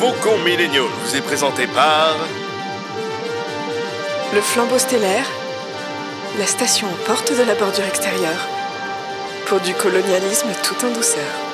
Faucon Millennial vous est présenté par... Le flambeau stellaire, la station aux portes de la bordure extérieure, pour du colonialisme tout en douceur.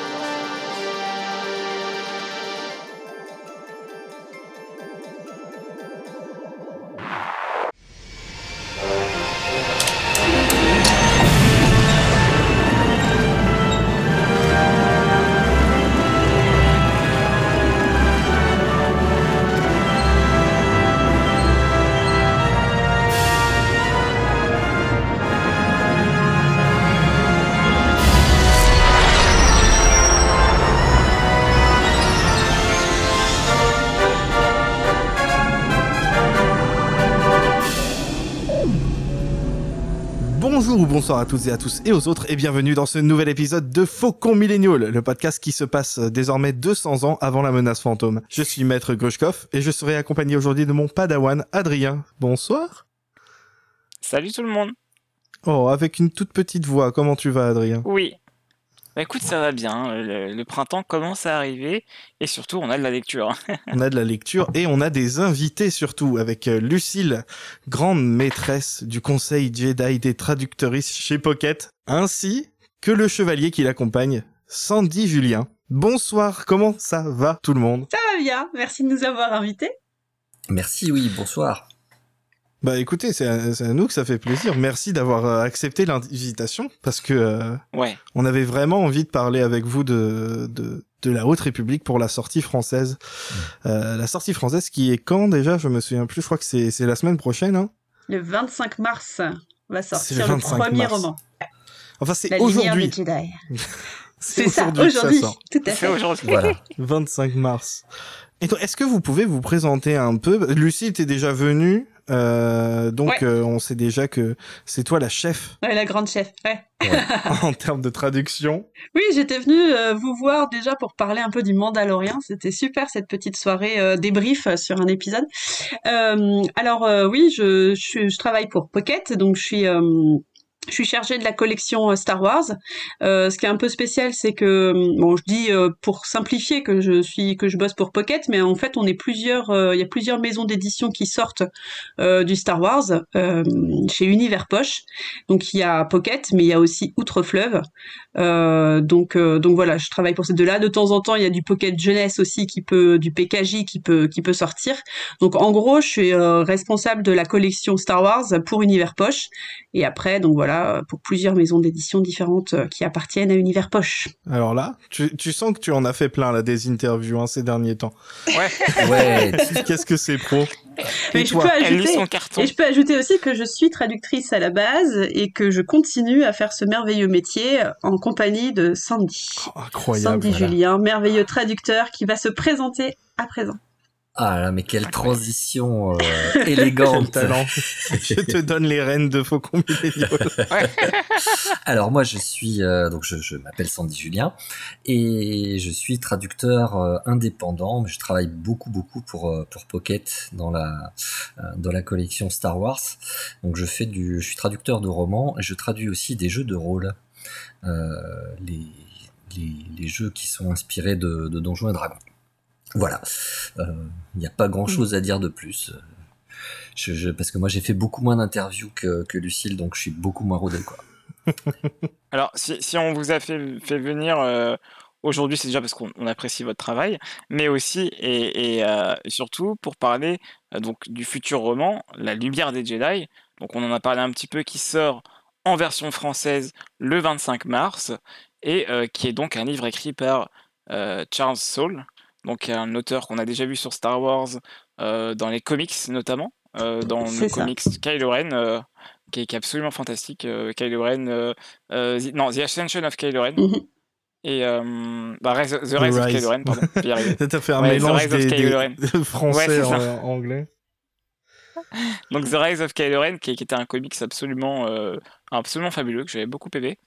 Bonsoir à toutes et à tous et aux autres et bienvenue dans ce nouvel épisode de Faucon Millennial, le podcast qui se passe désormais 200 ans avant la menace fantôme. Je suis Maître Grushkov et je serai accompagné aujourd'hui de mon padawan Adrien. Bonsoir. Salut tout le monde. Oh, avec une toute petite voix, comment tu vas Adrien? Oui. Bah écoute, ça va bien. Le, le printemps commence à arriver et surtout, on a de la lecture. On a de la lecture et on a des invités surtout avec euh, Lucille, grande maîtresse du conseil Jedi des traductrices chez Pocket, ainsi que le chevalier qui l'accompagne, Sandy Julien. Bonsoir, comment ça va tout le monde? Ça va bien, merci de nous avoir invités. Merci, oui, bonsoir. Bah écoutez, c'est à, c'est à nous que ça fait plaisir. Merci d'avoir euh, accepté l'invitation parce que euh, Ouais. on avait vraiment envie de parler avec vous de, de, de la Haute République pour la sortie française. Euh, la sortie française qui est quand déjà? Je me souviens plus, je crois que c'est c'est la semaine prochaine. Hein Le 25 mars va sortir le le, 25 premier mars. roman. enfin, c'est aujourd'hui. C'est ça, aujourd'hui. Tout à C'est fait. aujourd'hui. Voilà. 25 mars. Est-ce que vous pouvez vous présenter un peu? Lucie était déjà venue, euh, donc Ouais. euh, on sait déjà que c'est toi la chef Ouais, la grande chef. Ouais. en termes de traduction. Oui, j'étais venue euh, vous voir déjà pour parler un peu du Mandalorien. C'était super cette petite soirée débrief sur un épisode. Alors oui, je, je, travaille pour Pocket, donc je suis je suis chargée de la collection euh, Star Wars. Euh, ce qui est un peu spécial, c'est que bon, je dis euh, pour simplifier que je suis que je bosse pour Pocket, mais en fait, on est plusieurs. Il y a plusieurs maisons d'édition qui sortent du Star Wars chez Univers Poche. Donc il y a Pocket, mais il y a aussi Outre-Fleuve. Euh, donc donc voilà, je travaille pour ces deux-là. De temps en temps, il y a du Pocket jeunesse aussi qui peut, du PKJ qui peut qui peut sortir. Donc en gros, je suis responsable de la collection Star Wars pour Univers Poche. Et après, donc voilà, pour plusieurs maisons d'édition différentes euh, qui appartiennent à Univers Poche. Alors là, tu, tu sens que tu en as fait plein là des interviews hein, ces derniers temps. Ouais. Ouais, Qu'est-ce que c'est pro? Et Mais je toi peux ajouter, son carton. et je peux ajouter aussi que je suis traductrice à la base et que je continue à faire ce merveilleux métier en compagnie de Sandy. Oh, Incroyable. Sandy voilà. Julien, merveilleux traducteur qui va se présenter à présent. Ah là, mais quelle transition euh, élégante. talent. Je te donne les rênes de Faucon. Alors moi, je suis euh, donc je, je m'appelle Sandy Julien et je suis traducteur euh, indépendant. Mais je travaille beaucoup beaucoup pour euh, pour Pocket dans la euh, dans la collection Star Wars. Donc je fais du, je suis traducteur de romans et je traduis aussi des jeux de rôle. Euh, les, les les jeux qui sont inspirés de, de Donjons et Dragons. Voilà. Euh, Il n'y a pas grand chose à dire de plus. Parce que moi j'ai fait beaucoup moins d'interviews que, que Lucille, donc je suis beaucoup moins rodé. Alors, si, on vous a fait, venir euh, aujourd'hui, c'est déjà parce qu'on on apprécie votre travail, mais aussi et, euh, surtout pour parler donc du futur roman, La Lumière des Jedi. Donc, on en a parlé un petit peu, qui sort en version française le 25 mars et qui est donc un livre écrit par Charles Soule, donc un auteur qu'on a déjà vu sur Star Wars, euh, dans les comics notamment, euh, dans le ça. comics Kylo Ren. euh, qui est, qui est absolument fantastique. Kylo Ren, The- non, The Ascension of Kylo Ren. Mhm. Et euh, bah, Rise- The Rise of Rise. Kylo Ren, pardon. T'as fait un Ouais, The mélange Rise of des, Kylo des- français Ouais, en, en anglais. Donc The Rise of Kylo Ren, qui, qui était un comics absolument, euh, absolument fabuleux, que j'avais beaucoup aimé.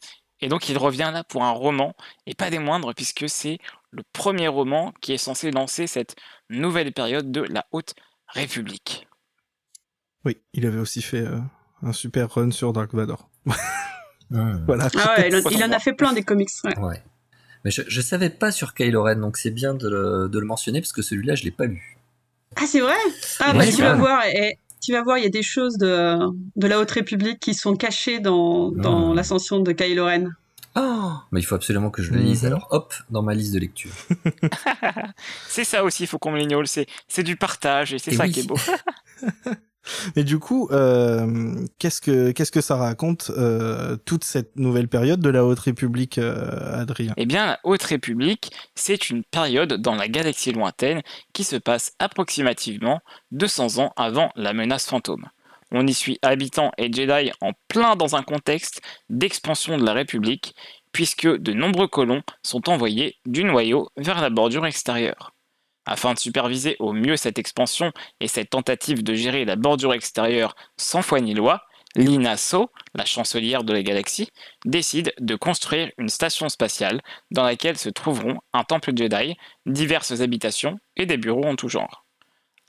Et donc il revient là pour un roman, et pas des moindres, puisque c'est le premier roman qui est censé lancer cette nouvelle période de la Haute République. Oui, il avait aussi fait euh, un super run sur Dark Vador. Mmh. Voilà. Ah ouais, il, en, il a fait plein des comics. ouais. Ouais. Mais je, je savais pas sur Kylo Ren, donc c'est bien de le, de le mentionner parce que celui-là, je l'ai pas lu. Ah, c'est vrai? Ah, bah, tu vas voir. Et, tu vas voir, il y a des choses de, de la Haute République qui sont cachées dans, dans Ah. l'ascension de Kylo Ren. Oh Mais il faut absolument que je le lise. Alors, hop, dans ma liste de lecture. C'est ça aussi, il faut qu'on me l'ignore. C'est c'est du partage et c'est Et ça oui. qui est beau. Mais du coup, euh, qu'est-ce que qu'est-ce que ça raconte euh, toute cette nouvelle période de la Haute République, euh, Adrien? Eh bien, la Haute République, c'est une période dans la galaxie lointaine qui se passe approximativement 200 ans avant la menace fantôme. On y suit habitants et Jedi en plein dans un contexte d'expansion de la République, puisque de nombreux colons sont envoyés du noyau vers la bordure extérieure. Afin de superviser au mieux cette expansion et cette tentative de gérer la bordure extérieure sans foi ni loi, Lina So, la chancelière de la galaxie, décide de construire une station spatiale dans laquelle se trouveront un temple Jedi, diverses habitations et des bureaux en tout genre.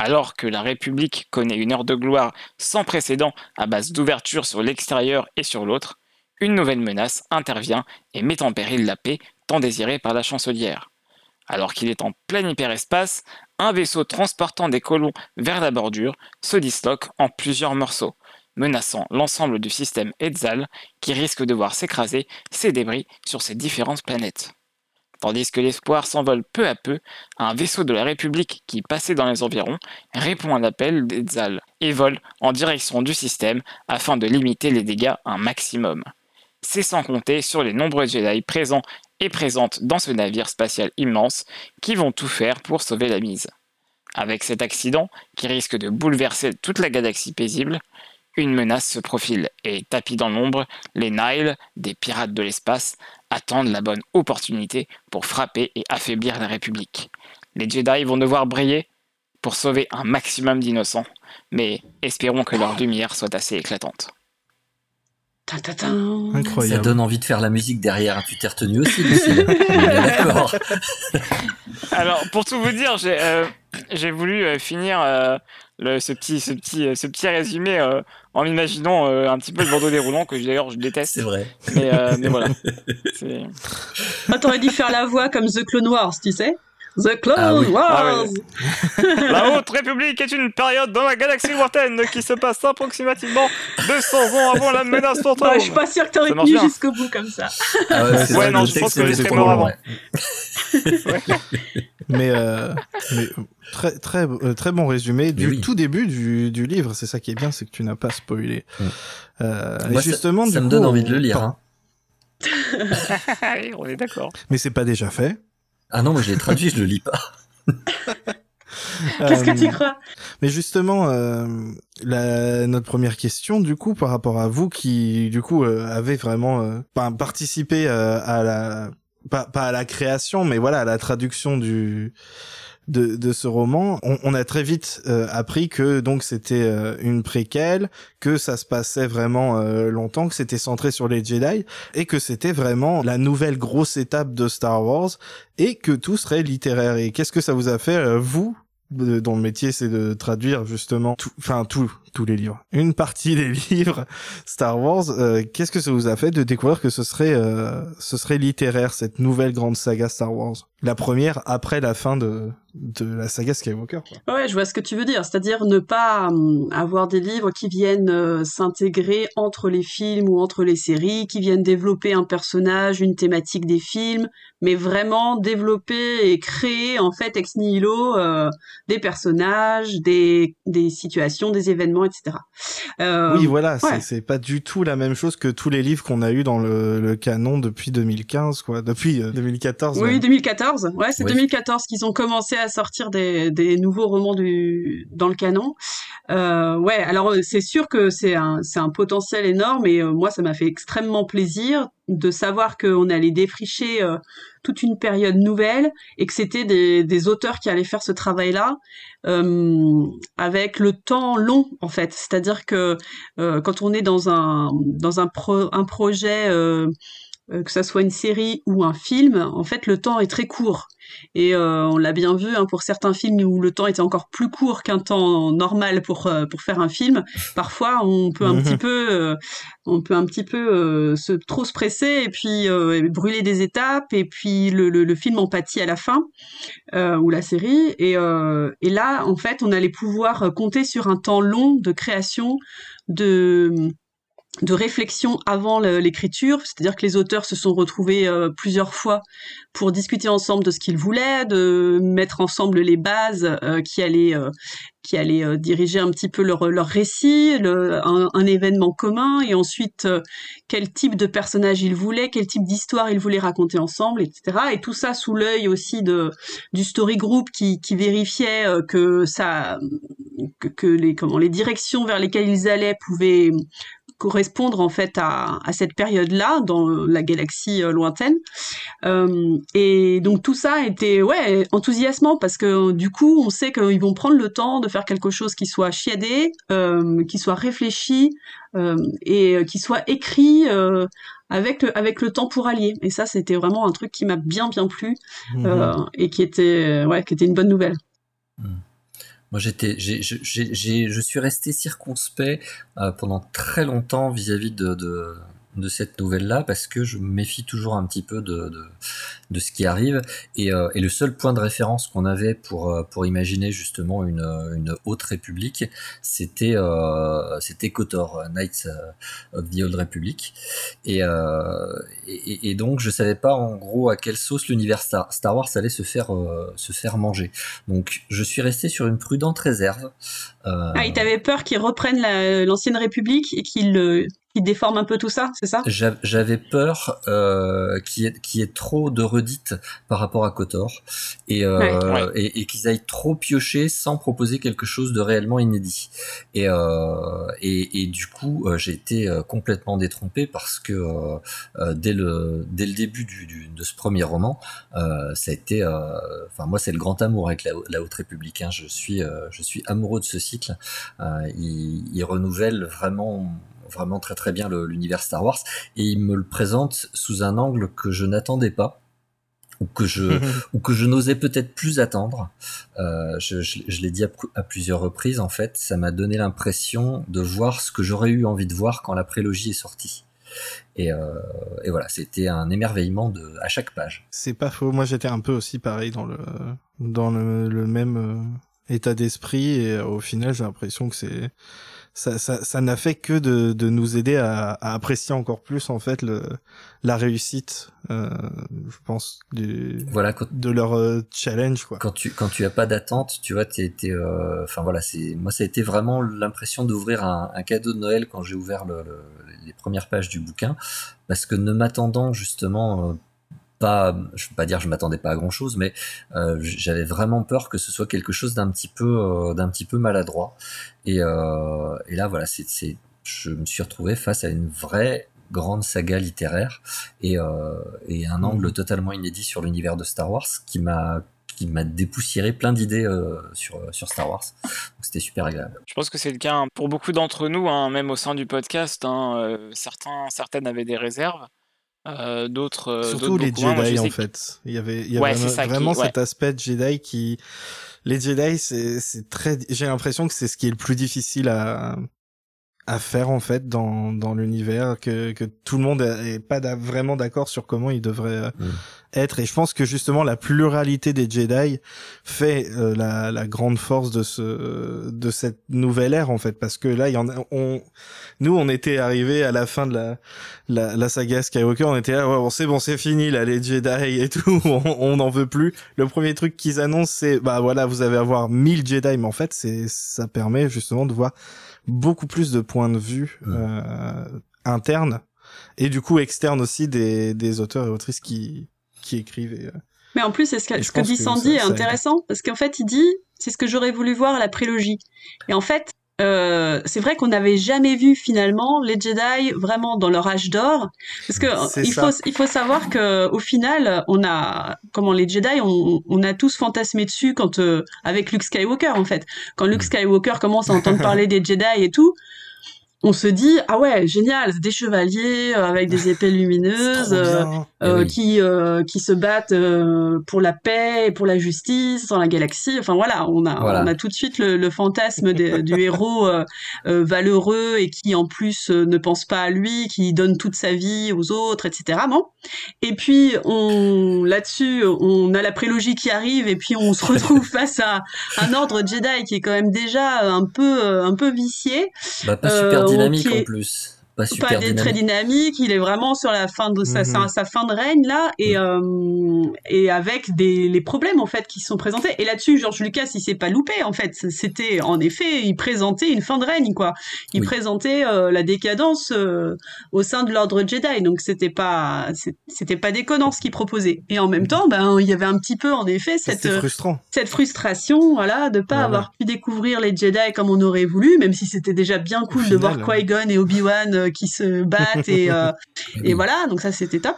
Alors que la République connaît une heure de gloire sans précédent à base d'ouverture sur l'extérieur et sur l'autre, une nouvelle menace intervient et met en péril la paix tant désirée par la chancelière. Alors qu'il est en plein hyperespace, un vaisseau transportant des colons vers la bordure se disloque en plusieurs morceaux, menaçant l'ensemble du système Etzal qui risque de voir s'écraser ses débris sur ces différentes planètes. Tandis que l'espoir s'envole peu à peu, un vaisseau de la République qui passait dans les environs répond à l'appel d'Etzal et vole en direction du système afin de limiter les dégâts un maximum. C'est sans compter sur les nombreux Jedi présents et présentes dans ce navire spatial immense qui vont tout faire pour sauver la mise. Avec cet accident, qui risque de bouleverser toute la galaxie paisible, une menace se profile et, tapis dans l'ombre, les Nile, des pirates de l'espace, attendent la bonne opportunité pour frapper et affaiblir la République. Les Jedi vont devoir briller pour sauver un maximum d'innocents, mais espérons que leur lumière soit assez éclatante. Ta-ta-ta. Ça Incroyable. donne envie de faire la musique derrière. Tu t'es retenu aussi, D'accord. Alors, pour tout vous dire, j'ai euh, voulu euh, finir euh, le, ce, petit, ce, petit, euh, ce petit résumé euh, en imaginant euh, un petit peu le bandeau déroulant, que d'ailleurs je déteste. C'est vrai. Mais, euh, mais voilà. Ah, t'aurais dû faire la voix comme The Clone Wars, tu sais The Clone Ah oui. Wars Ah La Haute République est une période dans la galaxie lointaine qui se passe approximativement 200 ans avant la menace fantôme. Ouais, Je suis pas sûre que t'aurais tenu jusqu'au bout comme ça. Ah ouais, c'est Ouais, vrai, non, je pense que c'était trop mort avant. ouais. Mais, euh, mais, euh, très très euh, très bon résumé du Mais oui. tout début du, du livre. C'est ça qui est bien, c'est que tu n'as pas spoilé. Mm. Euh, Moi, justement, ça, du me coup, donne on- envie de le lire. Hein. On est d'accord. Mais c'est pas déjà fait. Ah non, moi je l'ai traduit, je le lis pas. Qu'est-ce que Euh, tu crois? Mais justement, euh, la, notre première question, du coup, par rapport à vous qui, du coup, euh, avez vraiment euh, participé euh, à la, pas, pas à la création, mais voilà, à la traduction du de, de ce roman, on, on a très vite euh, appris que donc c'était euh, une préquelle, que ça se passait vraiment euh, longtemps, que c'était centré sur les Jedi et que c'était vraiment la nouvelle grosse étape de Star Wars et que tout serait littéraire. Et qu'est-ce que ça vous a fait euh, vous dont le métier c'est de traduire justement tout, enfin tout, tous les livres, une partie des livres Star Wars. euh, Qu'est-ce que ça vous a fait de découvrir que ce serait, euh, ce serait littéraire cette nouvelle grande saga Star Wars, la première après la fin de de la saga Skywalker. Quoi. Ouais, je vois ce que tu veux dire. C'est-à-dire ne pas hum, avoir des livres qui viennent euh, s'intégrer entre les films ou entre les séries, qui viennent développer un personnage, une thématique des films, mais vraiment développer et créer en fait ex nihilo des personnages, des, des situations, des événements, etc. Euh, oui, voilà, ouais. c'est pas du tout la même chose que tous les livres qu'on a eu dans le, le canon depuis 2015, quoi, depuis euh, 2014. Oui, même. 2014. Ouais, c'est Oui. 2014 qu'ils ont commencé à sortir des, des nouveaux romans du, dans le canon. Euh, ouais, alors euh, c'est sûr que c'est un, c'est un potentiel énorme et euh, moi, ça m'a fait extrêmement plaisir de savoir qu'on allait défricher euh, toute une période nouvelle et que c'était des, auteurs qui allaient faire ce travail-là euh, avec le temps long, en fait. C'est-à-dire que euh, quand on est dans un, dans un, pro, un projet... euh, euh, que ça soit une série ou un film, en fait, le temps est très court. Et euh, on l'a bien vu hein, pour certains films où le temps était encore plus court qu'un temps normal pour euh, pour faire un film. Parfois, on peut un Mhm. petit peu, on peut un petit peu se trop se presser et puis brûler des étapes et puis le, le, le film en pâtit à la fin ou la série. Et, et là, en fait, on allait pouvoir compter sur un temps long de création de de réflexion avant l'écriture, c'est-à-dire que les auteurs se sont retrouvés euh, plusieurs fois pour discuter ensemble de ce qu'ils voulaient, de mettre ensemble les bases euh, qui allaient euh, qui allaient diriger un petit peu leur, leur récit, un, événement commun, et ensuite quel type de personnage ils voulaient, quel type d'histoire ils voulaient raconter ensemble, etc. Et tout ça sous l'œil aussi de du story group qui, vérifiait que ça que, que les comment les directions vers lesquelles ils allaient pouvaient correspondre en fait à, à cette période-là dans la galaxie euh, lointaine. Euh, et donc tout ça était ouais enthousiasmant parce que du coup on sait qu'ils vont prendre le temps de faire quelque chose qui soit chiadé, euh, qui soit réfléchi euh, et qui soit écrit euh, avec le, avec le temps pour allier. Et ça c'était vraiment un truc qui m'a bien bien plu Mhm. et qui était ouais qui était une bonne nouvelle. Moi, j'étais, je suis resté circonspect euh, pendant très longtemps vis-à-vis de, de, de cette nouvelle-là parce que je me méfie toujours un petit peu de, de, de ce qui arrive et, euh, et le seul point de référence qu'on avait pour, euh, pour imaginer justement une, une haute république, c'était, euh, c'était KOTOR, Knights of the Old Republic. Et, euh, et, et, donc, je savais pas en gros à quelle sauce l'univers Star, Wars allait se faire, euh, se faire manger. Donc, je suis resté sur une prudente réserve. Euh... Ah, il t'avait peur qu'ils reprennent l'ancienne République et qu'ils qui déforme un peu tout ça, c'est ça? J'avais peur euh, qu'il y, ait, qu y ait trop de redites par rapport à Kotor et, euh, ouais. et, et qu'ils aillent trop piocher sans proposer quelque chose de réellement inédit. Et, euh, et, et du coup, j'ai été complètement détrompé parce que euh, dès le dès le début du, du, de ce premier roman, euh, ça a été, enfin moi c'est le grand amour avec la, la Haute République. Hein. Je suis je suis amoureux de ce cycle. il, il renouvelle vraiment vraiment très très bien l'univers Star Wars et il me le présente sous un angle que je n'attendais pas ou que je ou que je n'osais peut-être plus attendre. Euh, je, je, je l'ai dit à, à, plusieurs reprises en fait, ça m'a donné l'impression de voir ce que j'aurais eu envie de voir quand la prélogie est sortie. Et, euh, et voilà, c'était un émerveillement de à chaque page. C'est pas faux. Moi, j'étais un peu aussi pareil dans le dans le, le même euh, état d'esprit et au final, j'ai l'impression que c'est ça, ça, ça n'a fait que de, de nous aider à, à, apprécier encore plus en fait le, la réussite, euh, je pense, du, voilà, quand, de leur euh, challenge quoi. Quand tu quand tu as pas d'attente, tu vois, t'es, t'es, enfin voilà, c'est moi ça a été vraiment l'impression d'ouvrir un, un, cadeau de Noël quand j'ai ouvert le, le, les premières pages du bouquin, parce que ne m'attendant justement pas, je veux pas dire je m'attendais pas à grand chose, mais euh, j'avais vraiment peur que ce soit quelque chose d'un petit peu, euh, d'un petit peu maladroit. Et, euh, et là, voilà, c'est, c'est, je me suis retrouvé face à une vraie grande saga littéraire et, et un angle mmh. totalement inédit sur l'univers de Star Wars qui m'a qui m'a dépoussiéré plein d'idées euh, sur, sur Star Wars. Donc c'était super agréable. Je pense que c'est le cas pour beaucoup d'entre nous, hein, même au sein du podcast. Hein, euh, certains, certaines avaient des réserves. Euh, d'autres surtout les Jedi moins. en fait il y avait il y ouais, avait ça vraiment qui, cet aspect de Jedi qui les Jedi c'est c'est très j'ai l'impression que c'est ce qui est le plus difficile à à faire en fait dans dans l'univers que que tout le monde est pas vraiment d'accord sur comment il devrait mm. être. Et je pense que justement la pluralité des Jedi fait euh, la la grande force de ce de cette nouvelle ère en fait. Parce que là il y en a on nous on était arrivé à la fin de la la, la saga Skywalker. On était là ouais, bon c'est bon c'est fini là les Jedi et tout. On n'en veut plus. Le premier truc qu'ils annoncent c'est bah voilà vous allez avoir 1000 Jedi. Mais en fait c'est ça permet justement de voir beaucoup plus de points de vue mmh. euh, internes et du coup externes aussi des, des auteurs et autrices qui, qui écrivent. Et, euh, Mais en plus, ce que, ce que dit Sandy est intéressant parce qu'en fait, il dit c'est ce que j'aurais voulu voir à la prélogie. Et en fait, euh, c'est vrai qu'on n'avait jamais vu finalement les Jedi vraiment dans leur âge d'or, parce que il faut il faut savoir que au final on a comment les Jedi on, on a tous fantasmé dessus quand euh, avec Luke Skywalker en fait. Quand Luke Skywalker commence à entendre parler des Jedi et tout. on se dit ah ouais génial des chevaliers euh, avec des épées lumineuses euh, Eh euh, qui euh, qui se battent euh, pour la paix et pour la justice dans la galaxie. Enfin voilà on a Voilà. on a tout de suite le, le fantasme des- du héros euh, euh, valeureux et qui en plus euh, ne pense pas à lui qui donne toute sa vie aux autres etc bon. Et puis on là-dessus on a la prélogie qui arrive et puis on se retrouve face à un ordre Jedi qui est quand même déjà un peu euh, un peu vicié. Bah, pas Euh, super dynamique en plus. Pas super pas très dynamique. il est vraiment sur la fin de sa, Mhm. sa, sa fin de règne là et euh, et avec des les problèmes en fait qui sont présentés et là-dessus George Lucas il s'est pas loupé en fait c'était en effet il présentait une fin de règne quoi il Oui. présentait euh, la décadence euh, au sein de l'ordre Jedi donc c'était pas c'était pas déconnant ce qu'il proposait et en même temps ben il y avait un petit peu en effet cette frustrant. cette frustration, voilà, de pas Voilà. avoir pu découvrir les Jedi comme on aurait voulu, même si c'était déjà bien cool de voir hein. Qui-Gon et Obi-Wan euh, qui se battent et, euh, et voilà, donc ça c'était top.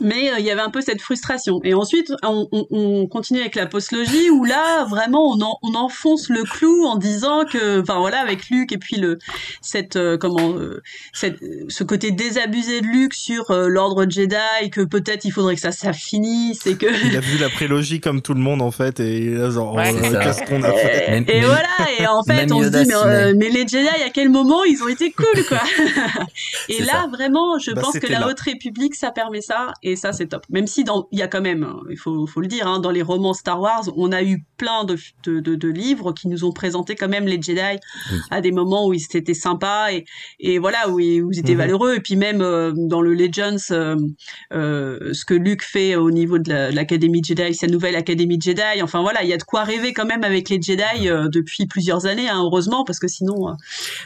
Mais euh, il y avait un peu cette frustration. Et ensuite, on, on, on continue avec la postlogie où là, vraiment, on, en- on enfonce le clou en disant que, enfin voilà, avec Luke et puis le cette euh, comment euh, cette, ce côté désabusé de Luke sur euh, l'ordre Jedi, que peut-être il faudrait que ça ça finisse et que Il a vu la prélogie comme tout le monde en fait et là genre Ouais, euh, qu'est-ce qu'on a fait Même- Et même- voilà, et en fait, même on se dit, mais, euh, mais les Jedi, à quel moment ils ont été cool, quoi. et là, ça. vraiment, je Bah, pense que la là. Haute République, ça permet ça, et ça, c'est top. Même si dans, il y a quand même, hein, il faut, faut le dire, hein, dans les romans Star Wars, on a eu plein de, de, de, de livres qui nous ont présenté quand même les Jedi Oui. à des moments où ils étaient sympas et, et voilà, où ils, où ils étaient Mhm. valeureux. Et puis même euh, dans le Legends, euh, euh, ce que Luke fait au niveau de la- de l'Académie Jedi, sa nouvelle Académie Jedi. Enfin voilà, il y a de quoi rêver quand même avec les Jedi euh, depuis plusieurs années, hein, heureusement, parce que sinon on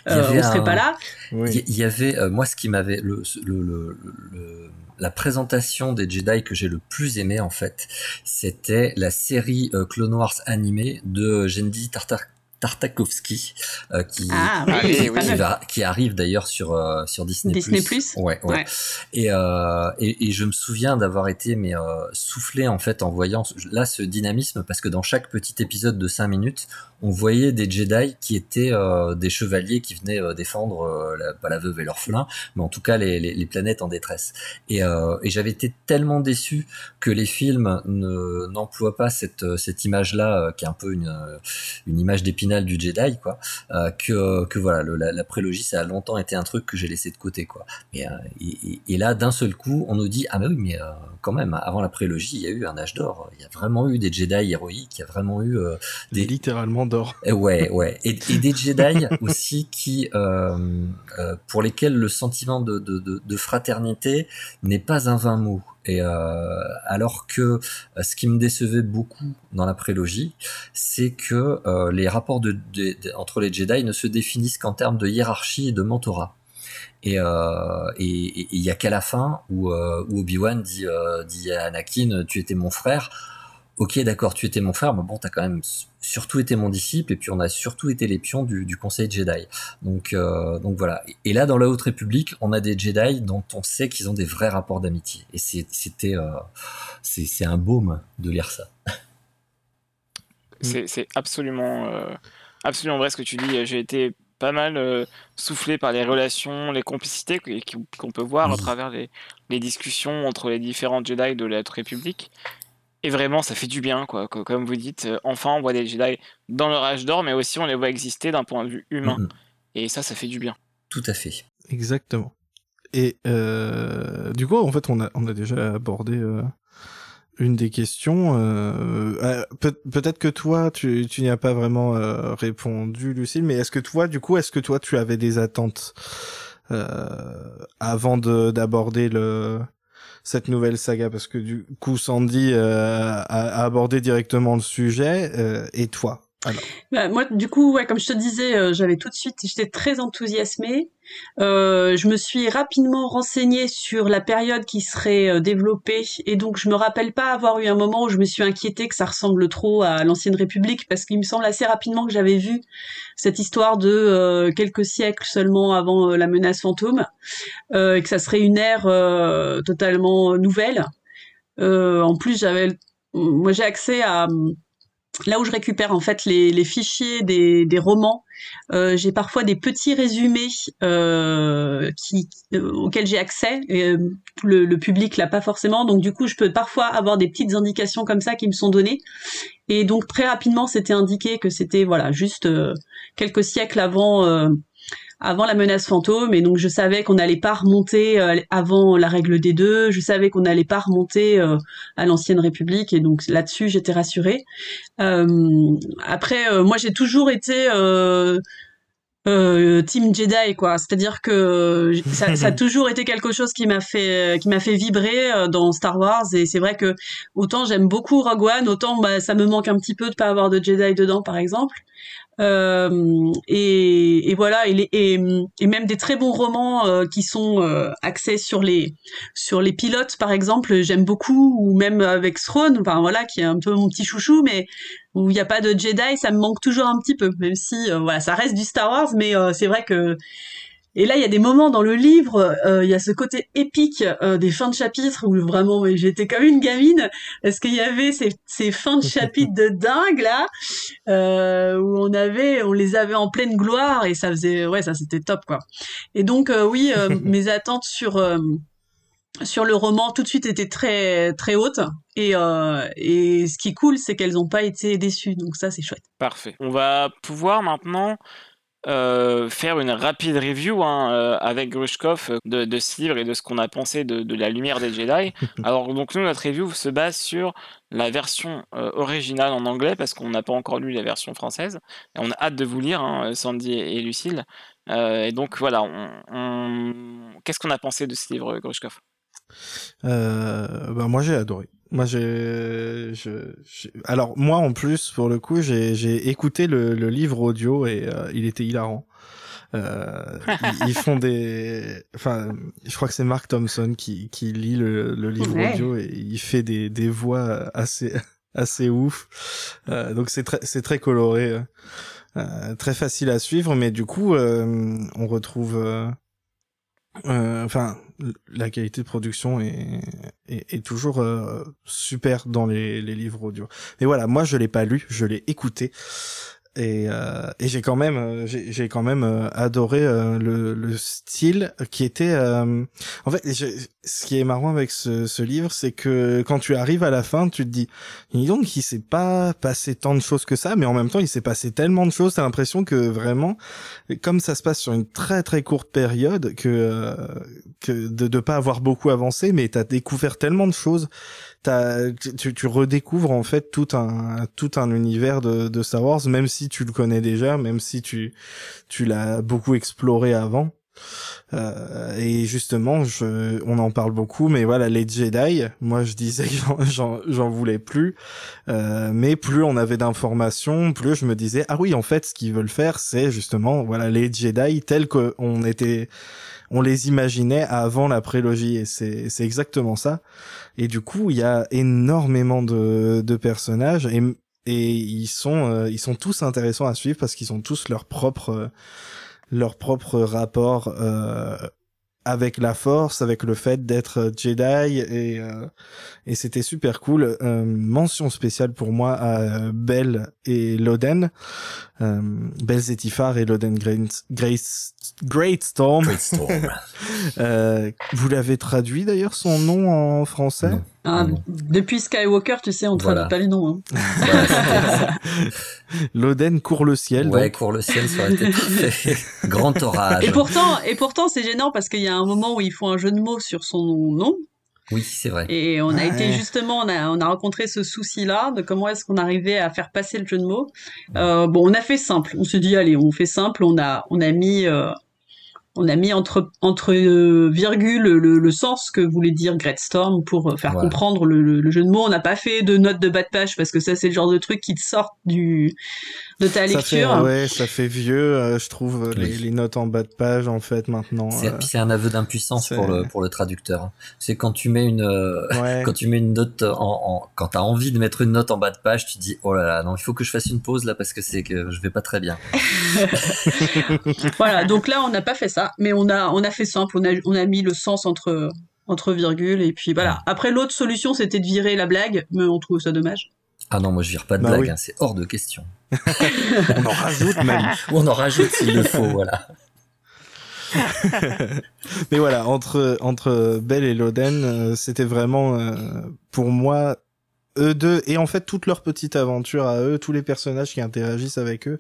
serait un- pas là. Oui. Il y- avait, euh, moi, ce qui m'avait, le, le, le, le- la présentation des Jedi que j'ai le plus aimé, en fait, c'était la série euh, Clone Wars animée de Jendi Tartar Tartakovsky, euh, qui, Ah oui, oui. qui, mal. va- qui arrive d'ailleurs sur, euh, sur Disney+. Disney+. Ouais, ouais. Ouais. Et, euh, et, et je me souviens d'avoir été mais euh, soufflé en fait en voyant là ce dynamisme parce que dans chaque petit épisode de 5 minutes, on voyait des Jedi qui étaient des chevaliers qui venaient défendre la, pas la veuve et l'orphelin, mais en tout cas les, les, les planètes en détresse. Et, et j'avais été tellement déçu que les films ne n'emploient pas cette cette image là qui est un peu une une image du Jedi quoi, euh, que que voilà le, la, la prélogie ça a longtemps été un truc que j'ai laissé de côté quoi. Et, euh, et, et- là, d'un seul coup, on nous dit ah mais oui, mais euh, quand même, avant la prélogie, il y a eu un âge d'or. Il y a vraiment eu des Jedi héroïques. Il y a vraiment eu des littéralement d'or. eh ouais, ouais, et, et des Jedi aussi qui, pour lesquels le sentiment de, de, de, de fraternité n'est pas un vain mot. Et euh, alors que euh, ce qui me décevait beaucoup dans la prélogie, c'est que euh, les rapports entre les Jedi ne se définissent qu'en termes de hiérarchie et de mentorat. Et il y a qu'à la fin où, euh, où Obi-Wan dit, euh, dit à Anakin, tu étais mon frère. Ok, d'accord, tu étais mon frère, mais bon, t'as quand même surtout été mon disciple, et puis on a surtout été les pions du, du Conseil Jedi. Donc, euh, donc voilà. Et là, dans la Haute République, on a des Jedi dont on sait qu'ils ont des vrais rapports d'amitié. Et c'était, euh, c'est un baume de lire ça. C'est absolument, euh, absolument vrai ce que tu dis. J'ai été pas mal soufflé par les relations, les complicités qu'on peut voir à travers les, les discussions entre les différents Jedi de la Haute République. Et vraiment, ça fait du bien, quoi. Co- Comme vous dites, euh, enfin, on voit des Jedi dans leur âge d'or, mais aussi on les voit exister d'un point de vue humain. Et ça, ça fait du bien. Tout à fait. Exactement. Et euh, du coup, en fait, on a, on a déjà abordé euh, une des questions. euh, peut- Peut-être que toi, tu, tu n'y as pas vraiment euh, répondu, Lucille, mais est-ce que toi, du coup, est-ce que toi, tu avais des attentes euh, avant de- d'aborder le cette nouvelle saga parce que du coup Sandy euh, a, abordé directement le sujet euh, et toi? Bah, moi, du coup, ouais, comme je te disais, euh, j'avais tout de suite, j'étais très enthousiasmée. Euh, je me suis rapidement renseignée sur la période qui serait euh, développée, et donc je me rappelle pas avoir eu un moment où je me suis inquiétée que ça ressemble trop à l'ancienne République, parce qu'il me semble assez rapidement que j'avais vu cette histoire de euh, quelques siècles seulement avant euh, la menace fantôme, et que ça serait une ère totalement nouvelle. En plus, j'avais, moi, j'ai accès à là où je récupère en fait les, les fichiers des, des romans, euh, j'ai parfois des petits résumés euh, qui, euh, auxquels j'ai accès. Et, le, le, public l'a pas forcément, donc du coup, je peux parfois avoir des petites indications comme ça qui me sont données. Et donc très rapidement, c'était indiqué que c'était voilà juste quelques siècles avant avant la menace fantôme et donc je savais qu'on n'allait pas remonter euh, avant la règle des deux, je savais qu'on n'allait pas remonter euh, à l'ancienne République et donc là-dessus j'étais rassurée. Euh, après, moi j'ai toujours été Team Jedi quoi, c'est-à-dire que ça, ça, a toujours été quelque chose qui m'a fait qui m'a fait vibrer dans Star Wars et c'est vrai que autant j'aime beaucoup Rogue One, autant bah, ça me manque un petit peu de pas avoir de Jedi dedans par exemple. Euh, et, et, voilà, et, et, et, même des très bons romans euh, qui sont euh, axés sur les sur les pilotes, par exemple, j'aime beaucoup, ou même avec Throne, enfin voilà, qui est un peu mon petit chouchou, mais où il n'y a pas de Jedi, ça me manque toujours un petit peu, même si voilà, ça reste du Star Wars, mais c'est vrai que et là, il y a des moments dans le livre, euh, il y a ce côté épique euh, des fins de chapitre où vraiment j'étais comme une gamine parce qu'il y avait ces, ces, fins de chapitre de dingue là euh, où on avait, on les avait en pleine gloire et ça faisait, ouais, ça c'était top quoi. Et donc oui, mes attentes sur sur le roman tout de suite étaient très très hautes et, et ce qui est cool c'est qu'elles n'ont pas été déçues donc ça c'est chouette. Parfait. On va pouvoir maintenant euh, faire une rapide review hein, euh, avec Grushkov euh, de, de, ce livre et de ce qu'on a pensé de, de, la lumière des Jedi. Alors donc nous notre review se base sur la version originale en anglais parce qu'on n'a pas encore lu la version française et on a hâte de vous lire hein, Sandy et, Lucille. et donc voilà, on, on... qu'est-ce qu'on a pensé de ce livre Grushkov? Bah moi j'ai adoré. Moi, j'ai, je, alors moi en plus pour le coup, j'ai, j'ai écouté le, le, livre audio et euh, il était hilarant. Euh, ils, font des, enfin, je crois que c'est Mark Thompson qui, qui lit le, le livre audio et il fait des, des voix assez, assez ouf. Euh, donc c'est très, c'est très coloré, euh, très facile à suivre, mais du coup, euh, on retrouve euh, enfin, la qualité de production est, est, est toujours euh, super dans les, les, livres audio. Mais voilà, moi je l'ai pas lu, je l'ai écouté et, euh, et j'ai quand même euh, j'ai quand même euh, adoré euh, le, le, style qui était en fait ce qui est marrant avec ce, ce livre c'est que quand tu arrives à la fin tu te dis donc il s'est pas passé tant de choses que ça mais en même temps il s'est passé tellement de choses t'as l'impression que vraiment comme ça se passe sur une très très courte période que que de de pas avoir beaucoup avancé mais t'as découvert tellement de choses tu, tu, redécouvres en fait tout un tout un univers de, de Star Wars, même si tu le connais déjà, même si tu tu l'as beaucoup exploré avant. Euh, et justement, je, on en parle beaucoup, mais voilà, les Jedi, moi je disais que j'en voulais plus, euh, mais plus on avait d'informations, plus je me disais ah oui, en fait, ce qu'ils veulent faire, c'est justement voilà les Jedi tels qu'on était, on les imaginait avant la prélogie, et c'est exactement ça. Et du coup, il y a énormément de, de personnages et, et ils sont euh, ils sont tous intéressants à suivre parce qu'ils ont tous leur propre leur propre rapport euh, avec la force, avec le fait d'être Jedi et euh, et c'était super cool. Euh, mention spéciale pour moi à Belle et Loden, euh, Belle Zetifar et Loden Great, Great, Storm. Great Storm. euh, vous l'avez traduit d'ailleurs son nom en français? Ah, Depuis Skywalker, tu sais, on traduit pas les noms. Hein. Loden court le ciel. Ouais, court le ciel, ça aurait été Grand orage. Et pourtant, et pourtant, c'est gênant parce qu'il y a un moment où ils font un jeu de mots sur son nom. Oui, c'est vrai. Et on a été justement, on a, on a rencontré ce souci-là de comment est-ce qu'on arrivait à faire passer le jeu de mots. Euh, bon, on a fait simple. On s'est dit, allez, on fait simple. On a, on a mis, euh, on a mis entre entre euh, virgule le, le, sens que voulait dire Great Storm pour euh, faire comprendre le, le, jeu de mots. On n'a pas fait de notes de bas de page parce que ça c'est le genre de truc qui te sort du de ta lecture. Ça fait, ouais, ça fait vieux, euh, je trouve les, les, notes en bas de page en fait maintenant. C'est un aveu d'impuissance pour le pour le traducteur. C'est quand tu mets une ouais. quand tu mets une note en, en quand t'as envie de mettre une note en bas de page, tu te dis oh là là non il faut que je fasse une pause là parce que c'est que je vais pas très bien. voilà donc là on n'a pas fait ça mais on a, on a fait simple, on a, on a mis le sens entre, entre virgules, et puis voilà. Après, l'autre solution, c'était de virer la blague, mais on trouve ça dommage. Ah non, moi je vire pas de Bah blague, oui. hein, c'est hors de question. On en rajoute même. Ou on en rajoute s'il le faut, voilà. Mais voilà, entre, entre Belle et Loden, euh, c'était vraiment, euh, pour moi, eux deux, et en fait, toute leur petite aventure à eux, tous les personnages qui interagissent avec eux,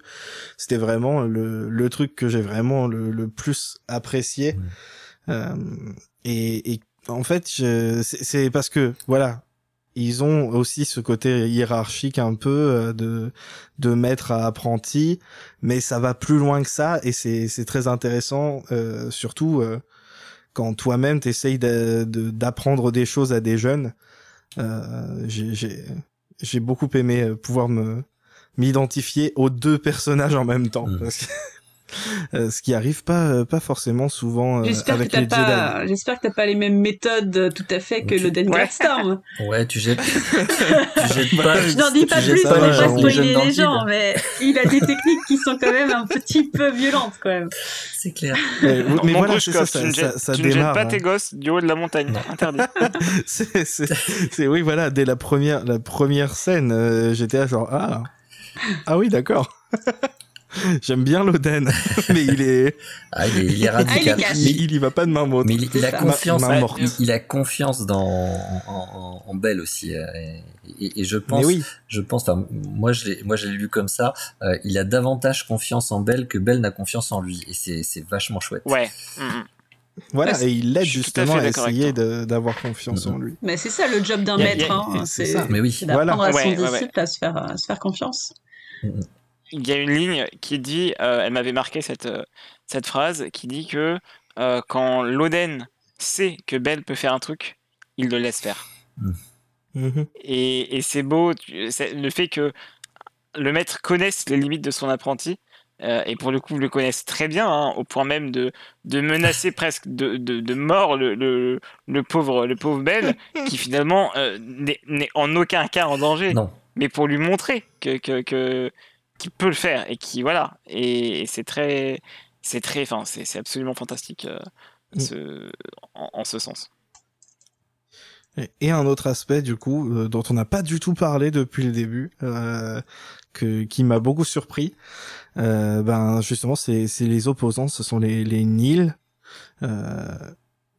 c'était vraiment le, le truc que j'ai vraiment le, le plus apprécié. Euh, et, et en fait, c'est parce que, voilà, ils ont aussi ce côté hiérarchique un peu euh, de de maître à apprenti, mais ça va plus loin que ça et c'est c'est très intéressant, euh, surtout euh, quand toi-même t'essayes de- de- d'apprendre des choses à des jeunes. Euh, j'ai j'ai j'ai beaucoup aimé euh, pouvoir me m'identifier aux deux personnages en même temps, Mm. parce que, euh, ce qui arrive pas euh, pas forcément souvent euh, J'espère que avec les Jedi. pas, j'espère que t'as pas les mêmes méthodes euh, tout à fait que Tu- le Den Ouais. Storm. Ouais, tu jettes, tu jettes pas. Je n'en dis pas plus pour ne les pas spoiler les gens, mais il a des techniques qui sont quand même un petit peu violentes quand même. C'est clair. Mais, Non, mais mon voilà, gauche, c'est ça, Coff, ça, tu ne ça, jettes, ça tu ne jettes démarre. pas hein. tes gosses du haut de la montagne. Interdit. c'est, c'est, c'est- oui, voilà, dès la première, la première scène, euh, j'étais là genre, ah, ah oui, d'accord. J'aime bien l'Oden, mais il est, Ah, il est, il est radical. mais il y va pas de main morte. Mais il, il a confiance, Ma- ma morte. il, il a confiance dans en, en, en Belle aussi. euh, Et, et- et je pense, oui, je pense, enfin, moi je l'ai, moi lu comme ça. euh, il a davantage confiance en Belle que Belle n'a confiance en lui, et c'est, c'est vachement chouette. Ouais. Mm, mm. voilà, Ouais, et il l'aide à justement à essayer d'avoir confiance en lui. Mais c'est ça le job d'un maître, hein, c'est c'est ça. Mais oui. c'est d'apprendre Voilà. à son Ouais, ouais, ouais. disciple à se faire, à se faire confiance. Il y a une ligne qui dit, euh, elle m'avait marqué cette, euh, cette phrase, qui dit que euh, quand Loden sait que Belle peut faire un truc, il le laisse faire. Mhm. Et, et c'est beau, le fait que le maître connaisse les limites de son apprenti, euh, et pour le coup le connaisse très bien, hein, au point même de, de menacer presque de, de, de mort le, le, le pauvre, le pauvre Belle, qui finalement euh, n'est n'est en aucun cas en danger, Non. mais pour lui montrer que, que, que- qu'il peut le faire, et qui, voilà, et, et c'est très, c'est très, enfin, c'est absolument fantastique euh, Mm. ce- en, en ce sens. Et- un autre aspect, du coup, euh, dont on n'a pas du tout parlé depuis le début, euh, que, qui m'a beaucoup surpris, euh, ben justement, c'est c'est les opposants, ce sont les, les Nils, euh,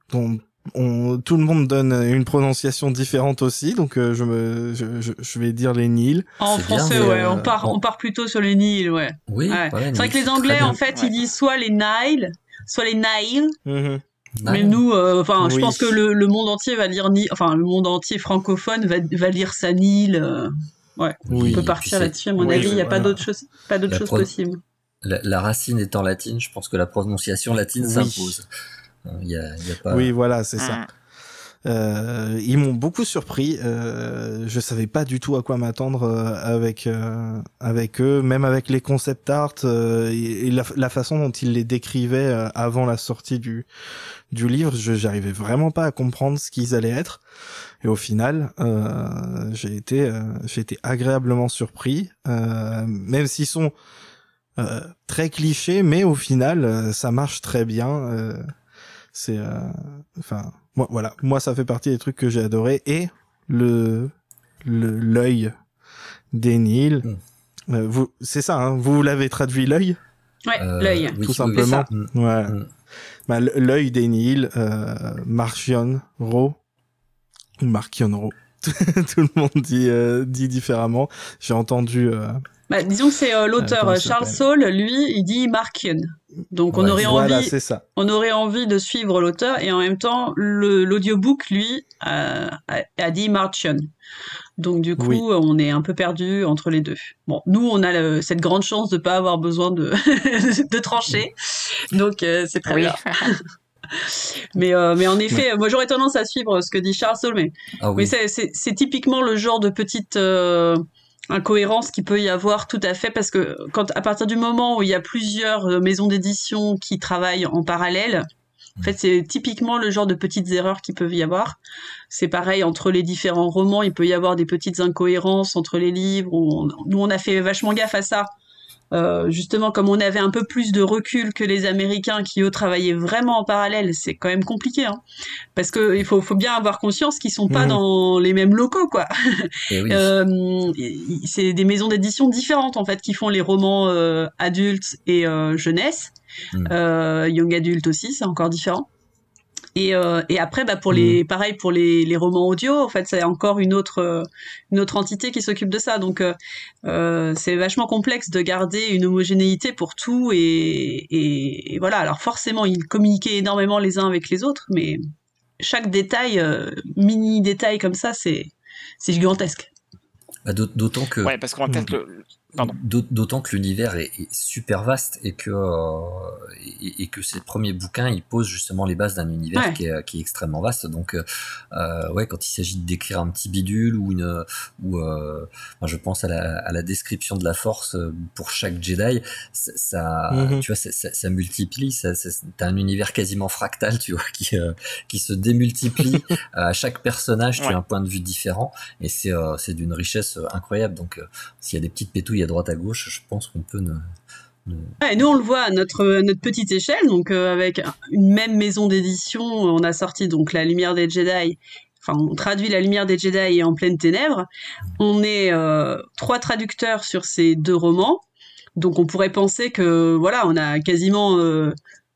dont on, tout le monde donne une prononciation différente aussi, donc euh, je, me, je, je, je vais dire les Nils. En bien, français, ouais, euh, on part, bon. on part plutôt sur les Nils, ouais. Oui. Ouais. ouais, c'est vrai que mais les Anglais, en fait, Ouais. ils disent soit les Nile, soit les Nile. Mhm. Mais Ouais. nous, euh, enfin, je Oui. pense que le, le monde entier va lire ni, enfin, le monde entier francophone va, va lire sa Nil. euh, Oui. on peut partir là-dessus, à mon oui, avis, il n'y a pas voilà. d'autre chose, pas d'autre La chose pro- possible. La, la racine étant latine, je pense que la prononciation latine Oui. s'impose. Il y a, il y a pas. Oui, voilà, c'est ça. Mm. Euh, ils m'ont beaucoup surpris. Euh, je savais pas du tout à quoi m'attendre euh, avec euh, avec eux, même avec les concept art euh, et, la, la façon dont ils les décrivaient euh, avant la sortie du du livre. Je j'arrivais vraiment pas à comprendre ce qu'ils allaient être. Et au final, euh, j'ai été euh, j'ai été agréablement surpris, euh, même s'ils sont euh, très clichés, mais au final, euh, ça marche très bien. C'est euh, enfin moi voilà moi ça fait partie des trucs que j'ai adoré et le le l'œil des Nils Mm. Euh, vous c'est ça hein, vous l'avez traduit l'œil? Ouais, Euh, l'œil. tout oui, simplement oui. Mm. ouais Mm. bah, l'œil des Nils euh, Marchion Ro ou Marchion Ro tout le monde dit euh, dit différemment j'ai entendu euh, Bah, disons que c'est euh, l'auteur euh, Charles Saul, lui, il dit Markian. Donc on aurait voilà envie, ça on aurait envie de suivre l'auteur et en même temps l'audiobook lui a, a, a dit Marchian. Donc du coup Oui. on est un peu perdu entre les deux. Bon nous on a le- cette grande chance de pas avoir besoin de de trancher donc euh, c'est très Oui. bien. Mais euh, mais en effet moi j'aurais tendance à suivre ce que dit Charles Saul mais Ah oui. c'est- typiquement le genre de petite euh, incohérence qu'il peut y avoir tout à fait parce que quand à partir du moment où il y a plusieurs euh, maisons d'édition qui travaillent en parallèle, en fait c'est typiquement le genre de petites erreurs qui peuvent y avoir. C'est pareil entre les différents romans, il peut y avoir des petites incohérences entre les livres. Où on- nous on a fait vachement gaffe à ça euh, justement, comme on avait un peu plus de recul que les Américains qui eux travaillaient vraiment en parallèle, c'est quand même compliqué, hein, parce que il faut, faut bien avoir conscience qu'ils sont pas Mhm. dans les mêmes locaux, quoi. Et oui. Euh, c'est des maisons d'édition différentes en fait qui font les romans euh, adultes et euh, jeunesse, Mm. Euh, young adulte aussi, c'est encore différent. Et, euh, et après, bah, pour les, pareil pour les, les romans audio, en fait, c'est encore une autre, euh, une autre entité qui s'occupe de ça. Donc, euh, c'est vachement complexe de garder une homogénéité pour tout. Et, et, et voilà. Alors, forcément, ils communiquaient énormément les uns avec les autres, mais chaque détail, euh, mini détail comme ça, c'est, c'est gigantesque. Bah, d'aut- D'autant que Ouais, parce qu'on va peut-être le. D'autant que l'univers est, est super vaste et que euh, et, et que ces premiers bouquins ils posent justement les bases d'un univers Ouais. qui, est, qui est extrêmement vaste. Donc euh, ouais, quand il s'agit de décrire un petit bidule ou une ou euh, je pense à la, à la description de la force pour chaque Jedi, ça, ça Mhm. tu vois ça, ça, ça multiplie. Ça, t'as un univers quasiment fractal, tu vois, qui qui se démultiplie à chaque personnage. Tu Ouais. as un point de vue différent et c'est d'une richesse incroyable. Donc s'il y a des petites pétouilles à droite à gauche, je pense qu'on peut ne, ne- Ouais, nous, on le voit à notre, notre petite échelle, donc euh, avec une même maison d'édition, on a sorti donc La Lumière des Jedi. Enfin, on traduit La Lumière des Jedi et En pleine ténèbres. On est euh, trois traducteurs sur ces deux romans, donc on pourrait penser que voilà, on a quasiment, euh,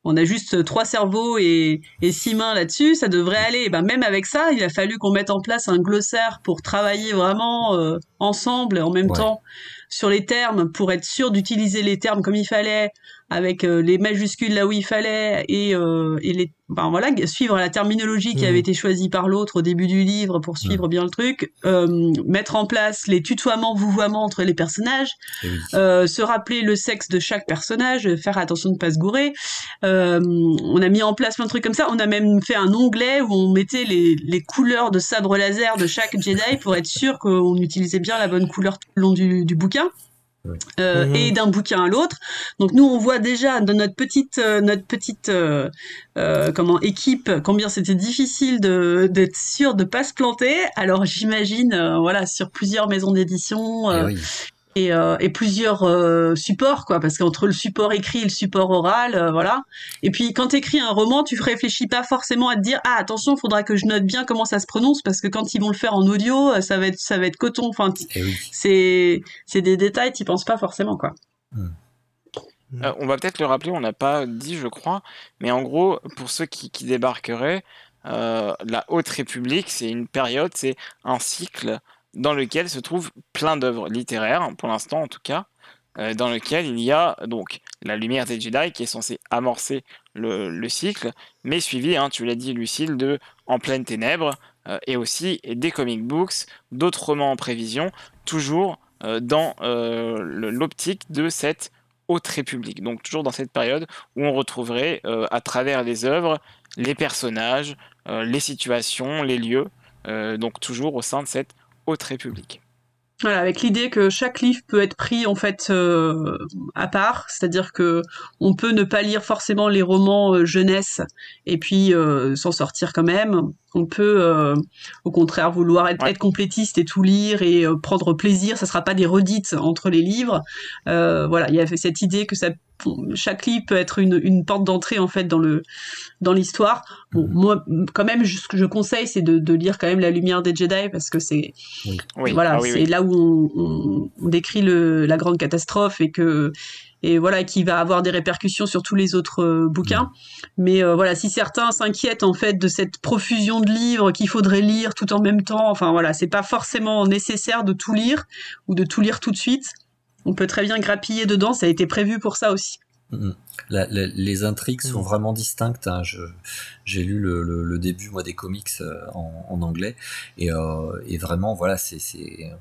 on a juste trois cerveaux et, et six mains là-dessus, ça devrait aller. Et ben même avec ça, il a fallu qu'on mette en place un glossaire pour travailler vraiment euh, ensemble en même Ouais. temps sur les termes pour être sûr d'utiliser les termes comme il fallait, avec euh, les majuscules là où il fallait et, euh, et les, ben voilà, suivre la terminologie qui Mhm. avait été choisie par l'autre au début du livre pour suivre bien le truc, euh, mettre en place les tutoiements, vouvoiements entre les personnages, eh oui. se rappeler le sexe de chaque personnage, faire attention de ne pas se gourer. On a mis en place plein de trucs comme ça. On a même fait un onglet où on mettait les, les couleurs de sabre laser de chaque Jedi pour être sûr qu'on utilisait bien la bonne couleur tout le long du, du bouquin. Euh, Mhm. et d'un bouquin à l'autre. Donc nous on voit déjà dans notre petite euh, notre petite euh, euh, comment équipe combien c'était difficile de d'être sûr de pas se planter. Alors j'imagine euh, voilà sur plusieurs maisons d'édition Eh oui. Et, euh, et plusieurs euh, supports quoi parce qu'entre le support écrit et le support oral euh, voilà. Et puis quand tu écris un roman tu réfléchis pas forcément à te dire ah attention faudra que je note bien comment ça se prononce parce que quand ils vont le faire en audio ça va être ça va être coton. Enfin Eh oui. c'est c'est des détails tu penses pas forcément quoi. Euh, on va peut-être le rappeler, on n'a pas dit, je crois, mais en gros, pour ceux qui, qui débarqueraient, euh, la Haute République, c'est une période, c'est un cycle dans lequel se trouvent plein d'œuvres littéraires, pour l'instant en tout cas, euh, dans lequel il y a donc la Lumière des Jedi qui est censée amorcer le, le cycle, mais suivi, hein, tu l'as dit Lucille, de En pleine ténèbres, euh, et aussi des comic books, d'autres romans en prévision, toujours euh, dans l'optique de cette Haute République. Donc toujours dans cette période où on retrouverait à travers les œuvres les personnages, les situations, les lieux, donc toujours au sein de cette Haute République. Voilà, avec l'idée que chaque livre peut être pris en fait euh, à part, c'est-à-dire que on peut ne pas lire forcément les romans euh, jeunesse et puis euh, s'en sortir quand même. On peut au contraire vouloir être, Ouais. être complétiste et tout lire et prendre plaisir. Ça sera pas des redites entre les livres. Voilà, il y avait cette idée que ça, chaque livre peut être une, une porte d'entrée en fait dans le dans l'histoire. Bon, moi quand même, ce que je conseille, c'est de, de lire quand même La Lumière des Jedi parce que c'est Oui, voilà, ah oui, c'est oui. là où on, on- on décrit le, la grande catastrophe et que et voilà qui va avoir des répercussions sur tous les autres euh, bouquins. Mais euh, voilà, si certains s'inquiètent en fait de cette profusion de livres qu'il faudrait lire tout en même temps, enfin voilà, c'est pas forcément nécessaire de tout lire ou de tout lire tout de suite. On peut très bien grappiller dedans, ça a été prévu pour ça aussi. Mhm. La- la- les intrigues sont Mhm. vraiment distinctes. hein. Je- J'ai lu le, le- le début moi des comics euh, en, en anglais et, euh, et vraiment voilà c'est c'est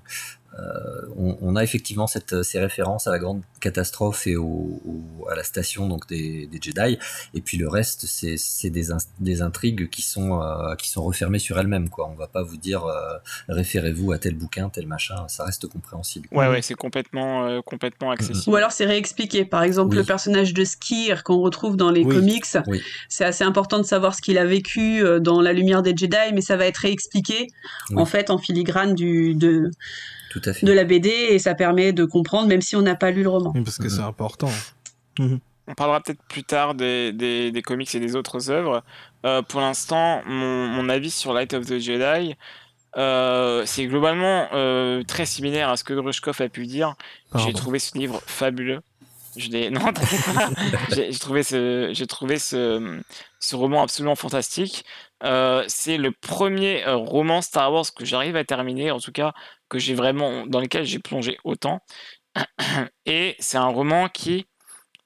euh, on, on a effectivement cette, ces références à la grande catastrophe et au, au- à la station donc des, des Jedi et puis le reste c'est des, intrigues qui sont euh, qui sont refermées sur elles-mêmes quoi. On va pas vous dire euh, référez-vous à tel bouquin tel machin ça reste compréhensible. Ouais, ouais, c'est complètement, euh, complètement accessible. Ou alors c'est réexpliqué. Par exemple, Oui. le personnage de Skir qu'on retrouve dans les Oui. comics, Oui. c'est assez important de savoir ce qu'il a vécu euh, dans La Lumière des Jedi, mais ça va être réexpliqué Oui. en fait en filigrane du de Tout à fait. de la BD et ça permet de comprendre même si on n'a pas lu le roman. Oui, parce que Mhm. c'est important. On parlera peut-être plus tard des, des, des comics et des autres œuvres. Euh, pour l'instant, mon, mon avis sur Light of the Jedi, euh, c'est globalement euh, très similaire à ce que Grushkov a pu dire. J'ai trouvé ce livre fabuleux. Je l'ai... Non, j'ai trouvé ce, j'ai trouvé ce, ce roman absolument fantastique. Euh, c'est le premier euh, roman Star Wars que j'arrive à terminer, en tout cas dans lequel j'ai plongé autant. Et c'est un roman qui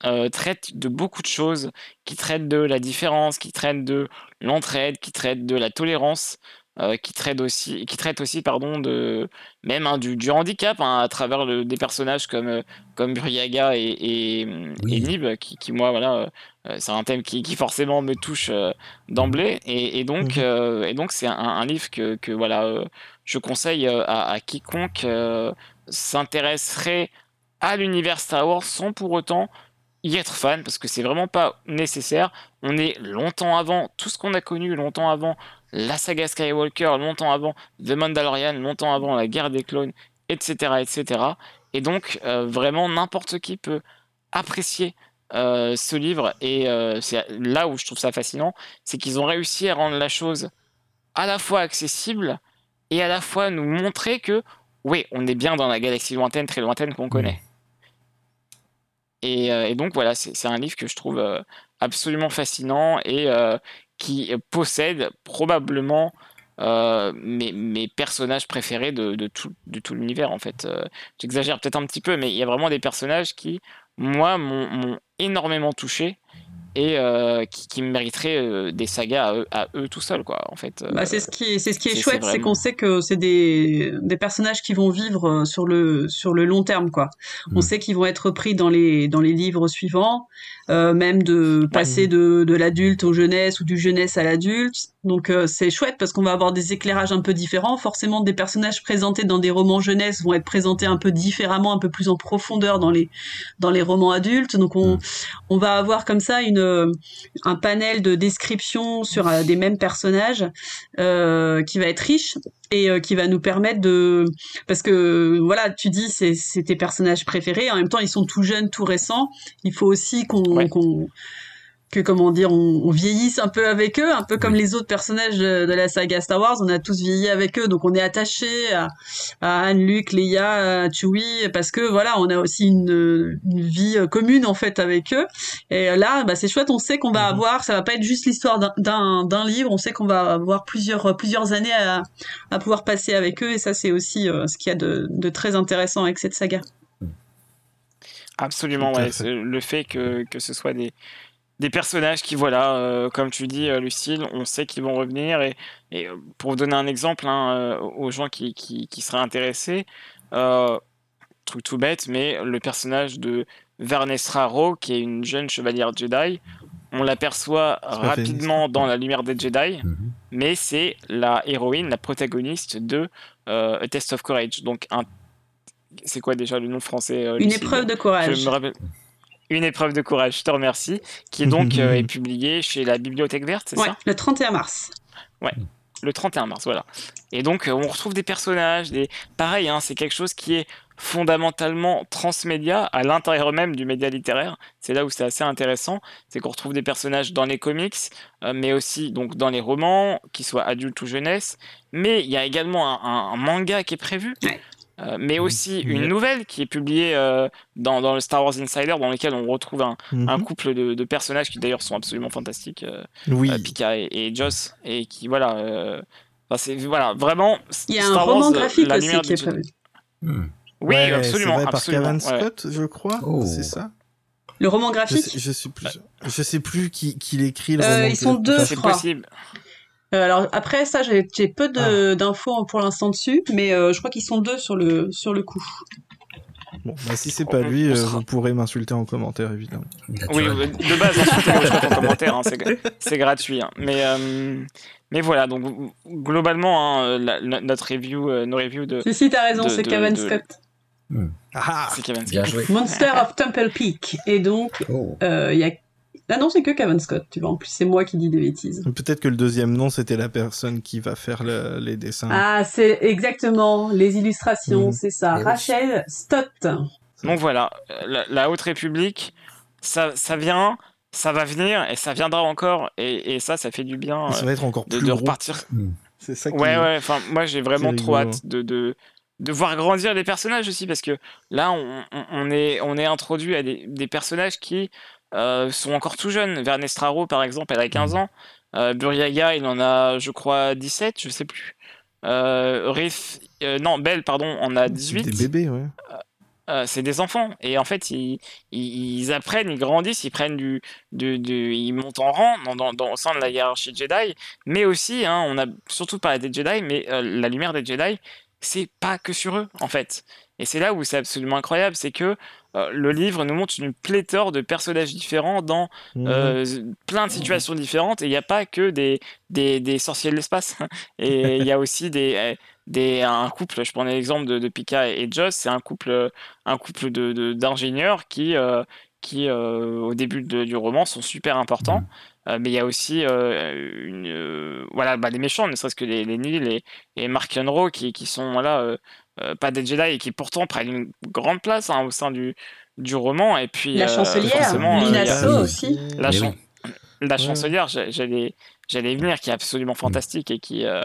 euh, traite de beaucoup de choses, qui traite de la différence, qui traite de l'entraide, qui traite de la tolérance, euh, qui traite aussi, qui traite aussi pardon, de même hein, du, du handicap hein, à travers le- des personnages comme, euh, comme Buryaga et, et, Oui. et Nib, qui, qui, moi voilà, euh, c'est un thème qui, qui forcément me touche euh, d'emblée, et, et donc et donc c'est un, un livre que, que voilà, je conseille à, à quiconque s'intéresserait à l'univers Star Wars sans pour autant y être fan parce que c'est vraiment pas nécessaire. On est longtemps avant tout ce qu'on a connu, longtemps avant la saga Skywalker, longtemps avant The Mandalorian, longtemps avant la guerre des clones, etc. etc. Et donc euh, vraiment n'importe qui peut apprécier euh, ce livre et euh, c'est là où je trouve ça fascinant, c'est qu'ils ont réussi à rendre la chose à la fois accessible et à la fois nous montrer que oui, on est bien dans la galaxie lointaine, très lointaine qu'on connaît. Et, et donc voilà, c'est un livre que je trouve absolument fascinant et qui possède probablement euh, mes, personnages préférés de, tout, l'univers en fait. Euh, J'exagère peut-être un petit peu, mais il y a vraiment des personnages qui, moi, m'ont énormément touché et euh, qui, qui mériteraient euh, des sagas à eux, à eux tout seuls, quoi, en fait. Bah, c'est ce qui est, c'est ce qui est chouette, c'est qu'on sait que c'est des, des personnages qui vont vivre euh, sur le, sur le long terme, quoi. On Mm. sait qu'ils vont être pris dans les, dans les livres suivants, euh, même de passer de, de l'adulte au jeunesse ou du jeunesse à l'adulte. Donc euh, c'est chouette parce qu'on va avoir des éclairages un peu différents. Forcément, des personnages présentés dans des romans jeunesse vont être présentés un peu différemment, un peu plus en profondeur dans les, dans les romans adultes. Donc on, Mm. on va avoir comme ça une, euh, un panel de descriptions sur euh, des mêmes personnages euh, qui va être riche et euh, qui va nous permettre de parce que voilà tu dis c'est tes personnages préférés en même temps ils sont tout jeunes tout récents il faut aussi qu'on Ouais. qu'on que comment dire on, on vieillisse un peu avec eux un peu comme les autres personnages de, de la saga Star Wars. On a tous vieilli avec eux. Donc on est attaché à, à Han, Luke, Leia, à Chewie parce que voilà on a aussi une, une vie euh, commune en fait avec eux. Et là bah, c'est chouette. On sait qu'on va Mhm. avoir ça va pas être juste l'histoire d'un- livre. On sait qu'on va avoir plusieurs plusieurs années à, à pouvoir passer avec eux. Et ça c'est aussi euh, ce qu'il y a de, de très intéressant avec cette saga. Absolument, ouais. fait. Le fait que, que ce soit des, des personnages qui, voilà, euh, comme tu dis, euh, Lucille, on sait qu'ils vont revenir. Et, et euh, pour vous donner un exemple hein, euh, aux gens qui, qui, qui seraient intéressés, euh, truc tout bête, mais le personnage de Vernestra Rowe, qui est une jeune chevalière Jedi, on l'aperçoit rapidement dans La lumière des Jedi, Mhm. mais c'est la héroïne, la protagoniste de euh, A Test of Courage. Donc, un... c'est quoi déjà le nom français euh, une Lucille? épreuve de courage je me rappelle. Une épreuve de courage, je te remercie, qui donc euh, est publiée chez la Bibliothèque Verte, c'est ouais, ça? le 31 mars Le 31 mars, voilà. Et donc euh, on retrouve des personnages, des pareil, hein, c'est quelque chose qui est fondamentalement transmédia à l'intérieur même du média littéraire. C'est là où c'est assez intéressant, c'est qu'on retrouve des personnages dans les comics, euh, mais aussi donc dans les romans, qu'ils soient adultes ou jeunesse. Mais il y a également un, un- un manga qui est prévu. Euh, mais aussi une nouvelle qui est publiée euh, dans, dans le Star Wars Insider, dans lequel on retrouve un, Mhm. un couple de, de personnages qui d'ailleurs sont absolument fantastiques, euh, Oui. euh, Pika et, et Joss, et qui voilà, euh, enfin, c'est voilà vraiment. il y a un roman Wars, graphique la aussi qui est du- prévu Hmm. Oui, Ouais, absolument, c'est vrai, par absolument. Cavan ouais. Scott, je crois. Oh. C'est ça? le roman Je graphique sais, je sais plus. Je sais plus qui, qui l'écrit. Euh, ils sont deux, C'est je crois. possible. Euh, alors après ça j'ai peu Ah. d'infos pour l'instant dessus mais euh, je crois qu'ils sont deux sur le sur le coup Bon, bah, si c'est pas lui, euh, sera- vous pourrez m'insulter en commentaire, évidemment. Oui, de base, insultez-moi je en commentaire, hein, c'est c'est gratuit. hein. Mais, euh, mais voilà, donc globalement, hein, la- la- notre review, euh, nos reviews de. si si t'as raison de- c'est de- Scott Ah C'est Kevin Bien joué. Monster of Temple Peak et donc Oh. euh, il y a Ah non, c'est que Cavan Scott, tu vois. En plus, c'est moi qui dis des bêtises. Peut-être que le deuxième nom, c'était la personne qui va faire le- les dessins. Ah, c'est exactement les illustrations, Mhm. c'est ça. Oui. Rachel Stott. Donc voilà, euh, la, la Haute République, ça, ça vient, ça va venir et ça viendra encore. Et, et ça, ça fait du bien ça euh, va être encore de, plus de gros. repartir. C'est ça qui Ouais, ouais, enfin, moi j'ai vraiment trop rigolo. hâte de, de, de voir grandir les personnages aussi parce que là, on, on- on est, on est introduit à des, des personnages qui euh, sont encore tout jeunes. Vernestraro, par exemple, elle a 15 ans. Euh, Buryaga, il en a, je crois, 17, je sais plus. Euh, Riff, euh, non, Belle, pardon, en a C'est 18. Des bébés, ouais. Euh, c'est des enfants et en fait ils, ils, ils apprennent, ils grandissent, ils prennent du, du, du- ils montent en rang dans, dans, dans- au sein de la hiérarchie Jedi, mais aussi hein, on a surtout parlé des Jedi, mais euh, la lumière des Jedi c'est pas que sur eux en fait. Et c'est là où c'est absolument incroyable, c'est que euh, le livre nous montre une pléthore de personnages différents dans Mhm. euh, plein de situations différentes et il n'y a pas que des, des, des sorciers de l'espace. Et il y a aussi des, euh, des, un couple, je prenais l'exemple de, de Pika et Joss, c'est un couple, un couple de, de- d'ingénieurs qui, euh, qui au début de- du roman, sont super importants. Euh, mais il y a aussi euh, une, euh, voilà, bah, les méchants, ne serait-ce que les, les Nils et, et Mark Yonro qui, qui sont voilà, pas des Jedi et qui pourtant prennent une grande place hein, au sein du, du roman. Et puis, La euh, chancelière, forcément, euh, aussi. la, Mais chan- oui. la chancelière, j'a- j'allais, venir, qui est absolument fantastique et qui, euh,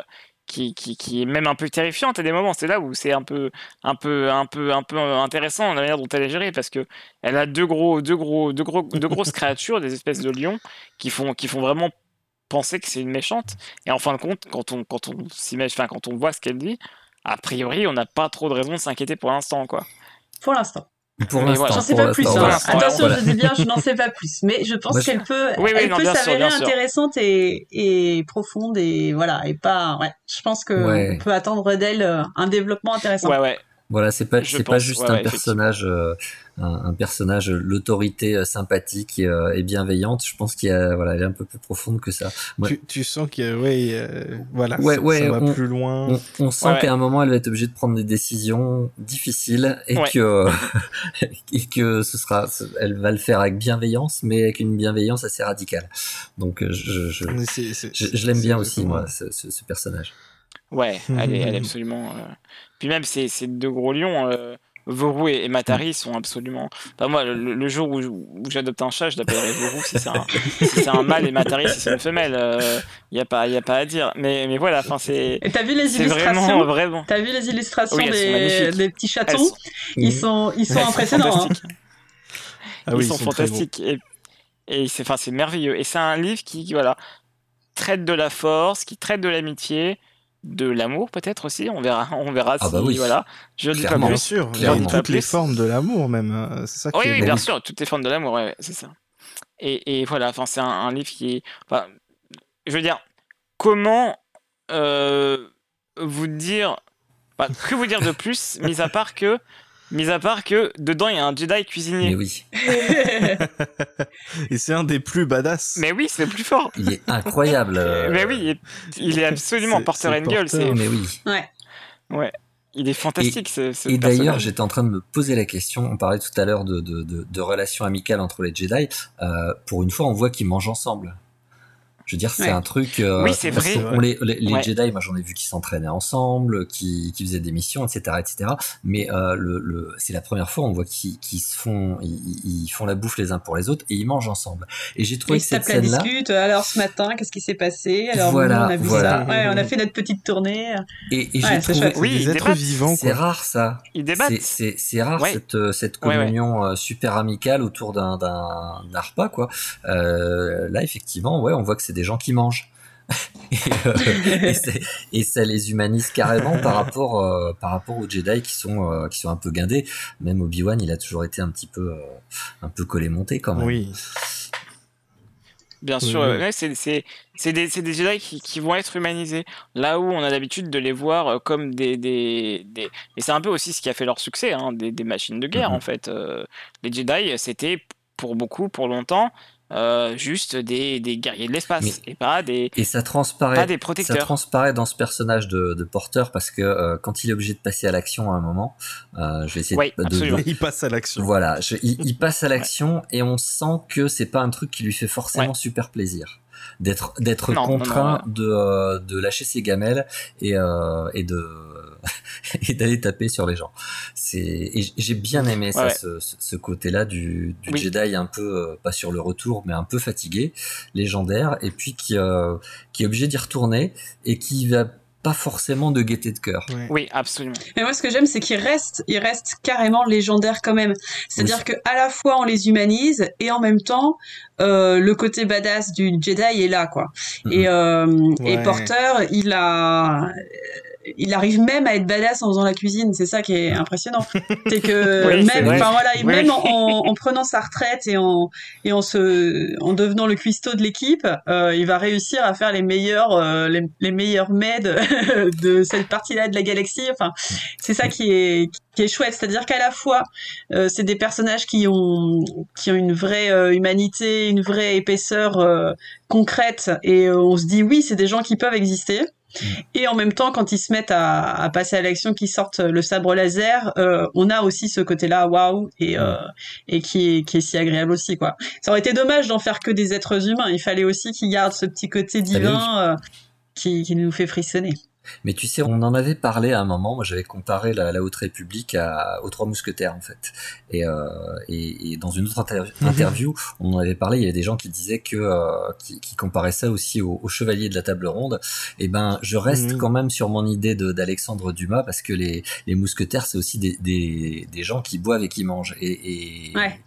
qui, qui, qui est même un peu terrifiante à des moments. C'est là où c'est un peu, un peu, un peu, un peu intéressant la manière dont elle est gérée parce que elle a deux gros, deux gros, deux gros, deux grosses créatures, des espèces de lions qui font, qui font vraiment penser que c'est une méchante. Et en fin de compte, quand on, quand on s'imagine, enfin quand on voit ce qu'elle dit, a priori, on n'a pas trop de raison de s'inquiéter pour l'instant, quoi. Pour l'instant. Pour l'instant. voilà. J'en sais pas plus. hein. Attention, Voilà. je dis bien, je n'en sais pas plus. Mais je pense qu'elle peut, Oui, oui, elle non, peut s'avérer intéressante et, et profonde et voilà et pas. Ouais, je pense que Ouais. on peut attendre d'elle euh, un développement intéressant. Ouais, ouais. Voilà, c'est pas, c'est pas juste ouais, un ouais, personnage, euh, un, un personnage, euh, l'autorité euh, sympathique et, euh, et bienveillante. Je pense qu'il y a, voilà, elle est un peu plus profonde que ça. Ouais. Tu, tu sens que, euh, voilà, Ouais, ça, ouais, ça va on- plus loin. On, on sent qu'à un moment, elle va être obligée de prendre des décisions difficiles et Ouais. que et que ce sera, elle va le faire avec bienveillance, mais avec une bienveillance assez radicale. Donc, je, je, c'est- c'est- je, je l'aime bien c'est aussi, moi, ce, ce, ce personnage. Ouais, elle est, elle est absolument. euh, Puis même ces, ces deux gros lions, euh, Voru et, et Matari, sont absolument. Enfin, moi, le, le jour où, où j'adopte un chat, je l'appellerai Voru si c'est un, si c'est un mâle et Matari si c'est une femelle. Il n'y a, pas- y a pas à dire. Mais, mais voilà, enfin, c'est Et t'as vu les illustrations vraiment, vraiment. T'as vu les illustrations Oui, des, des petits chatons sont, Ils sont, ils sont elles sont impressionnants. hein. Ah oui, ils sont, fantastiques. Et, et c'est enfin, c'est merveilleux. Et c'est un livre qui, qui, voilà, traite de la force, qui traite de l'amitié, de l'amour peut-être aussi. On verra, on verra Ah si. bah oui. Voilà. Je dis pas Clairement. Bien plus. sûr, dis toutes les plus. formes de l'amour même. hein, C'est ça qui Oui, oui, bien sûr, toutes les formes de l'amour, ouais, ouais, c'est ça. Et, et voilà, enfin, c'est un, un livre qui est. Enfin, je veux dire, comment euh, vous dire. enfin, que vous dire de plus, mis à part que. Mis à part que dedans il y a un Jedi cuisinier. Mais oui, Et c'est un des plus badass. Mais oui, c'est le plus fort. il est incroyable. euh, Mais oui, il est, il est absolument porteur and gueule. mais oui. ouais. ouais, il est fantastique. ce, ce Et d'ailleurs, j'étais en train de me poser la question. On parlait tout à l'heure de, de, de, de relations amicales entre les Jedi. Euh, pour une fois, on voit qu'ils mangent ensemble. Je veux dire, c'est Ouais. un truc. euh, Oui, c'est vrai. les, les, les Ouais. Jedi, moi, j'en ai vu qui s'entraînaient ensemble, qui, qui faisaient des missions, etc., etc. Mais euh, le, le, c'est la première fois on voit qu'ils qu'ils se font, ils, ils font la bouffe les uns pour les autres et ils mangent ensemble. Et j'ai trouvé Ils que cette scène-là, discute. Alors ce matin, qu'est-ce qui s'est passé? Alors Voilà, nous, on a vu voilà. ça. Ouais, on a fait notre petite tournée. et, et Ouais, j'ai trouvé, Oui, des ils êtres débattent. vivants, c'est rare ça. Ils débattent. C'est- rare Ouais. cette, euh, cette Ouais, ouais. communion euh, super amicale autour d'un d'un d'un repas quoi. Euh, là effectivement ouais on voit que c'est des gens qui mangent. et, euh, et, ça les humanise carrément par rapport euh, par rapport aux Jedi qui sont euh, qui sont un peu guindés. Même Obi Wan il a toujours été un petit peu euh, un peu collé monté quand même. Oui. Bien Oui, sûr, ouais, c'est c'est- c'est des, c'est des Jedi qui, qui vont être humanisés. Là où on a l'habitude de les voir comme des. des, des... Et c'est un peu aussi ce qui a fait leur succès, hein, des, des machines de guerre Mhm. en fait. Euh, les Jedi, c'était pour beaucoup, pour longtemps, euh, juste des, des guerriers de l'espace et pas des et ça transparaît pas des protecteurs. ça transparaît dans ce personnage de, de porteur parce que euh, quand il est obligé de passer à l'action à un moment euh, je vais essayer Oui, de. Il passe à l'action. voilà je- il, il passe à l'action et on sent que c'est pas un truc qui lui fait forcément super plaisir d'être d'être Non, non, contraint de euh, de lâcher ses gamelles et euh, et de et d'aller taper sur les gens c'est j'ai bien aimé ça Ouais. ce, ce- ce côté-là du, du Oui. Jedi un peu euh, pas sur le retour mais un peu fatigué légendaire et puis qui euh, qui est obligé d'y retourner et qui va pas forcément de gaieté de cœur Ouais. Oui, absolument. Mais moi, ce que j'aime, c'est qu'ils restent, ils restent carrément légendaires quand même. C'est-à-dire Oui. que à la fois on les humanise et en même temps, euh, le côté badass du Jedi est là, quoi. Et, euh, et. Porter, il a, il arrive même à être badass en faisant la cuisine. C'est ça qui est impressionnant. c'est que Oui, même, vrai. enfin voilà, et Oui. même en, en- en prenant sa retraite et en et en se, en devenant le cuistot de l'équipe, euh, il va réussir à faire les meilleurs, euh, les, les meilleurs mets de, de cette partie-là de la galaxie. Enfin, c'est ça qui est qui est chouette, c'est-à-dire qu'à la fois euh, c'est des personnages qui ont qui ont une vraie euh, humanité, une vraie épaisseur concrète et on se dit oui, c'est des gens qui peuvent exister. Et en même temps, quand ils se mettent à, à passer à l'action, qu'ils sortent le sabre laser, euh, on a aussi ce côté-là, waouh, et, euh, et qui est, qui est si agréable aussi, quoi. Ça aurait été dommage d'en faire que des êtres humains. Il fallait aussi qu'ils gardent ce petit côté divin euh, qui, qui nous fait frissonner. Mais tu sais, on en avait parlé à un moment. Moi, j'avais comparé la, la Haute République à, aux Trois Mousquetaires, en fait. Et, euh, et, et dans une autre inter- Mhm. interview, on en avait parlé. Il y avait des gens qui disaient que, euh, qui, qui comparaient ça aussi aux, Chevaliers de la Table Ronde. Et ben, je reste Mhm. quand même sur mon idée d'Alexandre Dumas parce que les, les Mousquetaires, c'est aussi des, des, des gens qui boivent et qui mangent. Et, et, Ouais.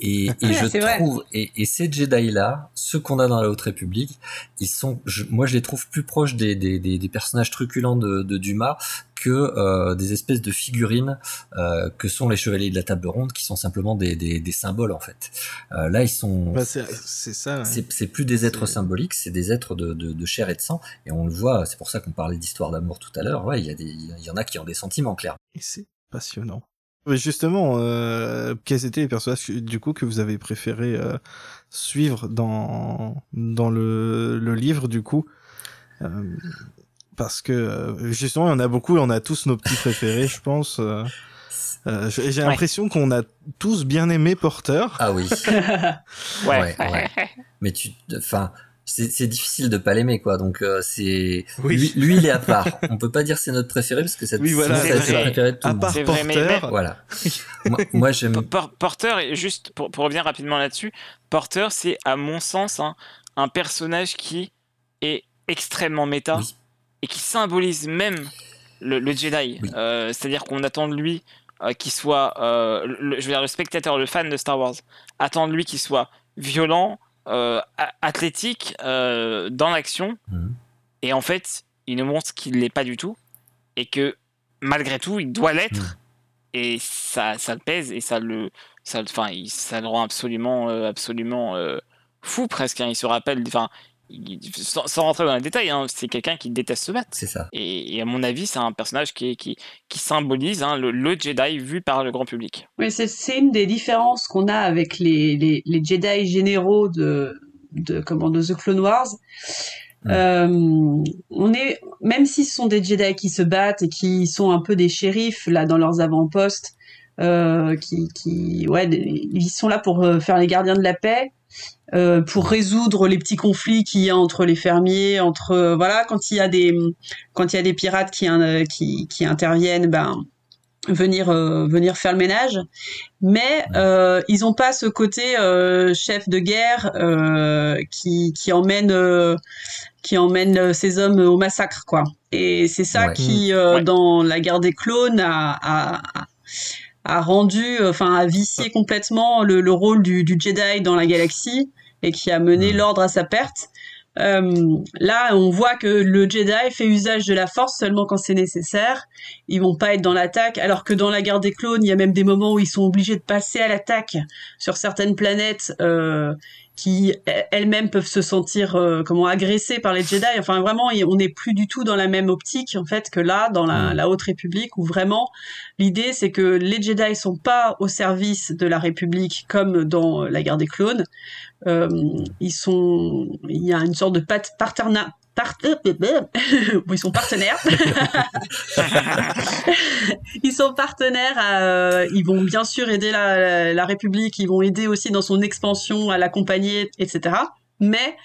et, et Ouais, je vrai. trouve, et, et ces Jedi-là, ceux qu'on a dans la Haute République, ils sont, je- moi, je les trouve plus proches des, des, des, des personnages truculents de, de Dumas que euh, des espèces de figurines euh, que sont les chevaliers de la table ronde, qui sont simplement des, des, des symboles en fait. Euh, là, ils sont, Bah, c'est ça. ouais. c'est plus des êtres symboliques, c'est des êtres de, de, de chair et de sang, et on le voit. C'est pour ça qu'on parlait d'histoire d'amour tout à l'heure. Ouais, il y a des, il y en a qui ont des sentiments clairs. Et c'est passionnant. Mais justement, quels étaient les personnages du coup que vous avez préféré suivre dans dans le, le livre du coup? Parce que euh, justement, il y en a beaucoup, et on a tous nos petits préférés, je pense. euh. Euh, J'ai Ouais. l'impression qu'on a tous bien aimé Porter. Ah oui. Ouais. Ouais, ouais. Mais tu, enfin, c'est c'est difficile de pas l'aimer quoi. Donc euh, c'est Oui. lui, lui, il est à part. On peut pas dire c'est notre préféré parce que ça, Oui, voilà, c'est être le vrai. préféré de tout À le monde. part C'est vrai, mais- Porter, mais- Voilà. moi, moi, j'aime. Por- Porter, juste pour, pour revenir rapidement là-dessus, Porter, c'est à mon sens hein, un personnage qui est extrêmement méta Oui. Et qui symbolise même le, le Jedi. Oui. Euh, C'est-à-dire qu'on attend de lui euh, qu'il soit, euh, le, je veux dire, le spectateur, le fan de Star Wars, attend de lui qu'il soit violent, athlétique, dans l'action, Mhm. et en fait, il nous montre qu'il ne l'est pas du tout, et que malgré tout, il doit l'être, Mhm. et ça, ça le pèse, et ça le, ça, enfin, ça le rend absolument, absolument fou presque. hein. Il se rappelle, enfin, sans, sans rentrer dans les détails, hein, c'est quelqu'un qui déteste se battre. C'est ça. Et, et à mon avis, c'est un personnage qui, est- qui, qui symbolise hein, le, le Jedi vu par le grand public. Oui, c'est une des différences qu'on a avec les, les, les Jedi généraux de, de, comment, de The Clone Wars. Mm. Euh, on est, même si ce sont des Jedi qui se battent et qui sont un peu des shérifs là dans leurs avant-postes, euh, qui, qui, ouais, des- ils sont là pour euh, faire les gardiens de la paix, euh, pour résoudre les petits conflits qu'il y a entre les fermiers, entre euh, voilà, quand il y a des, quand il y a des pirates qui, euh, qui, qui interviennent, ben venir euh, venir faire le ménage mais euh, ils ont pas ce côté euh, chef de guerre euh, qui qui emmène euh, qui emmène ses hommes au massacre quoi et c'est ça Ouais. qui euh, Ouais. dans la guerre des clones a, a, a rendu enfin a vicié complètement le, le rôle du, du Jedi dans la galaxie et qui a mené Mm. l'ordre à sa perte là, on voit que le Jedi fait usage de la Force seulement quand c'est nécessaire. Ils vont pas être dans l'attaque, alors que dans la guerre des clones, il y a même des moments où ils sont obligés de passer à l'attaque sur certaines planètes. Euh, qui elles-mêmes peuvent se sentir euh, comment agressées par les Jedi. Enfin vraiment, on n'est plus du tout dans la même optique en fait que là dans la, la Haute République où vraiment l'idée c'est que les Jedi sont pas au service de la République comme dans la guerre des clones. Euh, ils sont, il y a une sorte de partenariat ils sont partenaires. ils sont partenaires. Euh, ils vont bien sûr aider la, la, République. Ils vont aider aussi dans son expansion, à l'accompagner, etc. Mais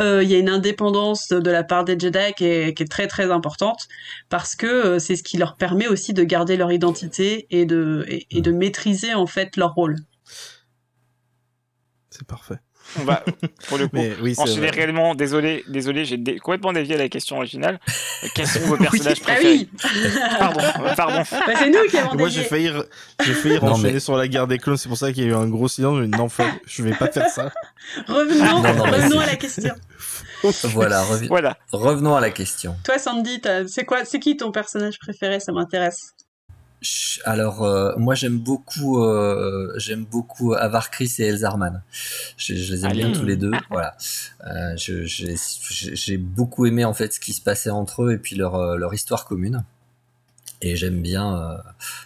euh, il y a une indépendance de la part des Jedi qui est, qui est très très importante parce que euh, c'est ce qui leur permet aussi de garder leur identité et de, et de maîtriser en fait leur rôle. C'est parfait. On va, pour le coup, oui, enchaîner réellement. Désolé, désolé, j'ai complètement dévié la question originale. Quels sont vos personnages ah préférés ah oui. Pardon, pardon. Bah, c'est nous qui avons Moi, j'ai failli, j'ai failli enchaîner sur la guerre des clones. C'est pour ça qu'il y a eu un gros silence. Mais non, je vais pas faire ça. Revenons, revenons à la question. voilà, voilà, revenons à la question. Toi, Sandy, c'est quoi, c'est qui ton personnage préféré? Ça m'intéresse. Alors euh, moi j'aime beaucoup euh, j'aime beaucoup Avar Chris et Elzarman. Je, je les aime bien tous les deux. Voilà. Euh, j'ai beaucoup aimé en fait ce qui se passait entre eux et puis leur leur histoire commune et j'aime bien, euh,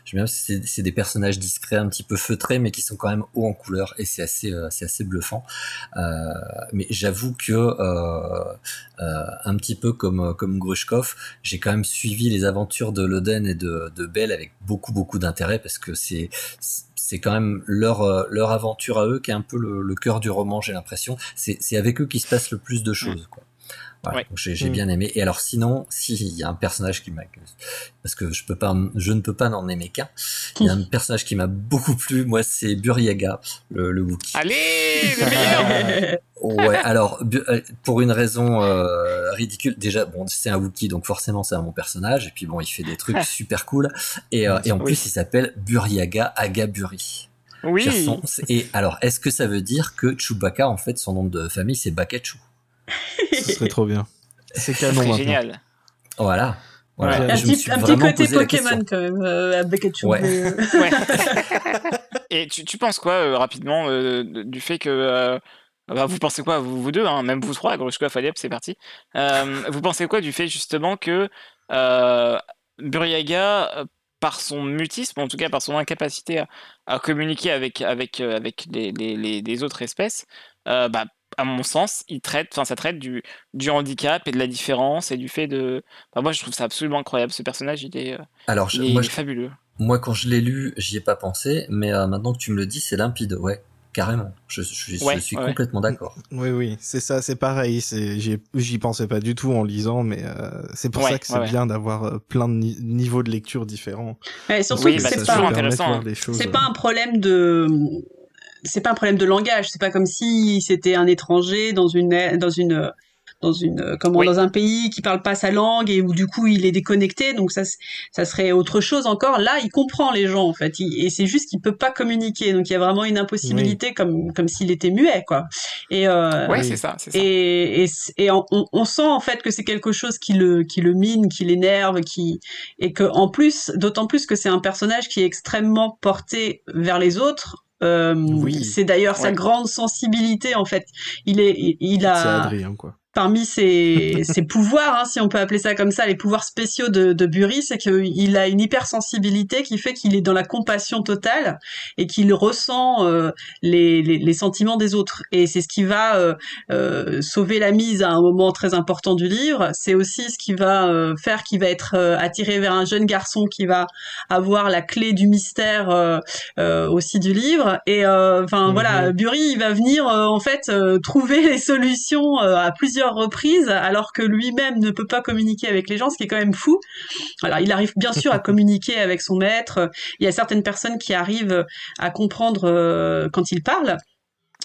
j'aime bien c'est des personnages discrets, un petit peu feutrés, mais qui sont quand même hauts en couleur et c'est assez, euh, c'est assez bluffant. Euh, mais j'avoue que euh, euh, un petit peu comme comme Grushkov, j'ai quand même suivi les aventures de Loden et de, de Bell avec beaucoup beaucoup d'intérêt parce que c'est c'est quand même leur leur aventure à eux qui est un peu le, le cœur du roman, j'ai l'impression. C'est avec eux qu'il se passe le plus de choses, quoi. J'ai mm. bien aimé. Et alors sinon, s'il y a un personnage qui m'a, parce que je peux pas, je ne peux pas n'en aimer qu'un. Il y a un personnage qui m'a beaucoup plu. Moi, c'est Buryaga, le, le Wookie. Allez, le ouais. Alors, euh, pour une raison euh, ridicule, déjà, bon, c'est un Wookie, donc forcément, c'est un bon personnage. Et puis bon, il fait des trucs super cool. Et, euh, et en plus, il s'appelle Buryaga Agaburi. Oui. Et alors, est-ce que ça veut dire que Chewbacca, en fait, son nom de famille, c'est Bakachou ce serait trop bien. C'est canon C'est génial. Voilà. voilà. Un, petit, un petit côté Pokémon quand même, euh, avec Ouais. ouais. Et tu, tu, penses quoi euh, rapidement euh, du fait que bah, vous pensez quoi vous, vous deux, hein, même vous trois, Grushkov, Aliep, c'est parti. vous pensez quoi du fait justement que Buryaga par son mutisme, en tout cas par son incapacité à, à communiquer avec, avec, avec les, les, les, autres espèces, bah, à mon sens, il traite, enfin, ça traite du, du handicap et de la différence et du fait de. moi, je trouve ça absolument incroyable. Ce personnage, il est, euh, Alors, moi, fabuleux. Moi, quand je l'ai lu, j'y ai pas pensé, mais euh, maintenant que tu me le dis, c'est limpide. Ouais, carrément. Je, suis complètement d'accord. Oui, oui, c'est ça, c'est pareil. J'y pensais pas du tout en lisant, mais euh, c'est pour ça que c'est bien d'avoir plein de niveaux de lecture différents. surtout que bah, c'est pas. C'est pas un problème de c'est pas un problème de langage. C'est pas comme si c'était un étranger dans une dans une dans une comment dans un pays qui parle pas sa langue et où du coup il est déconnecté. Donc ça ça serait autre chose encore. Là, il comprend les gens en fait. et c'est juste qu'il peut pas communiquer. Donc il y a vraiment une impossibilité comme comme s'il était muet quoi. Et euh, ouais, c'est ça, ça, Et et, et on, on, sent en fait que c'est quelque chose qui le qui le mine, qui l'énerve, qui et que en plus d'autant plus que c'est un personnage qui est extrêmement porté vers les autres euh, oui. C'est d'ailleurs sa grande sensibilité en fait. Il est, il, a. Adrien, quoi parmi ses, ses pouvoirs, hein, si on peut appeler ça comme ça, les pouvoirs spéciaux de, de Bury, c'est qu'il a une hypersensibilité qui fait qu'il est dans la compassion totale et qu'il ressent euh, les, les, les, sentiments des autres. Et c'est ce qui va euh, euh, sauver la mise à un moment très important du livre. C'est aussi ce qui va faire qu'il va être attiré vers un jeune garçon qui va avoir la clé du mystère aussi du livre. Et enfin voilà, mhm. Bury, il va venir en fait trouver les solutions à plusieurs reprises, alors que lui-même ne peut pas communiquer avec les gens, ce qui est quand même fou. Il arrive bien sûr à communiquer avec son maître. Il y a certaines personnes qui arrivent à comprendre euh, quand il parle.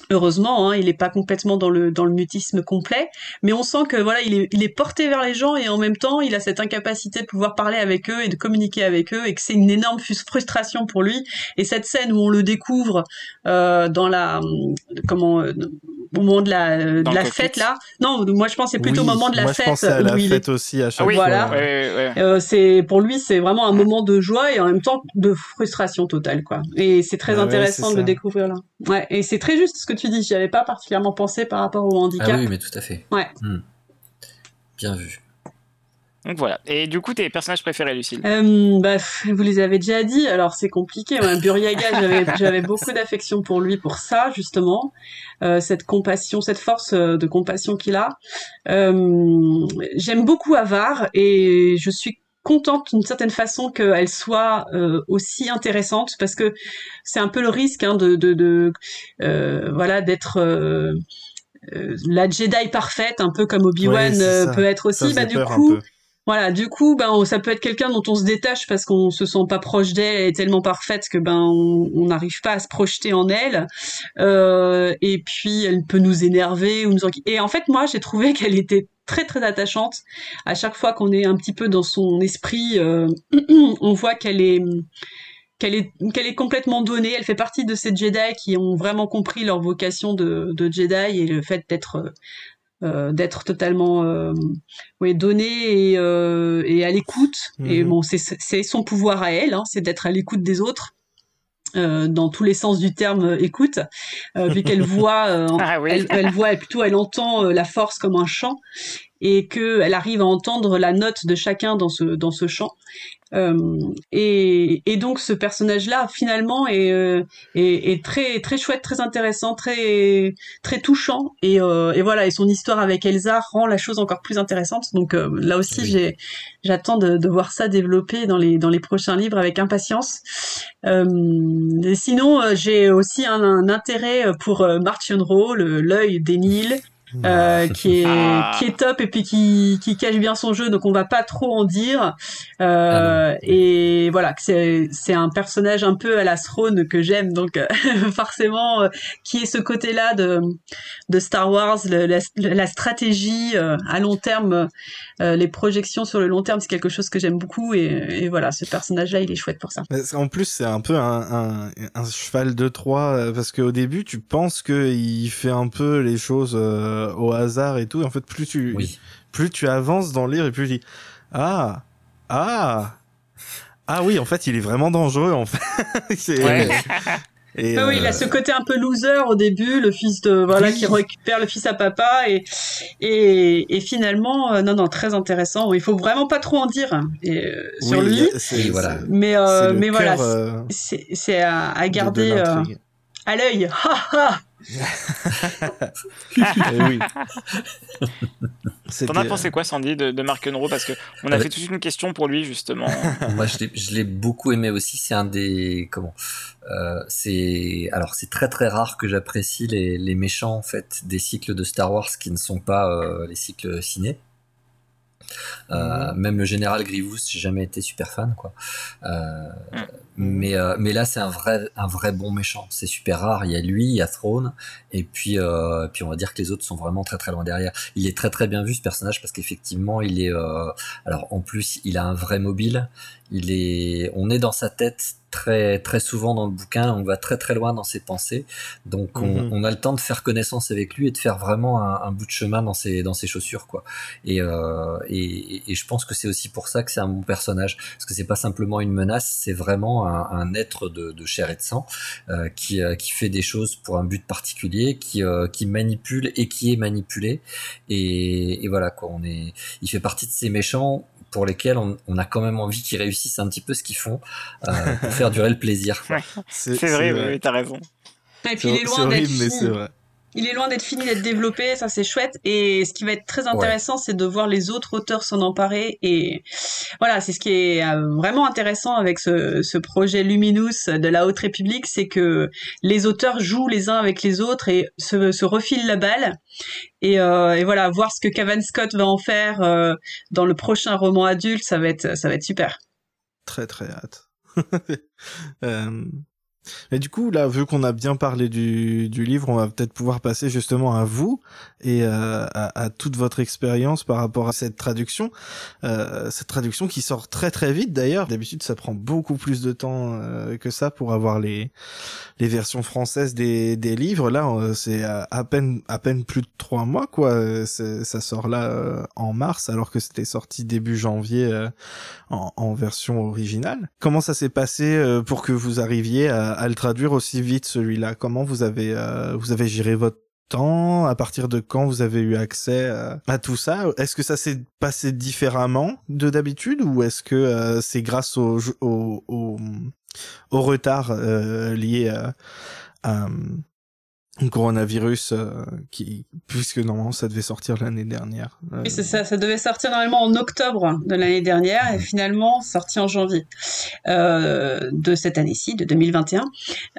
Heureusement, hein, il n'est pas complètement dans le mutisme complet, mais on sent que voilà, il est, porté vers les gens et en même temps, il a cette incapacité de pouvoir parler avec eux et de communiquer avec eux et que c'est une énorme frustration pour lui. Et cette scène où on le découvre euh, dans la comment euh, au moment de la, de cockpit. fête là. Non, moi je pense c'est plutôt au Oui, moment de la moi, fête je pensais à la il est fête aussi à chaque Ah oui, fois. Voilà. ouais, ouais, ouais. Euh, c'est pour lui, c'est vraiment un moment de joie et en même temps de frustration totale, quoi. Et c'est très Ah intéressant de le découvrir là. Ouais, et c'est très juste ce que tu dis. J'y avais pas particulièrement pensé par rapport au handicap. Ah oui, mais tout à fait. Ouais. Hmm. Bien vu. Donc voilà. Et du coup, tes personnages préférés, Lucille? Euh, bah, vous les avez déjà dit, alors c'est compliqué. Ouais, Buryaga, j'avais, j'avais beaucoup d'affection pour lui pour ça, justement. Euh, cette compassion, cette force euh, de compassion qu'il a. Euh, j'aime beaucoup Avar et je suis contente d'une certaine façon qu'elle soit euh, aussi intéressante parce que c'est un peu le risque hein, de, de, de euh, voilà d'être euh, euh, la Jedi parfaite, un peu comme Obi-Wan euh, peut être aussi. Bah, du peur un coup, peu. Voilà, du coup, ben, ça peut être quelqu'un dont on se détache parce qu'on se sent pas proche d'elle, elle est tellement parfaite que ben on n'arrive pas à se projeter en elle. Euh, et puis elle peut nous énerver ou nous Et en fait, moi, j'ai trouvé qu'elle était très très attachante. À chaque fois qu'on est un petit peu dans son esprit, euh, on voit qu'elle est qu'elle est est complètement donnée. Elle fait partie de ces Jedi qui ont vraiment compris leur vocation de, Jedi et le fait d'être euh, d'être totalement euh, ouais, donné et, euh, et à l'écoute. Et Mhm. bon, c'est son pouvoir à elle, hein, c'est d'être à l'écoute des autres. euh, dans tous les sens du terme euh, écoute, euh, vu qu'elle voit, euh, Ah oui. elle, elle voit plutôt, elle entend euh, la force comme un chant et que elle arrive à entendre la note de chacun dans ce dans ce chant. Euh, et, et donc ce personnage-là finalement est, euh, est, est très très chouette, très intéressant, très très touchant et, euh, et voilà et son histoire avec Elsa rend la chose encore plus intéressante. Donc euh, là aussi Oui. j'ai j'attends de, de voir ça développer dans les dans les prochains livres avec impatience. Et sinon j'ai aussi un, un intérêt pour Martian Rowe, l'œil d'Enil euh, qui est Ah. qui est top et puis qui qui cache bien son jeu donc on va pas trop en dire. Euh, Ah et voilà que c'est c'est un personnage un peu à la Throne que j'aime donc euh, forcément euh, qui est ce côté là de de Star Wars le- la, la stratégie euh, à long terme euh, les projections sur le long terme c'est quelque chose que j'aime beaucoup et, et voilà ce personnage là il est chouette pour ça En plus, c'est un peu un, un, un cheval de Troie euh, parce qu'au début, tu penses qu'il fait un peu les choses euh, au hasard et tout. Et en fait, plus tu, Oui. plus tu avances dans le livre et plus tu dis ah ah ah oui, en fait, il est vraiment dangereux en fait. C'est- Ouais. et, Ah oui, il a euh, ce côté un peu loser au début, le fils de voilà Oui. qui récupère le fils à papa et et, et finalement euh, non non très intéressant. Il faut vraiment pas trop en dire hein, et, euh, sur lui, voilà. mais mais voilà cœur, c'est à, à de- de garder à l'œil. Eh oui. T'en as pensé quoi, Sandy, de, de Mark Unruh Parce que on a Euh, fait toute une question pour lui, justement. Moi, je l'ai, beaucoup aimé aussi. C'est un des comment euh, C'est alors c'est très très rare que j'apprécie les, les méchants en fait des cycles de Star Wars qui ne sont pas euh, les cycles ciné. Euh, Même le général Grievous, j'ai jamais été super fan quoi. Euh, Mm. Mais euh, mais là c'est un vrai un vrai bon méchant. C'est super rare. Il y a lui, il y a Throne, et puis euh, puis on va dire que les autres sont vraiment très très loin derrière. Il est très très bien vu ce personnage parce qu'effectivement il est euh, alors en plus il a un vrai mobile. Il est on est dans sa tête très très souvent dans le bouquin. On va très très loin dans ses pensées. Donc on, Mhm. on a le temps de faire connaissance avec lui et de faire vraiment un, un bout de chemin dans ses dans ses chaussures quoi. Et euh, et, et je pense que c'est aussi pour ça que c'est un bon personnage parce que c'est pas simplement une menace, c'est vraiment un, un être de, de chair et de sang euh, qui euh, qui fait des choses pour un but particulier, qui euh, qui manipule et qui est manipulé. Et, et voilà quoi, on est, il fait partie de ces méchants pour lesquels on, on a quand même envie qu'ils réussissent un petit peu ce qu'ils font euh, pour faire durer le plaisir. C'est vrai, oui, t'as raison. Et puis il est C'est loin d'être Il est loin d'être fini, d'être développé, ça c'est chouette. Et ce qui va être très intéressant, c'est de voir les autres auteurs s'en emparer. Et voilà, c'est ce qui est euh, vraiment intéressant avec ce, ce projet Luminous de la Haute République, c'est que les auteurs jouent les uns avec les autres et se, se refilent la balle. Et, euh, et voilà, voir ce que Cavan Scott va en faire euh, dans le prochain roman adulte, ça va être, ça va être super. Très très hâte. Euh, Mais du coup, là, vu qu'on a bien parlé du, du livre, on va peut-être pouvoir passer justement à vous et euh, à, à, toute votre expérience par rapport à cette traduction. Euh, cette traduction qui sort très très vite d'ailleurs. D'habitude, ça prend beaucoup plus de temps euh, que ça pour avoir les, les versions françaises des, des livres. Là, euh, c'est à, peine à peine plus de trois mois, quoi. Ça sort là euh, en mars, alors que c'était sorti début janvier en, en, version originale. Comment ça s'est passé pour que vous arriviez à à, le traduire aussi vite celui-là. Comment vous avez euh, vous avez géré votre temps? À partir de quand vous avez eu accès euh, à tout ça? Est-ce que ça s'est passé différemment de d'habitude ou est-ce que euh, c'est grâce au, au, au, au retard lié à, à coronavirus euh, qui puisque normalement ça devait sortir l'année dernière. Euh, oui, c'est ça, ça devait sortir normalement en octobre de l'année dernière et finalement sorti en janvier euh, de cette année-ci, de 2021.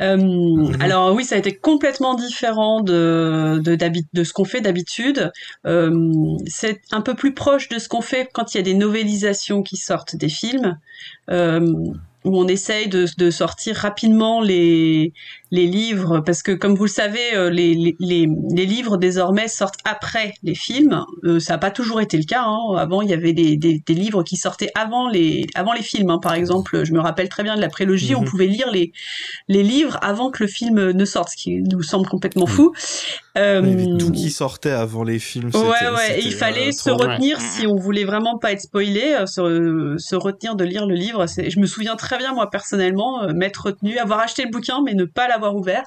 Euh, mhm. Alors oui, ça a été complètement différent de de, de ce qu'on fait d'habitude. c'est un peu plus proche de ce qu'on fait quand il y a des novélisations qui sortent des films où on essaye de, de, sortir rapidement les, les livres, parce que comme vous le savez, euh, les, les, les livres désormais sortent après les films. Euh, ça n'a pas toujours été le cas. Hein. Avant, il y avait des, des, des, livres qui sortaient avant les, avant les films. Hein. Par exemple, je me rappelle très bien de la prélogie, on mhm. pouvait lire les, les livres avant que le film ne sorte, ce qui nous semble complètement fou. Euh, tout qui sortait avant les films. Ouais, ouais. Et il fallait se retenir si on voulait vraiment pas être spoilé, se, se retenir de lire le livre. Je me souviens très bien, moi, personnellement, euh, m'être retenu, avoir acheté le bouquin, mais ne pas l'avoir ouvert,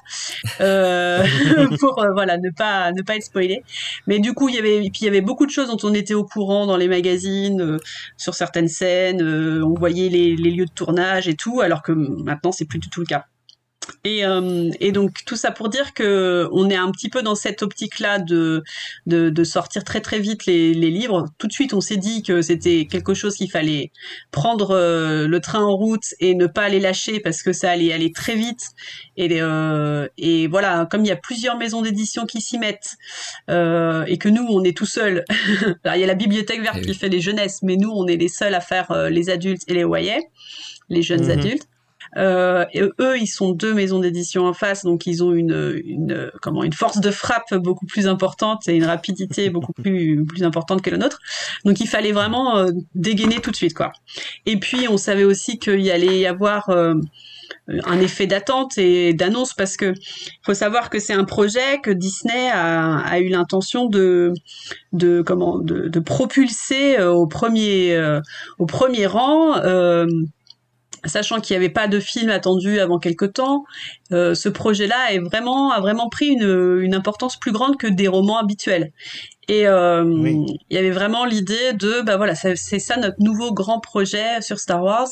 euh, pour euh, voilà, ne pas ne pas être spoilé. Mais du coup, il y avait puis il y avait beaucoup de choses dont on était au courant dans les magazines, sur certaines scènes, on voyait les, les lieux de tournage et tout, alors que maintenant c'est plus du tout le cas. Et, euh, et, donc tout ça pour dire que on est un petit peu dans cette optique-là de, de, de, sortir très très vite les, les, livres. Tout de suite, on s'est dit que c'était quelque chose qu'il fallait prendre euh, le train en route et ne pas les lâcher parce que ça allait aller très vite. Et, euh, et voilà, comme il y a plusieurs maisons d'édition qui s'y mettent euh, et que nous, on est tout seuls. il y a la bibliothèque verte eh qui fait les jeunesses, mais nous, on est les seuls à faire euh, les adultes et les voyais, les jeunes mhm. adultes. Euh, et eux, ils sont deux maisons d'édition en face, donc ils ont une, une, comment, une force de frappe beaucoup plus importante et une rapidité beaucoup plus, plus importante que la nôtre. Donc il fallait vraiment euh, dégainer tout de suite, quoi. Et puis on savait aussi qu'il y allait y avoir euh, un effet d'attente et d'annonce parce que faut savoir que c'est un projet que Disney a, a eu l'intention de de comment de, de propulser au premier au premier rang sachant qu'il n'y avait pas de film attendu avant quelque temps, euh, ce projet-là est vraiment a vraiment pris une, une, importance plus grande que des romans habituels. Et euh, il y avait vraiment l'idée de, bah voilà, c'est ça notre nouveau grand projet sur Star Wars.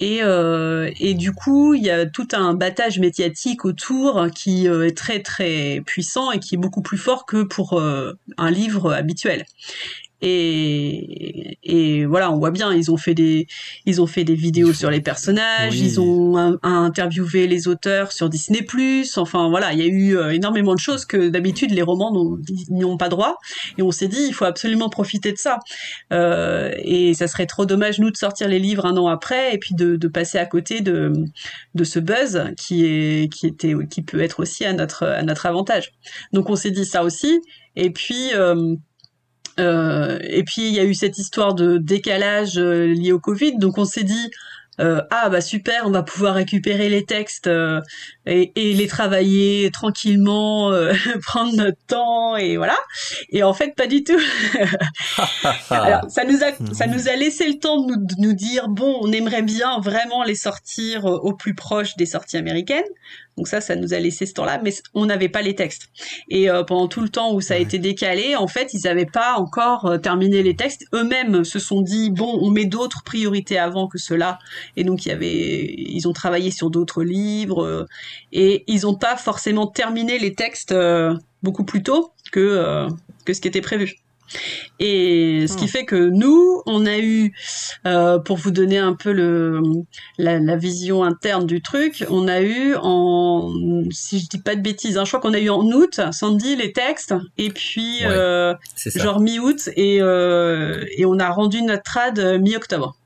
Et, euh, et du coup, il y a tout un battage médiatique autour qui est très très puissant et qui est beaucoup plus fort que pour un livre habituel. Et, et, voilà, on voit bien, ils ont fait des, ils ont fait des vidéos sur les personnages, ils ont interviewé les auteurs sur Disney+. Enfin voilà, il y a eu euh, énormément de choses que d'habitude les romans n'y ont pas droit. Et on s'est dit, il faut absolument profiter de ça. Euh, et ça serait trop dommage nous de sortir les livres un an après et puis de, de passer à côté de, de ce buzz qui est, qui était, qui peut être aussi à notre, à notre avantage. Donc on s'est dit ça aussi. Et puis euh, et puis il y a eu cette histoire de décalage euh, lié au Covid, donc on s'est dit euh, ah bah super, on va pouvoir récupérer les textes euh, et, et, les travailler tranquillement, euh, prendre notre temps et voilà. Et en fait, pas du tout. Alors ça nous a ça nous a laissé le temps de nous, de nous, dire bon, on aimerait bien vraiment les sortir au plus proche des sorties américaines. Donc ça, ça nous a laissé ce temps-là, mais on n'avait pas les textes. Et euh, pendant tout le temps où ça a été décalé, en fait, ils n'avaient pas encore euh, terminé les textes. Eux-mêmes se sont dit bon, on met d'autres priorités avant que cela. Et donc il y avait, ils ont travaillé sur d'autres livres euh, et ils n'ont pas forcément terminé les textes beaucoup plus tôt que que ce qui était prévu. Et ce qui hmm. fait que nous, on a eu, euh, pour vous donner un peu le, la, vision interne du truc, on a eu en, si je dis pas de bêtises, hein, je crois qu'on a eu en août, Sandy, les textes, et puis euh, genre mi-août, et, euh, et on a rendu notre trad mi-octobre.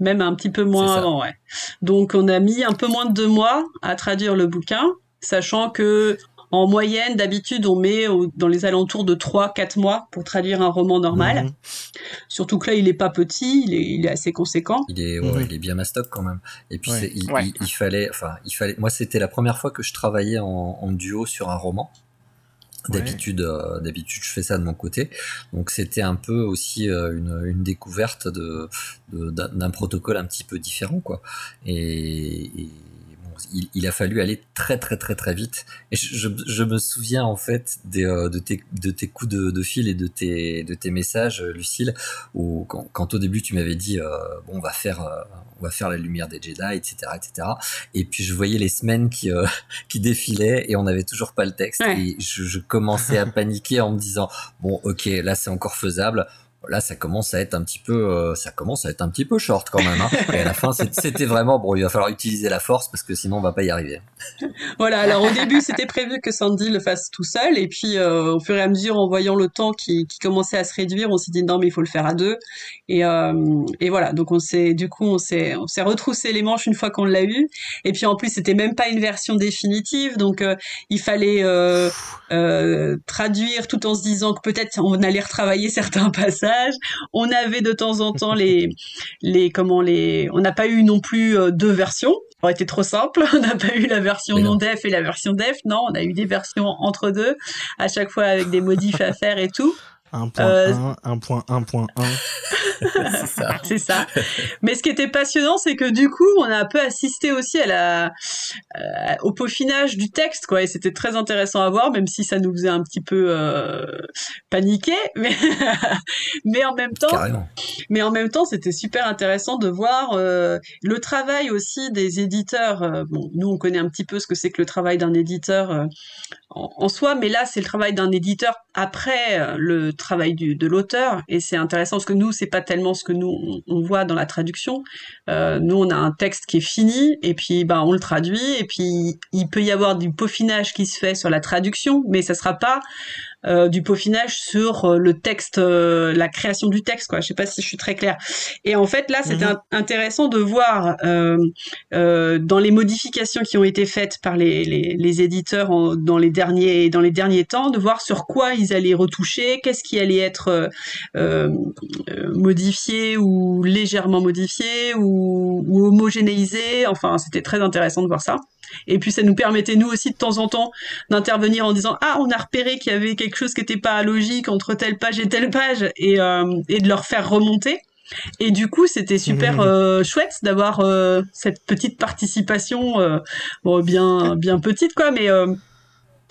Même un petit peu moins avant, ouais. Donc on a mis un peu moins de deux mois à traduire le bouquin, sachant que en moyenne, d'habitude, on met dans les alentours de 3-4 mois pour traduire un roman normal. Mhm. Surtout que là, il est pas petit, il est, assez conséquent. Il est, mhm. il est bien mastoc quand même. Et puis, il, fallait, enfin, il fallait. Moi, c'était la première fois que je travaillais en, duo sur un roman. D'habitude, euh, d'habitude, je fais ça de mon côté. Donc, c'était un peu aussi euh, une, découverte de, d'un protocole un petit peu différent, quoi. et il, a fallu aller très très très très vite. Et je, me souviens en fait euh, de, tes, de tes coups de, fil et de tes, de tes messages, Lucille, où quand, au début tu m'avais dit euh, bon on va faire euh, on va faire la lumière des Jedi, etc., etc. Et puis je voyais les semaines qui qui défilaient et on n'avait toujours pas le texte et je, je commençais à paniquer en me disant bon ok là c'est encore faisable là ça commence à être un petit peu euh, ça commence à être un petit peu short quand même hein. et à la fin c'était vraiment bon. Il va falloir utiliser la force parce que sinon on va pas y arriver. Voilà alors au début c'était prévu que Sandy le fasse tout seul. Et puis euh, au fur et à mesure en voyant le temps qui, qui commençait à se réduire on s'est dit non mais il faut le faire à deux. Et, euh, et voilà. Donc on s'est du coup on s'est on s'est retroussé les manches une fois qu'on l'a eu. Et puis en plus c'était même pas une version définitive. Donc il fallait traduire tout en se disant que peut-être on allait retravailler certains passages on avait de temps en temps les, les, comment les, on n'a pas eu non plus euh, deux versions. Ça aurait été trop simple. On n'a pas eu la version non def et la version def. Non, on a eu des versions entre deux, à chaque fois avec des modifs à faire et tout. 1.1, 1.1.1. c'est ça. Mais ce qui était passionnant, c'est que du coup, on a un peu assisté aussi à la, euh, au peaufinage du texte, quoi. Et c'était très intéressant à voir, même si ça nous faisait un petit peu euh, paniquer. Mais, mais en même temps, mais en même temps, c'était super intéressant de voir euh, le travail aussi des éditeurs. Euh, bon, nous, on connaît un petit peu ce que c'est que le travail d'un éditeur euh, en, soi, mais là, c'est le travail d'un éditeur après le travail de l'auteur et c'est intéressant parce que nous c'est pas tellement ce que nous on, voit dans la traduction. Euh, nous on a un texte qui est fini et puis ben on le traduit et puis il peut y avoir du peaufinage qui se fait sur la traduction mais ça sera pas euh, du peaufinage sur euh, le texte, euh, la création du texte, quoi. Je sais pas si je suis très claire. Et en fait, là, c'était mhm. intéressant de voir dans les modifications qui ont été faites par les, les, les éditeurs en, dans les derniers dans les derniers temps, de voir sur quoi ils allaient retoucher, qu'est-ce qui allait être modifié ou légèrement modifié ou, ou homogénéisé. Enfin, c'était très intéressant de voir ça. Et puis ça nous permettait nous aussi de temps en temps d'intervenir en disant ah on a repéré qu'il y avait quelque chose qui n'était pas logique entre telle page et telle page et, euh, et de leur faire remonter. Et du coup c'était super mmh. euh, chouette d'avoir euh, cette petite participation bon, bien bien petite quoi mais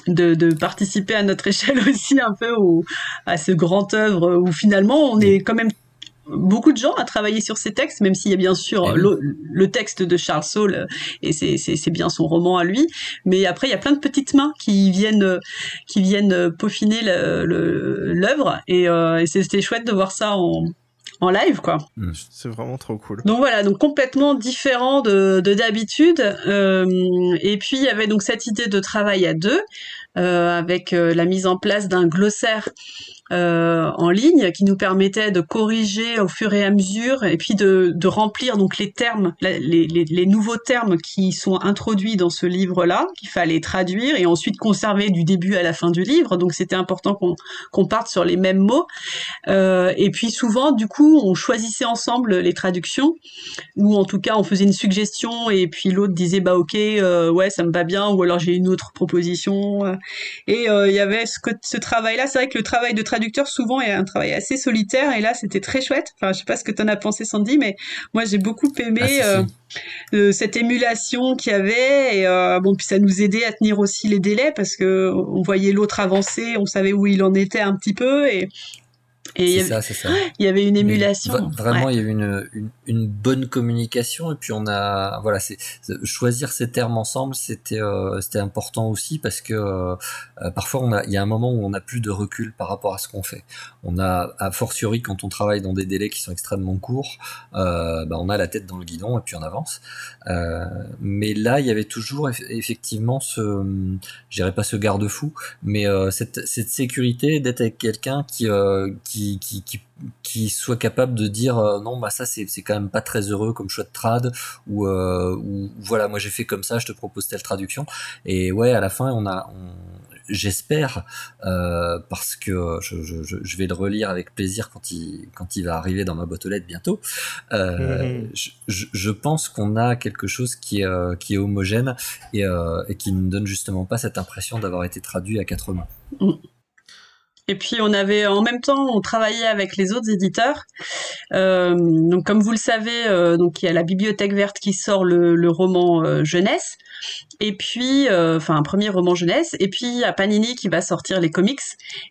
de, de, participer à notre échelle aussi un peu au, à ce grand œuvre où finalement on est quand même beaucoup de gens à travailler sur ces textes, même s'il y a bien sûr eh le, texte de Charles Saul, et c'est bien son roman à lui, mais après il y a plein de petites mains qui viennent, qui viennent peaufiner l'œuvre, et, euh, et c'était chouette de voir ça en, en live quoi. Hmm. C'est vraiment trop cool. Donc voilà, donc complètement différent de d'habitude. Euh, et puis il y avait donc cette idée de travail à deux euh, avec euh, la mise en place d'un glossaire euh, en ligne qui nous permettait de corriger au fur et à mesure et puis de, remplir donc les termes, les, nouveaux termes qui sont introduits dans ce livre-là, qu'il fallait traduire et ensuite conserver du début à la fin du livre. Donc c'était important qu'on parte sur les mêmes mots. Euh, et puis souvent, du coup, on choisissait ensemble les traductions, ou en tout cas on faisait une suggestion et puis l'autre disait bah ok, euh, ouais ça me va bien, ou alors j'ai une autre proposition. Et il y avait ce travail-là. C'est vrai que le travail de traduction traducteur souvent est un travail assez solitaire. Et là c'était très chouette. Enfin, je sais pas ce que tu en as pensé Sandy, mais moi j'ai beaucoup aimé ah, euh, euh, cette émulation qu'il y avait. Et euh, bon puis ça nous aidait à tenir aussi les délais parce que on voyait l'autre avancer, on savait où il en était un petit peu. Et c'est ça, c'est ça. Il y avait une émulation. vraiment, il y a eu une, une, une, bonne communication et puis on a, voilà, c'est choisir ces termes ensemble, c'était euh, c'était important aussi parce que euh, euh, parfois on a, il y a un moment où on n'a plus de recul par rapport à ce qu'on fait. On a, a fortiori quand on travaille dans des délais qui sont extrêmement courts, euh, bah, on a la tête dans le guidon et puis on avance. Euh, mais là, il y avait toujours effectivement ce, je dirais pas ce garde-fou, mais cette, cette sécurité d'être avec quelqu'un qui, qui qui, qui, qui, qui soit capable de dire euh, non, bah ça c'est quand même pas très heureux comme choix de trad ou, euh, ou voilà, moi j'ai fait comme ça, je te propose telle traduction. Et ouais, à la fin, on a, on, j'espère, euh, parce que je, je, je, vais le relire avec plaisir quand il, quand il va arriver dans ma boîte aux lettres bientôt. Euh, mhm. je, je, pense qu'on a quelque chose qui est, euh, qui est homogène et, euh, et qui ne donne justement pas cette impression d'avoir été traduit à quatre mains. Mm. Et puis on avait en même temps, on travaillait avec les autres éditeurs. Euh, donc comme vous le savez, euh, donc il y a la Bibliothèque verte qui sort le, le roman euh, jeunesse, et puis euh, enfin un premier roman jeunesse, et puis il y a Panini qui va sortir les comics.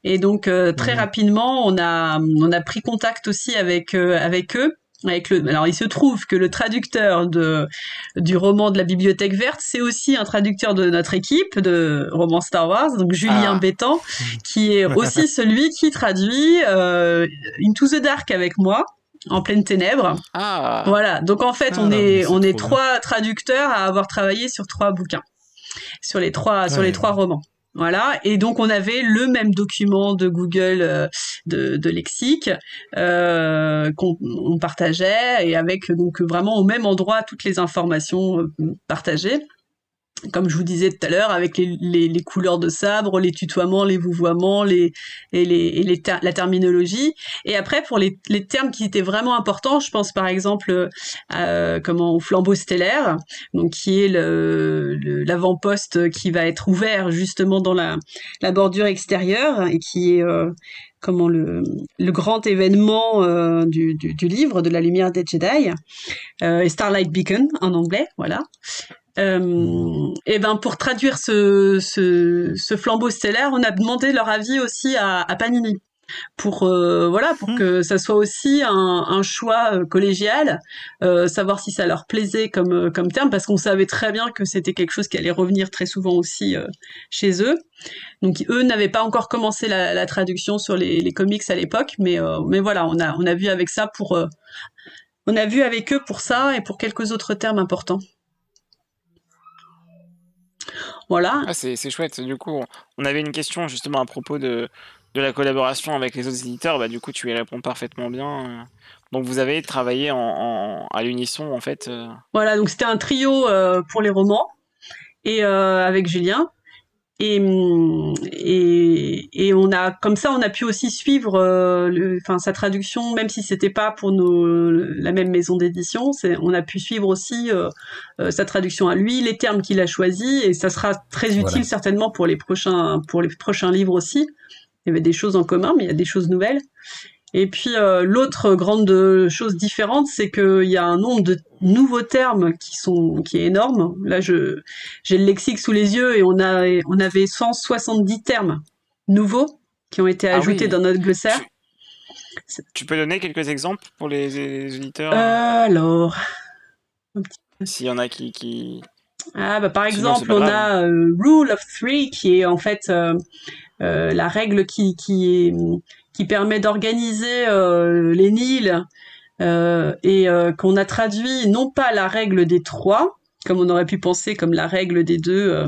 Et donc très mmh. rapidement, on a on a pris contact aussi avec avec eux avec le, alors il se trouve que le traducteur de, du roman de la Bibliothèque Verte, c'est aussi un traducteur de notre équipe de roman Star Wars, donc Julien ah. Bétan, qui est aussi celui qui traduit euh, Into the Dark avec moi en pleine ténèbres. Ah. Voilà. Donc en fait, on ah, est, on est trois traducteurs à avoir travaillé sur trois bouquins, sur les trois, sur les trois romans. Voilà, et donc on avait le même document de Google euh, de, de, lexique euh, qu'on partageait et avec donc vraiment au même endroit toutes les informations euh, partagées comme je vous disais tout à l'heure, avec les, couleurs de sabre, les tutoiements, les vouvoiements, les, et, les, et les la terminologie. Et après, pour les, termes qui étaient vraiment importants, je pense par exemple euh, comment, au flambeau stellaire, donc qui est l'avant-poste qui va être ouvert justement dans la, la bordure extérieure et qui est euh, comment le, le, grand événement euh, du, du, du, livre de la lumière des Jedi, euh, Starlight Beacon en anglais, voilà. Euh, et ben pour traduire ce, ce, ce, flambeau stellaire, on a demandé leur avis aussi à, à Panini pour euh, voilà pour mmh. que ça soit aussi un, un choix euh, collégial, euh, savoir si ça leur plaisait comme euh, comme terme parce qu'on savait très bien que c'était quelque chose qui allait revenir très souvent aussi euh, chez eux. Donc eux n'avaient pas encore commencé la, la traduction sur les, les, comics à l'époque, mais mais voilà on a on a vu avec ça pour on a vu avec eux pour ça et pour quelques autres termes importants. Voilà. Ah, c'est chouette. Du coup, on avait une question justement à propos de, de la collaboration avec les autres éditeurs. Bah, du coup, tu y réponds parfaitement bien. Donc, vous avez travaillé en, à l'unisson, en fait. Euh. Voilà, donc c'était un trio euh, pour les romans et euh, avec Julien. Et, et, et, on a comme ça on a pu aussi suivre euh, le, enfin sa traduction même si c'était pas pour nos la même maison d'édition c'est on a pu suivre aussi euh, euh, sa traduction à lui les termes qu'il a choisis et ça sera très utile certainement pour les prochains pour les prochains livres aussi. Il y avait des choses en commun mais il y a des choses nouvelles et puis euh, l'autre grande chose différente, c'est qu'il y a un nombre de nouveaux termes qui sont qui est énorme. Là, je j'ai le lexique sous les yeux et on a on avait 170 termes nouveaux qui ont été ah ajoutés dans notre glossaire. Tu, peux donner quelques exemples pour les, auditeurs? Alors, s'il y en a qui, qui... Ah bah par exemple, on a euh, Rule of Three qui est en fait euh, euh, la règle qui, qui permet d'organiser les Nils et qu'on a traduit non pas la règle des trois, comme on aurait pu penser comme la règle des deux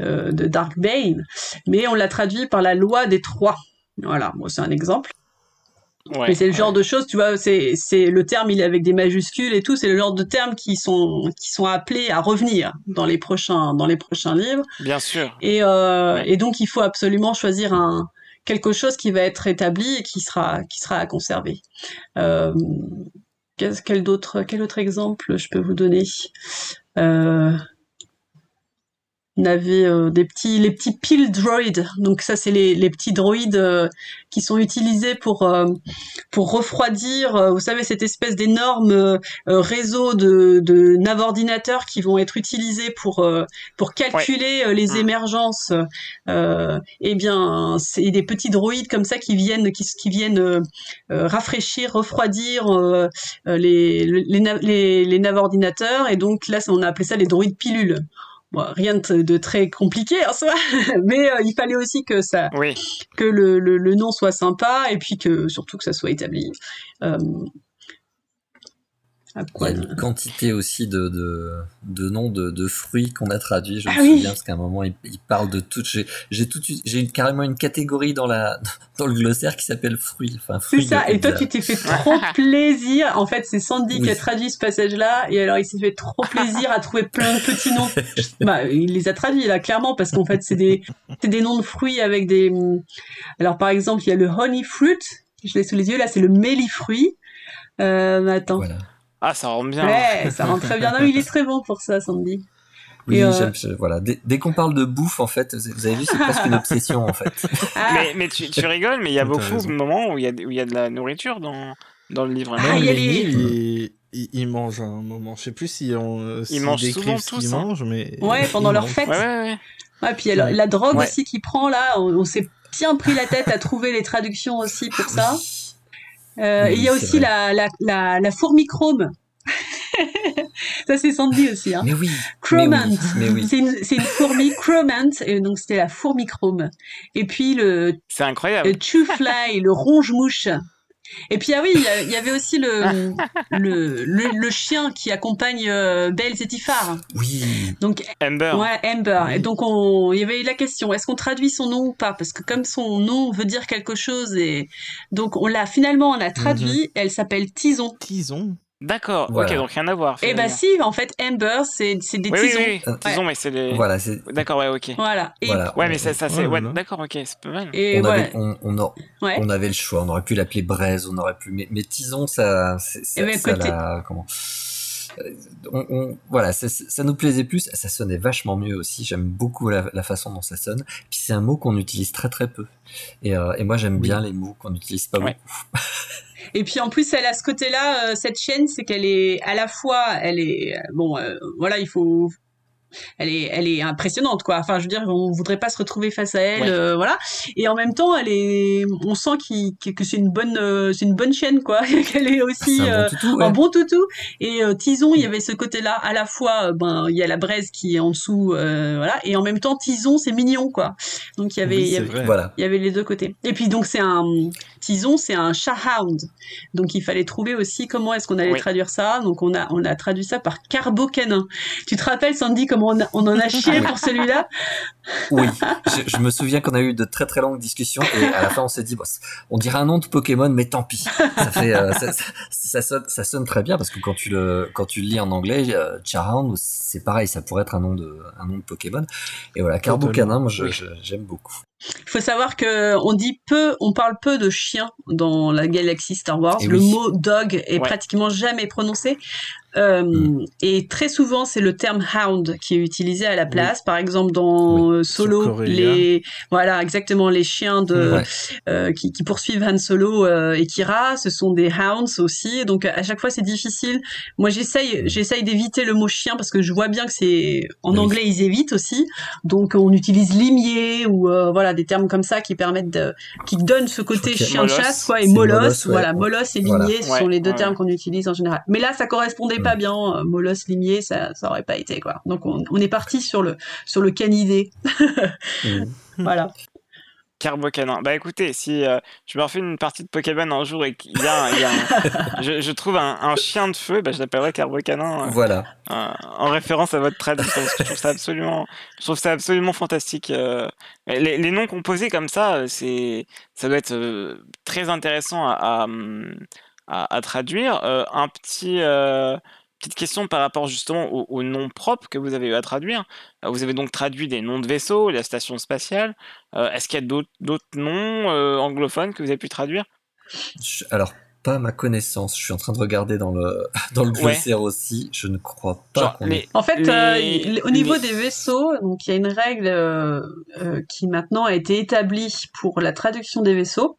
de Darkbane, mais on l'a traduit par la loi des trois. Voilà, moi c'est un exemple. Ouais, mais c'est le genre de choses, tu vois, c'est c'est le terme il est avec des majuscules et tout, c'est le genre de termes qui sont qui sont appelés à revenir dans les prochains dans les prochains livres. Bien sûr. Et euh, et donc il faut absolument choisir un quelque chose qui va être établi et qui sera, qui sera à conserver. Euh, quel, autre, quel autre exemple je peux vous donner? Euh, on avait euh, des petits les petits pill droids. Donc ça c'est les, les petits droïdes euh, qui sont utilisés pour euh, pour refroidir vous savez cette espèce d'énorme réseau de, de navordinateurs qui vont être utilisés pour pour calculer les ah. émergences. Eh bien c'est des petits droïdes comme ça qui viennent qui, qui viennent rafraîchir refroidir les les, les les navordinateurs et donc là on a appelé ça les droïdes pilules rien de, très compliqué en soi, mais euh, il fallait aussi que ça, que le, le, nom soit sympa et puis que surtout que ça soit établi. Euh, Il y a une quantité aussi de, de, de noms de, de fruits qu'on a traduits. Je Ah me oui. souviens parce qu'à un moment, il, il parle de tout. J'ai, j'ai tout, j'ai une- carrément une catégorie dans la, dans le glossaire qui s'appelle fruits. Enfin, C'est fruits ça, de et toi tu t'es fait trop plaisir. En fait, c'est Sandy qui a traduit ce passage-là, et alors il s'est fait trop plaisir à trouver plein de petits noms. bah, il les a traduits là, clairement, parce qu'en fait, c'est des, c'est des noms de fruits avec des. Alors par exemple, il y a le honey fruit, je l'ai sous les yeux, là c'est le mélifruit. Euh, attends. Voilà. Ah, ça rend bien. Ouais, ça rend très bien. Non, il est très bon pour ça, Sandy. Oui, euh, voilà. Dès, dès qu'on parle de bouffe, en fait, vous avez vu, c'est presque une obsession, en fait. Ah, Mais, mais tu, tu rigoles, mais il y a beaucoup de moments où il y a, où il y a de la nourriture dans, dans le livre. Ah, il y a les ils, ils- ils mangent à un moment. Je sais plus si on euh, s'ils mangent souvent ce tous, hein. mangent, mais Ouais, pendant ils leur fête. Ouais, ouais, ouais. Ouais, puis alors, Ouais. la drogue Ouais. aussi qu'il prend là, on, on s'est bien pris la tête à trouver les traductions aussi pour ça. Euh, Oui, il y a aussi la, la, la, la fourmichrome. ça c'est Sandy aussi. Hein. Mais oui. Chromant. Mais oui, oui. C'est une, c'est une fourmi chromant, et donc c'était la fourmichrome. Et puis le, C'est incroyable. le chewfly, le ronge-mouche. Et puis ah oui, il y avait aussi le, le, le, le chien qui accompagne euh, Bells et Tifar. Oui. Donc Amber. Ouais, Amber. Oui. Et donc, on... il y avait eu la question, est-ce qu'on traduit son nom ou pas? Parce que comme son nom veut dire quelque chose, et donc on l'a finalement, on l'a traduit, elle s'appelle Tison. Tison. D'accord, Voilà. ok, donc rien à voir. Et bah si, en fait, Amber, c'est c'est des Oui, tisons. oui, oui. Tisons, mais c'est les. Voilà, c'est. D'accord, ouais, ok. Voilà. Et, Voilà. Ouais, mais ça, ça c'est. Ouais, Ouais, voilà. d'accord, ok, c'est pas mal. et on, voilà. avait, on, on, a- Ouais. on avait le choix, on aurait pu l'appeler braise, on aurait pu, mais, mais tison, ça, c'est- ça, Eh ben, ça côté- l'a- comment, on, on- voilà, ça, ça nous plaisait plus, ça sonnait vachement mieux aussi, j'aime beaucoup la, la façon dont ça sonne, puis c'est un mot qu'on utilise très très peu, et, euh, et moi j'aime bien les mots qu'on n'utilise pas Ouais. beaucoup. Et puis en plus, elle a ce côté-là, euh, cette chaîne, c'est qu'elle est à la fois, elle est euh, bon, euh, voilà, il faut, elle est, elle est impressionnante, quoi. Enfin, je veux dire, on voudrait pas se retrouver face à elle, Ouais. euh, voilà. Et en même temps, elle est, on sent que, que c'est une bonne, euh, c'est une bonne chaîne, quoi. Qu'elle est aussi un euh, bon toutou, ouais. un bon toutou. Et euh, Tison, il y avait ce côté-là, à la fois, ben, il y a la braise qui est en dessous, euh, voilà. Et en même temps, Tison, c'est mignon, quoi. Donc il y avait, Oui, il y avait, vrai. Voilà. il y avait les deux côtés. Et puis donc c'est un tison, c'est un chathound. Donc il fallait trouver aussi comment est-ce qu'on allait Oui. traduire ça. Donc on a on a traduit ça par carbocanin. Tu te rappelles Sandy comment on, a- on en a chié pour celui-là Oui, je, je me souviens qu'on a eu de très très longues discussions et à la fin on s'est dit, bon, on dirait un nom de Pokémon, mais tant pis. Ça fait, euh, ça, ça, ça sonne, ça sonne très bien parce que quand tu le, quand tu le lis en anglais, euh, c'est pareil, ça pourrait être un nom de, un nom de Pokémon. Et voilà, Carbocanin, moi je- Oui. je- j'aime beaucoup. Il faut savoir que on dit peu, on parle peu de chien dans la galaxie Star Wars. Et le oui. mot dog est Ouais. pratiquement jamais prononcé. Euh, Mm. Et très souvent, c'est le terme hound qui est utilisé à la place. Par exemple, dans Oui. euh, Solo, les voilà exactement les chiens de Ouais. euh, qui, qui poursuivent Han Solo euh, et Kira, ce sont des hounds aussi. Donc à chaque fois, c'est difficile. Moi, j'essaye Mm. j'essaye d'éviter le mot chien parce que je vois bien que c'est en Oui. anglais ils évitent aussi. Donc on utilise limier ou euh, voilà des termes comme ça qui permettent de qui donnent ce côté chien de chasse quoi et molosse, molosse, ouais. voilà molosse et Voilà. limier ce Ouais, sont les deux ouais. termes qu'on utilise en général. Mais là ça correspondait pas Mm. bien euh, molosse limier ça ça aurait pas été quoi. Donc on, on est parti sur le sur le canidé. Mm. voilà. Carbocanin. Bah écoutez, si euh, je me refais une partie de Pokémon un jour et qu'il y a, un- il y a un- je, je trouve un, un chien de feu, bah, je l'appellerai Carbocanin euh, Voilà. euh, en référence à votre traduction. je trouve ça absolument, je trouve ça absolument fantastique. euh. les, les noms composés comme ça, c'est, ça doit être euh, très intéressant à, à, hum, à- à traduire. Euh, un petit, euh, petite question par rapport justement aux, aux noms propres que vous avez eu à traduire. Euh, Vous avez donc traduit des noms de vaisseaux, la station spatiale. Euh, Est-ce qu'il y a d'autres noms euh, anglophones que vous avez pu traduire? Alors, pas à ma connaissance. Je suis en train de regarder dans le, dans le Ouais. glossaire aussi. Je ne crois pas qu'on En fait, Les- euh, au niveau les- des vaisseaux, donc il y a une règle qui maintenant a été établie pour la traduction des vaisseaux.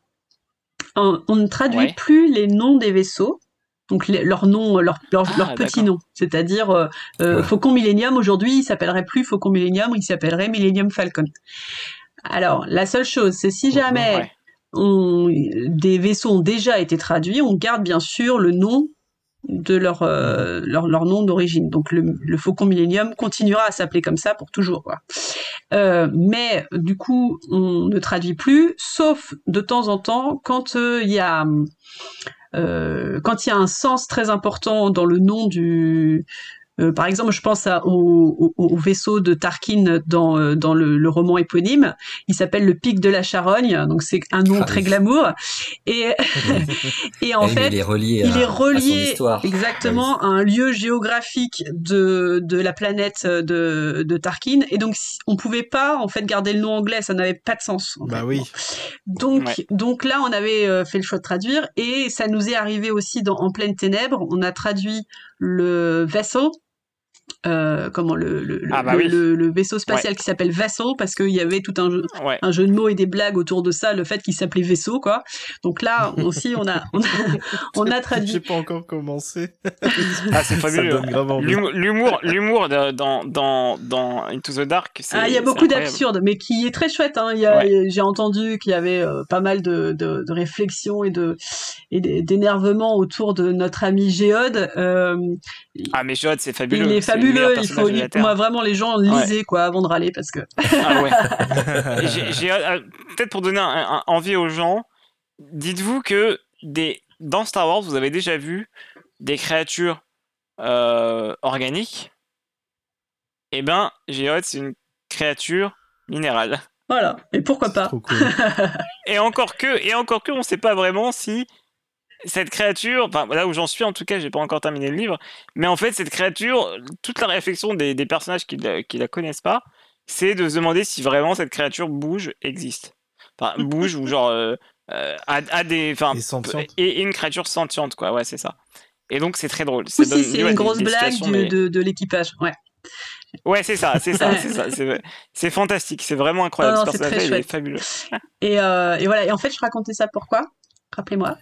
On, on ne traduit Ouais. plus les noms des vaisseaux, donc les- leurs noms, leurs leurs Ah, leurs petits noms. C'est-à-dire euh, euh, Ouais. Faucon Millennium aujourd'hui, il s'appellerait plus Faucon Millennium, il s'appellerait Millennium Falcon. Alors, la seule chose, c'est si jamais Ouais. on- des vaisseaux ont déjà été traduits, on garde bien sûr le nom de leur, euh, leur, leur nom d'origine. Donc le, le Faucon Millennium continuera à s'appeler comme ça pour toujours. Quoi. Euh, mais du coup, on ne traduit plus, sauf de temps en temps quand euh, il y a quand il y a un sens très important dans le nom du euh, par exemple, je pense à, au, au, vaisseau de Tarkin dans, euh, dans le, le, roman éponyme. Il s'appelle le Pic de la Charogne, donc c'est un nom ah très glamour. Et, et en fait, il est relié, il à, est relié histoire. exactement à un lieu géographique de, de la planète de, de Tarkin. Et donc, on pouvait pas en fait garder le nom anglais, ça n'avait pas de sens. Bah oui. Donc, donc là, on avait euh, fait le choix de traduire et ça nous est arrivé aussi dans En pleine ténèbres. On a traduit le vaisseau euh, comment le, le, ah bah le, vaisseau spatial qui s'appelle Vaisseau parce qu'il y avait tout un jeu, un jeu de mots et des blagues autour de ça, le fait qu'il s'appelait Vaisseau quoi. Donc là aussi on a on a, on a traduit. J'ai pas encore commencé. ah c'est fabuleux. L'humour l'humour dans dans dans Into the Dark. Ah il y a beaucoup d'absurdes mais qui est très chouette. Hein. J'ai entendu qu'il y avait euh, pas mal de, de, de réflexions et de et d'énervement autour de notre ami Géode. Euh, ah mais Géode c'est fabuleux. Il est fabuleux. Il faut, moi vraiment les gens lisaient quoi avant de râler parce que. ah ouais. J'ai euh, peut-être pour donner un, envie aux gens, dites-vous que des dans Star Wars vous avez déjà vu des créatures euh, organiques? Eh ben, Géode c'est une créature minérale. Voilà. Et pourquoi pas Et encore que, et encore que, on sait pas vraiment si cette créature, enfin là où j'en suis en tout cas, j'ai pas encore terminé le livre, mais en fait cette créature, toute la réflexion des, personnages qui la, la connaissent pas, c'est de se demander si vraiment cette créature bouge, existe. Enfin, bouge ou genre euh, euh, a, des, enfin, et, une créature sentiente quoi, ouais c'est ça. Et donc c'est très drôle. c'est une grosse blague de, de l'équipage, ouais. Ouais, c'est ça, c'est ça, c'est ça. C'est fantastique, c'est vraiment incroyable. Oh, c'est très chouette. fabuleux. Et, euh, et, voilà, et en fait, je racontais ça pourquoi? Rappelez-moi.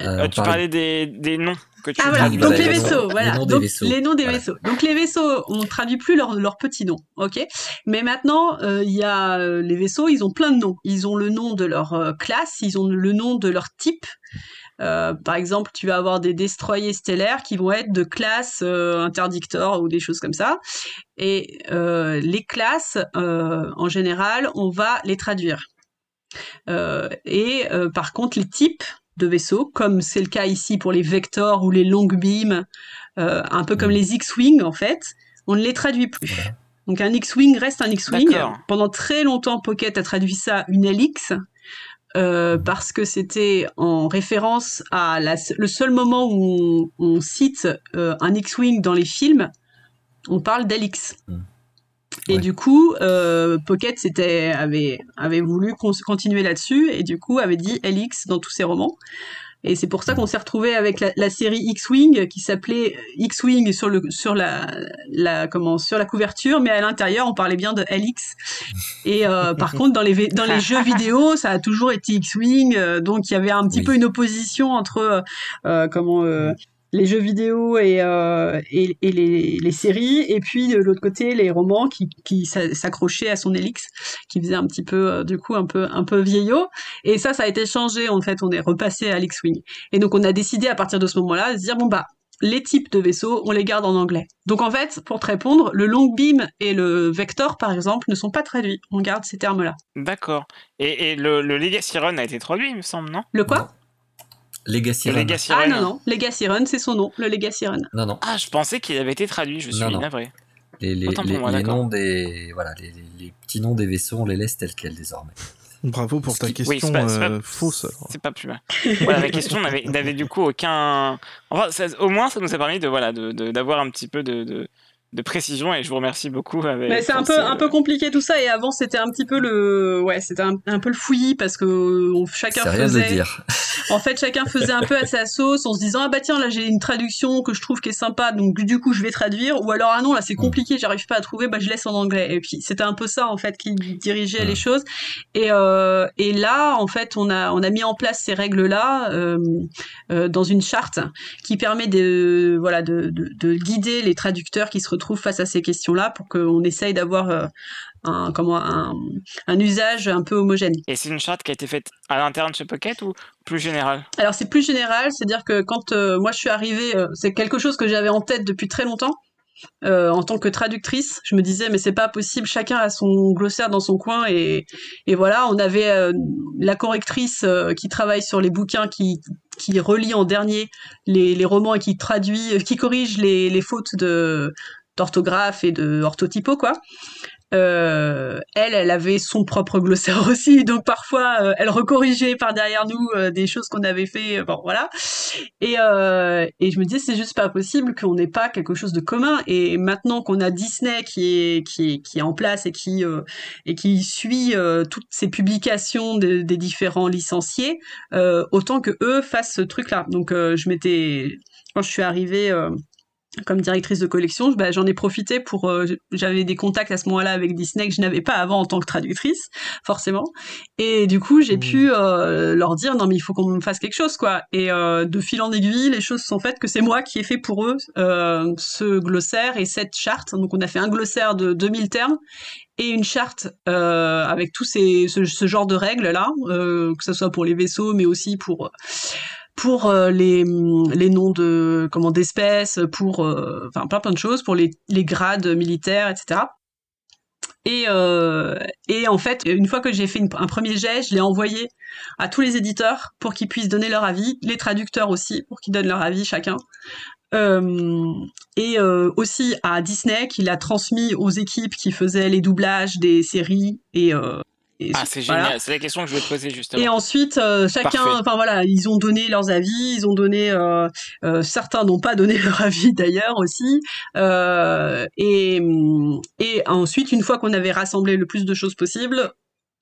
Euh, euh, tu parlais des, des, noms que tu Ah voilà, donc les vaisseaux, voilà. Les noms des vaisseaux. Les noms des vaisseaux. Donc les vaisseaux, on traduit plus leurs leur petits noms, ok? Mais maintenant, euh, il y a les vaisseaux, ils ont plein de noms. Ils ont le nom de leur classe, ils ont le nom de leur type. par exemple, tu vas avoir des destroyers stellaires qui vont être de classe interdictor ou des choses comme ça. Et les classes, en général, on va les traduire. et par contre, les types, de vaisseaux, comme c'est le cas ici pour les vectors ou les long beams, euh, un peu comme mm. les X-Wing en fait, on ne les traduit plus. Donc un X-Wing reste un X-Wing. Pendant très longtemps, Pocket a traduit ça une LX. Euh, parce que c'était en référence à la, le seul moment où on, cite euh, un X-Wing dans les films, on parle d'LX. Mm. Et du coup, euh, Pocket avait, avait voulu continuer là-dessus et du coup avait dit LX dans tous ses romans. Et c'est pour ça qu'on s'est retrouvé avec la, série X-Wing qui s'appelait X-Wing sur le sur la, la comment sur la couverture, mais à l'intérieur on parlait bien de LX. Et euh, par contre dans les dans les jeux vidéo ça a toujours été X-Wing, euh, donc il y avait un petit peu une opposition entre euh, comment les jeux vidéo et, euh, et, les, les, séries, et puis de l'autre côté les romans qui, qui s'accrochaient à son Elix, qui faisait un petit peu euh, du coup un peu un peu vieillot. Et ça, ça a été changé en fait. On est repassé à l'X-wing. Et donc on a décidé à partir de ce moment-là de se dire bon bah les types de vaisseaux, on les garde en anglais. Donc en fait, pour te répondre, le long beam et le vector, par exemple, ne sont pas traduits. On garde ces termes-là. D'accord. Et, et le, le Legacy Run a été traduit, il me semble, non? Le quoi? Legacy Run. Ah non, non, Legacy Run, c'est son nom, le Legacy Run. Non, non. Ah, je pensais qu'il avait été traduit, je suis navré. Les, les, les, noms des, voilà, les, les, petits noms des vaisseaux, on les laisse tels quels désormais. Bravo pour ta question euh, fausse. C'est pas plus mal. voilà, la question n'avait du coup aucun. Enfin, au moins, ça nous a permis de voilà d'avoir un petit peu de, de précision et je vous remercie beaucoup. Mais c'est un peu un peu compliqué tout ça et avant c'était un petit peu le ouais c'était un, un, peu le fouillis parce que chacun faisait dire. en fait chacun faisait un peu à sa sauce en se disant ah bah tiens là j'ai une traduction que je trouve qui est sympa donc du coup je vais traduire ou alors ah non là c'est mm. compliqué j'arrive pas à trouver bah je laisse en anglais et puis c'était un peu ça en fait qui dirigeait les mm. choses et euh, et là en fait on a on a mis en place ces règles là euh, euh, dans une charte qui permet de voilà de, de, de guider les traducteurs qui se retrouvent trouve face à ces questions-là pour qu'on essaye d'avoir euh, un, comment, un, un, usage un peu homogène. Et c'est une charte qui a été faite à l'interne chez Pocket ou plus générale? Alors c'est plus général, c'est-à-dire que quand euh, moi je suis arrivée, euh, c'est quelque chose que j'avais en tête depuis très longtemps. euh, en tant que traductrice. Je me disais, mais c'est pas possible, chacun a son glossaire dans son coin. Et, et voilà, on avait euh, la correctrice euh, qui travaille sur les bouquins, qui, qui relit en dernier les, les romans et qui traduit, qui corrige les, les fautes de d'orthographe et de orthotypo quoi. Euh, elle, elle avait son propre glossaire aussi, donc parfois euh, elle recorrigeait par derrière nous euh, des choses qu'on avait fait, bon voilà. Et, et je me disais c'est juste pas possible qu'on n'ait pas quelque chose de commun. Et maintenant qu'on a Disney qui est qui est qui est en place et qui et qui suit toutes ces publications des différents licenciés, autant que eux fassent ce truc-là. Donc je m'étais quand je suis arrivée comme directrice de collection, bah, j'en ai profité pour. Euh, j'avais des contacts à ce moment-là avec Disney que je n'avais pas avant en tant que traductrice, forcément. Et du coup, j'ai mmh. pu euh, leur dire non mais il faut qu'on me fasse quelque chose quoi. Et euh, de fil en aiguille, les choses sont faites que c'est moi qui ai fait pour eux ce glossaire et cette charte. Donc on a fait un glossaire de 2000 termes et une charte avec tous ces ce, ce genre de règles là, que ce soit pour les vaisseaux mais aussi pour pour euh, les, les noms de comment d'espèces, pour euh, enfin plein plein de choses, pour les, les grades militaires, etc. Et, euh, et en fait, une fois que j'ai fait un premier jet, je l'ai envoyé à tous les éditeurs pour qu'ils puissent donner leur avis, les traducteurs aussi pour qu'ils donnent leur avis chacun. Et aussi à Disney qui l'a transmis aux équipes qui faisaient les doublages des séries et, euh, ah, c'est génial. C'est la question que je voulais te poser justement. Et ensuite, euh, chacun, enfin voilà, ils ont donné leurs avis, ils ont donné, euh, euh, certains n'ont pas donné leur avis d'ailleurs aussi. et, et ensuite, une fois qu'on avait rassemblé le plus de choses possible,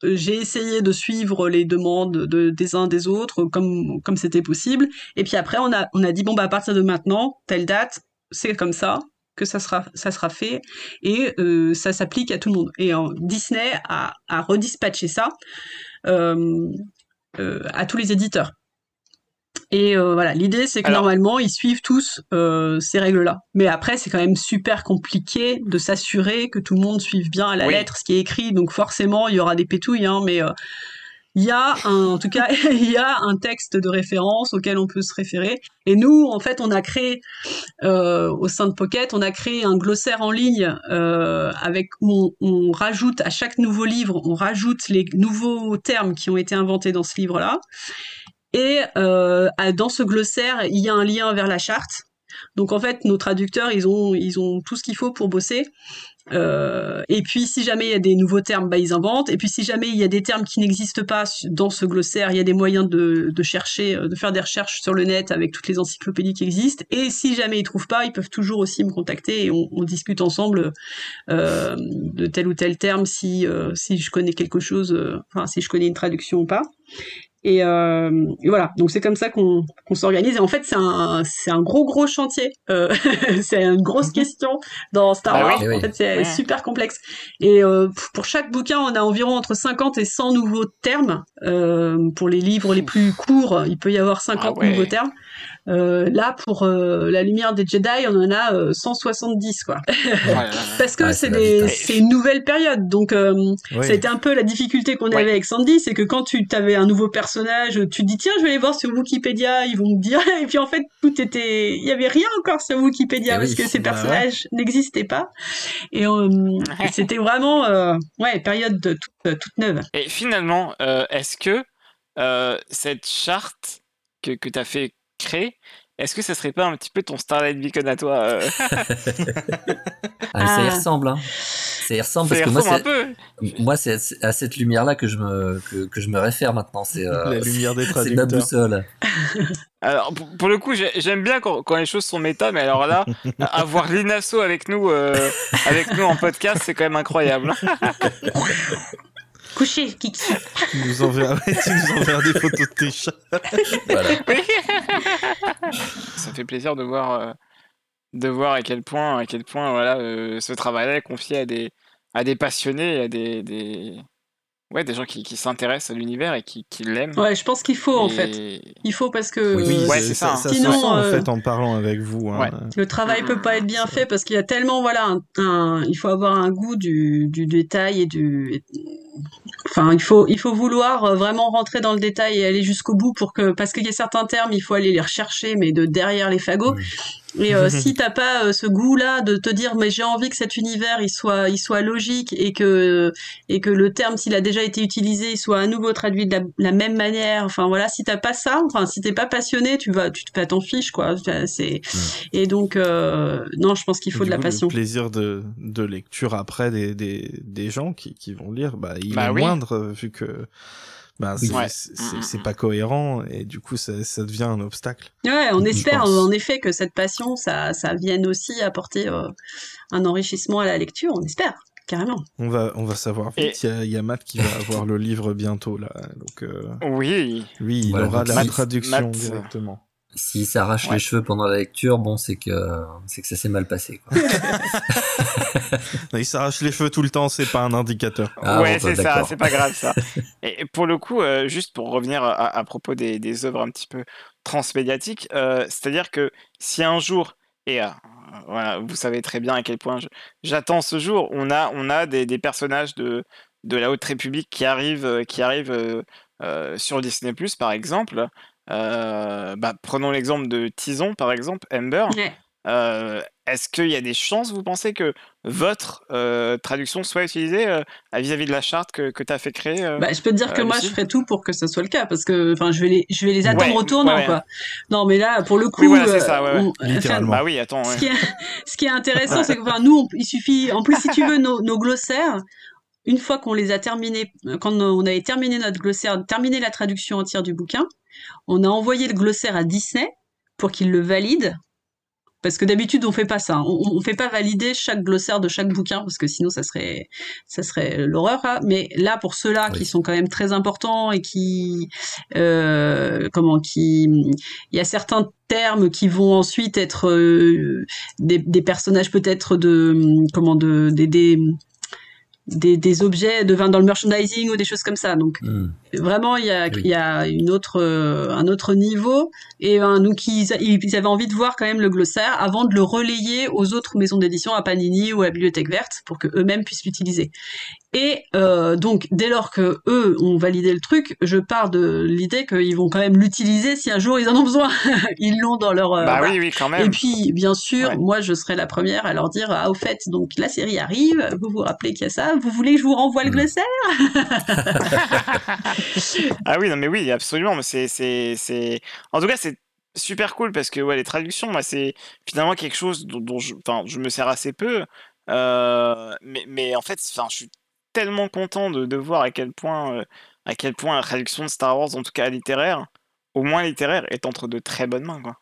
j'ai essayé de suivre les demandes de, des uns des autres comme comme c'était possible. Et puis après, on a on a dit bon bah à partir de maintenant, telle date, c'est comme ça que ça sera, ça sera fait et euh, ça s'applique à tout le monde. Et Disney a, a redispatché ça euh, euh, à tous les éditeurs. Et voilà, l'idée c'est que normalement ils suivent tous ces règles-là. Mais après c'est quand même super compliqué de s'assurer que tout le monde suive bien à la lettre ce qui est écrit. Donc forcément il y aura des pétouilles, hein, mais il y a un, en tout cas, il y a un texte de référence auquel on peut se référer. Et nous, en fait, on a créé euh, au sein de Pocket, on a créé un glossaire en ligne euh, avec où on, rajoute à chaque nouveau livre, on rajoute les nouveaux termes qui ont été inventés dans ce livre-là. Et euh, dans ce glossaire, il y a un lien vers la charte. Donc en fait, nos traducteurs, ils ont, ils ont tout ce qu'il faut pour bosser. Euh, et puis, si jamais il y a des nouveaux termes, bah, ils inventent. Et puis, si jamais il y a des termes qui n'existent pas dans ce glossaire, il y a des moyens de, de, chercher, euh, de faire des recherches sur le net avec toutes les encyclopédies qui existent. Et si jamais ils trouvent pas, ils peuvent toujours aussi me contacter et on, on discute ensemble euh, de tel ou tel terme si, euh, si je connais quelque chose, euh, enfin, si je connais une traduction ou pas. Et, euh, et, voilà, donc c'est comme ça qu'on s'organise. Et en fait, c'est un, c'est un gros, gros chantier. Euh, c'est une grosse mhm. question dans Star ah Wars. En fait, c'est super complexe. Et euh, pour chaque bouquin, on a environ entre 50 et 100 nouveaux termes. Euh, pour les livres les plus courts, il peut y avoir 50 ah nouveaux termes. Euh, là, pour euh, la lumière des Jedi, on en a 170, quoi. Parce que c'est des, c'est une nouvelle période. Donc, c'était un peu la difficulté qu'on avait avec Sandy, c'est que quand tu avais un nouveau personnage, tu te dis tiens, je vais aller voir sur Wikipédia, ils vont me dire. Et puis en fait, tout était, il y avait rien encore sur Wikipédia eh parce que ces personnages n'existaient pas. Et, c'était vraiment, ouais, période toute, toute neuve. Et finalement, est-ce que cette charte que, que tu as fait est-ce que ça serait pas un petit peu ton Starlight Beacon à toi euh ah, Ça y ah. ressemble, hein. Ça y ressemble parce que moi, c'est, moi, c'est à cette lumière-là que je me que, je me réfère maintenant. C'est la euh, lumière des C'est ma boussole. Alors pour, le coup, j'aime bien quand, les choses sont méta, mais alors là, avoir Linasso avec nous euh, avec nous en podcast, c'est quand même incroyable. Coucher, Kiki. Tu nous enverras, des photos de tes chats. voilà. Ça fait plaisir de voir, euh, de voir à quel point, à quel point voilà, euh, ce travail-là est confié à des, à des passionnés, à des, des, ouais, des gens qui, qui s'intéressent à l'univers et qui, qui l'aiment. Ouais, je pense qu'il faut en fait. Il faut parce que oui, ouais, c'est ça. Sinon, en euh, fait en parlant avec vous. Hein. Le travail peut pas être bien fait parce qu'il y a tellement voilà, un, il faut avoir un goût du, du détail et du Enfin, il faut, il faut vouloir euh, vraiment rentrer dans le détail et aller jusqu'au bout pour que, parce qu'il y a certains termes, il faut aller les rechercher, mais de derrière les fagots. Et euh, si t'as pas euh, ce goût-là de te dire mais j'ai envie que cet univers il soit il soit logique et que et que le terme s'il a déjà été utilisé il soit à nouveau traduit de la, même manière. Enfin voilà, si t'as pas ça, enfin si t'es pas passionné, tu vas tu t'en fiche quoi. C'est et donc euh, non, je pense qu'il faut de la passion. Le plaisir de de lecture après des des des gens qui qui vont lire, bah il bah est moindre vu que bah, c'est pas cohérent et du coup ça, ça, devient un obstacle. Ouais, on espère en effet que cette passion, ça, ça vienne aussi apporter euh, un enrichissement à la lecture, on espère. Carrément. On va, on va savoir vite. Il, y a, Matt qui va avoir le livre bientôt là. Donc, euh, Oui. Oui, il aura la traduction directement. S'il s'arrache les cheveux pendant la lecture, bon, c'est que c'est que ça s'est mal passé. Quoi. il s'arrache les cheveux tout le temps, c'est pas un indicateur. Ah, ouais, c'est ça, c'est pas grave ça. Et pour le coup, euh, juste pour revenir à, propos des, des, œuvres un petit peu transmédiatiques, euh, c'est-à-dire que si un jour, et euh, voilà, vous savez très bien à quel point j'attends ce jour, on a, on a des, des, personnages de, de la Haute République qui arrivent, qui arrivent sur Disney Plus par exemple. Euh, bah, prenons l'exemple de Tison, par exemple, Ember. Euh, est-ce qu'il y a des chances, vous pensez, que votre euh, traduction soit utilisée vis-à-vis de la charte que, que tu as fait créer bah, Je peux te dire que moi, je ferai tout pour que ça soit le cas, parce que je vais les, je vais les attendre au tournant. Quoi. Non, mais là, pour le coup. Oui, c'est ça, bah oui, attends. Ce qui, est, ce, qui est, intéressant, c'est que nous, il suffit. En plus, si tu veux, nos, nos glossaires, une fois qu'on les a terminés, quand on avait terminé notre glossaire, terminé la traduction entière du bouquin, on a envoyé le glossaire à Disney pour qu'il le valide. Parce que d'habitude, on fait pas ça. On, ne fait pas valider chaque glossaire de chaque bouquin, parce que sinon, ça serait, ça serait l'horreur. Mais là, pour ceux-là qui sont quand même très importants et qui, euh, comment, qui, il y a certains termes qui vont ensuite être euh, des, personnages peut-être de, comment, de, des des, des, objets de dans le merchandising ou des choses comme ça. Donc hmm. vraiment il y a, il y a une autre euh, un autre niveau et donc ils, ils, avaient envie de voir quand même le glossaire avant de le relayer aux autres maisons d'édition à Panini ou à Bibliothèque Verte pour que eux-mêmes puissent l'utiliser. Et euh, donc, dès lors que eux ont validé le truc, je pars de l'idée qu'ils vont quand même l'utiliser si un jour ils en ont besoin. ils l'ont dans leur. Euh, bah oui, oui, quand même. Et puis, bien sûr, moi, je serai la première à leur dire ah au fait, donc la série arrive. Vous vous rappelez qu'il y a ça Vous voulez que je vous renvoie le mm. glossaire? Ah oui, non, mais oui, absolument. Mais c'est, c'est, c'est. En tout cas, c'est super cool parce que ouais, les traductions, moi, c'est finalement quelque chose dont, dont je, je me sers assez peu. Euh, mais, mais en fait, je suis tellement content de, de voir à quel point, euh, à quel point la traduction de Star Wars, en tout cas littéraire, au moins littéraire, est entre de très bonnes mains, quoi.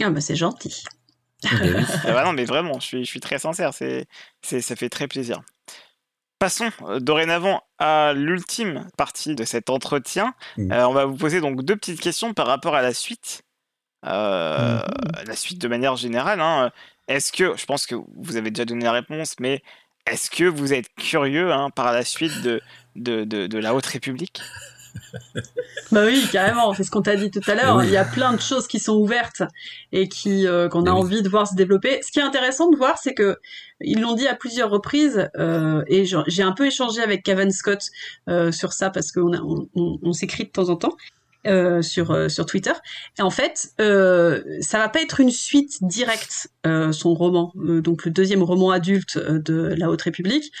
Ah bah c'est gentil. ah bah non, mais vraiment, je suis, je suis très sincère, c'est, c'est, ça fait très plaisir. Passons euh, dorénavant à l'ultime partie de cet entretien. Mmh. Euh, on va vous poser donc deux petites questions par rapport à la suite. Mmh. La suite de manière générale. Hein. Est-ce que, je pense que vous avez déjà donné la réponse, mais est-ce que vous êtes curieux hein, par la suite de, de, de, la Haute République? Bah oui, carrément, c'est ce qu'on t'a dit tout à l'heure. Il y a plein de choses qui sont ouvertes et qui euh, qu'on a envie de voir se développer. Ce qui est intéressant de voir, c'est que ils l'ont dit à plusieurs reprises euh, et j'ai un peu échangé avec Kevin Scott euh, sur ça parce qu'on on, on s'écrit de temps en temps. Euh, sur euh, sur Twitter. Et en fait, euh, ça va pas être une suite directe son roman, donc le deuxième roman adulte de la Haute République.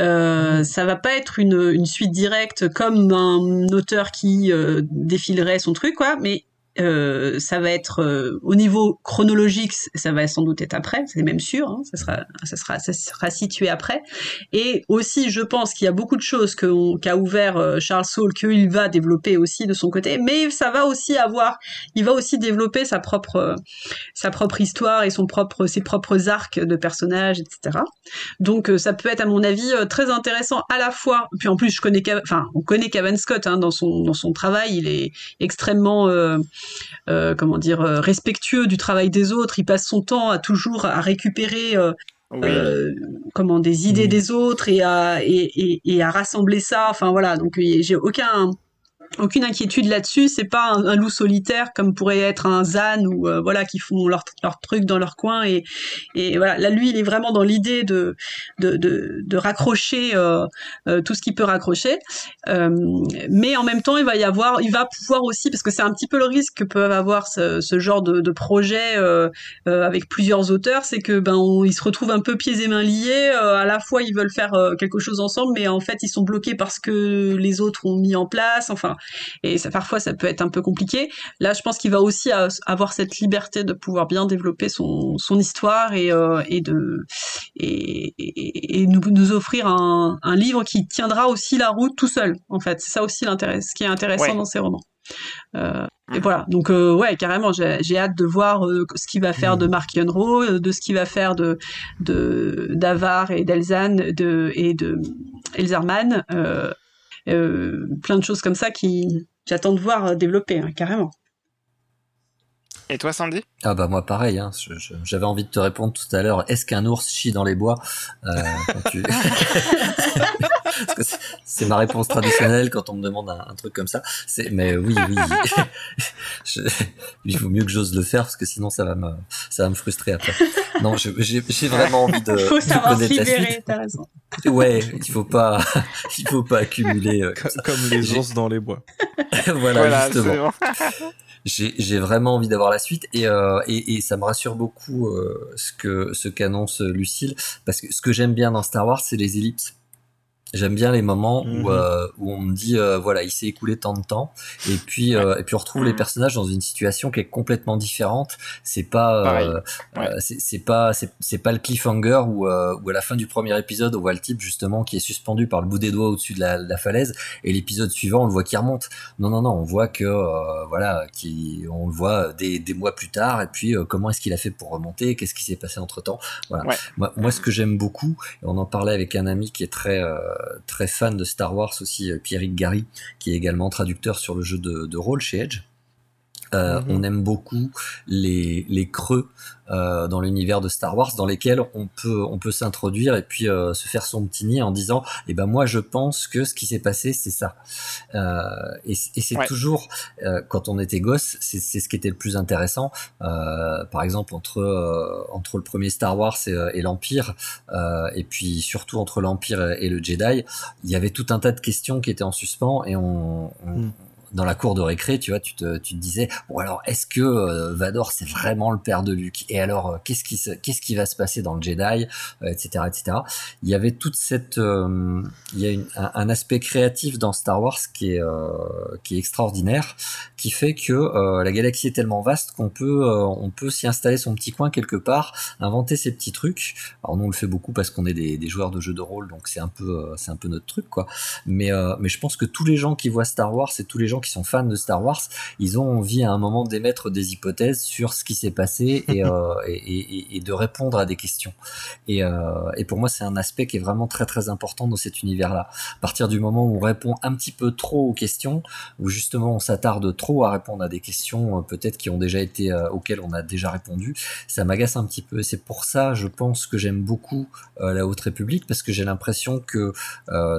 Ça va pas être une, une suite directe comme un auteur qui défilerait son truc, quoi, mais euh, ça va être euh, au niveau chronologique, ça va sans doute être après, c'est même sûr, hein, ça sera, ça sera, ça sera situé après. Et aussi, je pense qu'il y a beaucoup de choses qu'a ouvert euh, Charles Saul qu'il va développer aussi de son côté, mais ça va aussi avoir, il va aussi développer sa propre, sa propre histoire et son propre, ses propres arcs de personnages, etc. Donc, ça peut être à mon avis très intéressant à la fois. Puis en plus, je connais, enfin, on connaît Kevin Scott hein, dans son dans son travail, il est extrêmement euh, comment dire, euh, respectueux du travail des autres. Il passe son temps à toujours à récupérer euh, comment des idées des autres et à et, et, à rassembler ça. Enfin voilà, donc j'ai aucun aucune inquiétude là-dessus. C'est pas un, loup solitaire comme pourrait être un Zan ou euh, voilà qui font leur, leur truc dans leur coin et, et voilà. Là, lui, il est vraiment dans l'idée de, de, de, de raccrocher euh, euh, tout ce qu'il peut raccrocher. mais en même temps, il va y avoir, il va pouvoir aussi parce que c'est un petit peu le risque que peuvent avoir ce, ce genre de, de projet avec plusieurs auteurs, c'est que ben ils se retrouvent un peu pieds et mains liés. à la fois, ils veulent faire quelque chose ensemble, mais en fait, ils sont bloqués parce que les autres ont mis en place. Enfin, et ça, parfois ça peut être un peu compliqué. Là, je pense qu'il va aussi avoir cette liberté de pouvoir bien développer son, son histoire et, euh, et de et, et, nous, nous, offrir un, un, livre qui tiendra aussi la route tout seul. En fait, c'est ça aussi l'intérêt, ce qui est intéressant dans ces romans. Euh, et voilà, donc euh, ouais, carrément, j'ai hâte de voir euh, ce qu'il va faire de Mark Yunro, euh, de ce qu'il va faire de d'Avar et d'Elzan de, et de Elzerman. Euh, plein de choses comme ça qui j'attends de voir euh, développer hein, carrément. Et toi, Sandy? Ah bah moi pareil. Hein, J'avais envie de te répondre tout à l'heure. Est-ce qu'un ours chie dans les bois? Euh, tu... C'est ma réponse traditionnelle quand on me demande un, truc comme ça. Mais oui, oui. je... Il vaut mieux que j'ose le faire parce que sinon ça va me, ça va me frustrer après. Non, j'ai vraiment envie de. Faut savoir se libérer. T'as raison. Ouais, il faut pas, il faut pas accumuler. Euh, comme, comme les ours dans les bois. voilà, voilà, justement j'ai vraiment envie d'avoir la suite et, euh, et, ça me rassure beaucoup euh, ce que ce qu'annonce Lucille parce que ce que j'aime bien dans Star Wars c'est les ellipses J'aime bien les moments où, mhm. euh, où on me dit euh, voilà il s'est écoulé tant de temps et puis euh, et puis on retrouve les mhm. personnages dans une situation qui est complètement différente. C'est pas euh, euh, c'est pas c'est pas le cliffhanger où, où à la fin du premier épisode on voit le type justement qui est suspendu par le bout des doigts au-dessus de la, la, falaise et l'épisode suivant on le voit qui remonte. Non non non on voit que voilà qui on le voit des, des mois plus tard et puis comment est-ce qu'il a fait pour remonter? Qu'est-ce qui s'est passé entre temps. Voilà. Moi, moi ce que j'aime beaucoup et on en parlait avec un ami qui est très très fan de Star Wars aussi, euh, Pierrick Gary, qui est également traducteur sur le jeu de, de rôle chez Edge. Euh, mhm. On aime beaucoup les, les creux euh, dans l'univers de Star Wars dans lesquels on peut on peut s'introduire et puis euh, se faire son petit nid en disant eh ben moi je pense que ce qui s'est passé c'est ça. Euh, et, et c'est toujours euh, quand on était gosse c'est ce qui était le plus intéressant. Par exemple entre entre le premier Star Wars et, et l'Empire et puis surtout entre l'Empire et, le Jedi il y avait tout un tas de questions qui étaient en suspens et on, on mm dans la cour de récré, tu vois, tu te, tu te disais, bon alors, est-ce que euh, Vador c'est vraiment le père de Luke? Et alors, euh, qu'est-ce qui, qu'est-ce qui va se passer dans le Jedi, etc., euh, etc. Il y avait toute cette, il y a un, aspect créatif dans Star Wars qui est, qui est extraordinaire, qui fait que la galaxie est tellement vaste qu'on peut, on peut s'y installer son petit coin quelque part, inventer ses petits trucs. Alors nous on le fait beaucoup parce qu'on est des, des, joueurs de jeux de rôle, donc c'est un peu, c'est un peu notre truc, quoi. Mais, mais je pense que tous les gens qui voient Star Wars et tous les gens qui sont fans de Star Wars, ils ont envie à un moment d'émettre des hypothèses sur ce qui s'est passé et, euh, et, et, de répondre à des questions. Et, euh, et pour moi, c'est un aspect qui est vraiment très très important dans cet univers-là. À partir du moment où on répond un petit peu trop aux questions, où justement on s'attarde trop à répondre à des questions euh, peut-être qui ont déjà été euh, auxquelles on a déjà répondu, ça m'agace un petit peu. C'est pour ça, je pense que j'aime beaucoup la Haute République parce que j'ai l'impression que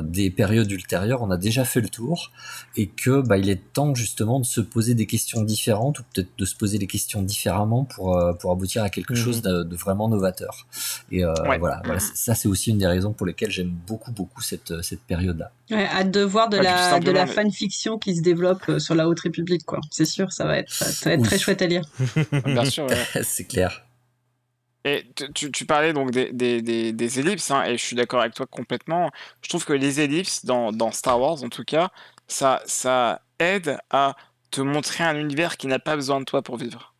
des périodes ultérieures, on a déjà fait le tour et que bah, il est temps justement de se poser des questions différentes ou peut-être de se poser des questions différemment pour, euh, pour aboutir à quelque mhm. chose de, vraiment novateur. Et euh, voilà, voilà, ça c'est aussi une des raisons pour lesquelles j'aime beaucoup beaucoup cette, euh, cette période-là. Ouais, hâte de voir de la, de la fanfiction qui se développe sur la Haute République, quoi. C'est sûr, ça va être, ça va être très chouette à lire. Bien sûr, c'est clair. Et tu, tu, parlais donc des, des, des, des ellipses, hein, et je suis d'accord avec toi complètement. Je trouve que les ellipses, dans, dans Star Wars en tout cas, ça, ça aide à te montrer un univers qui n'a pas besoin de toi pour vivre.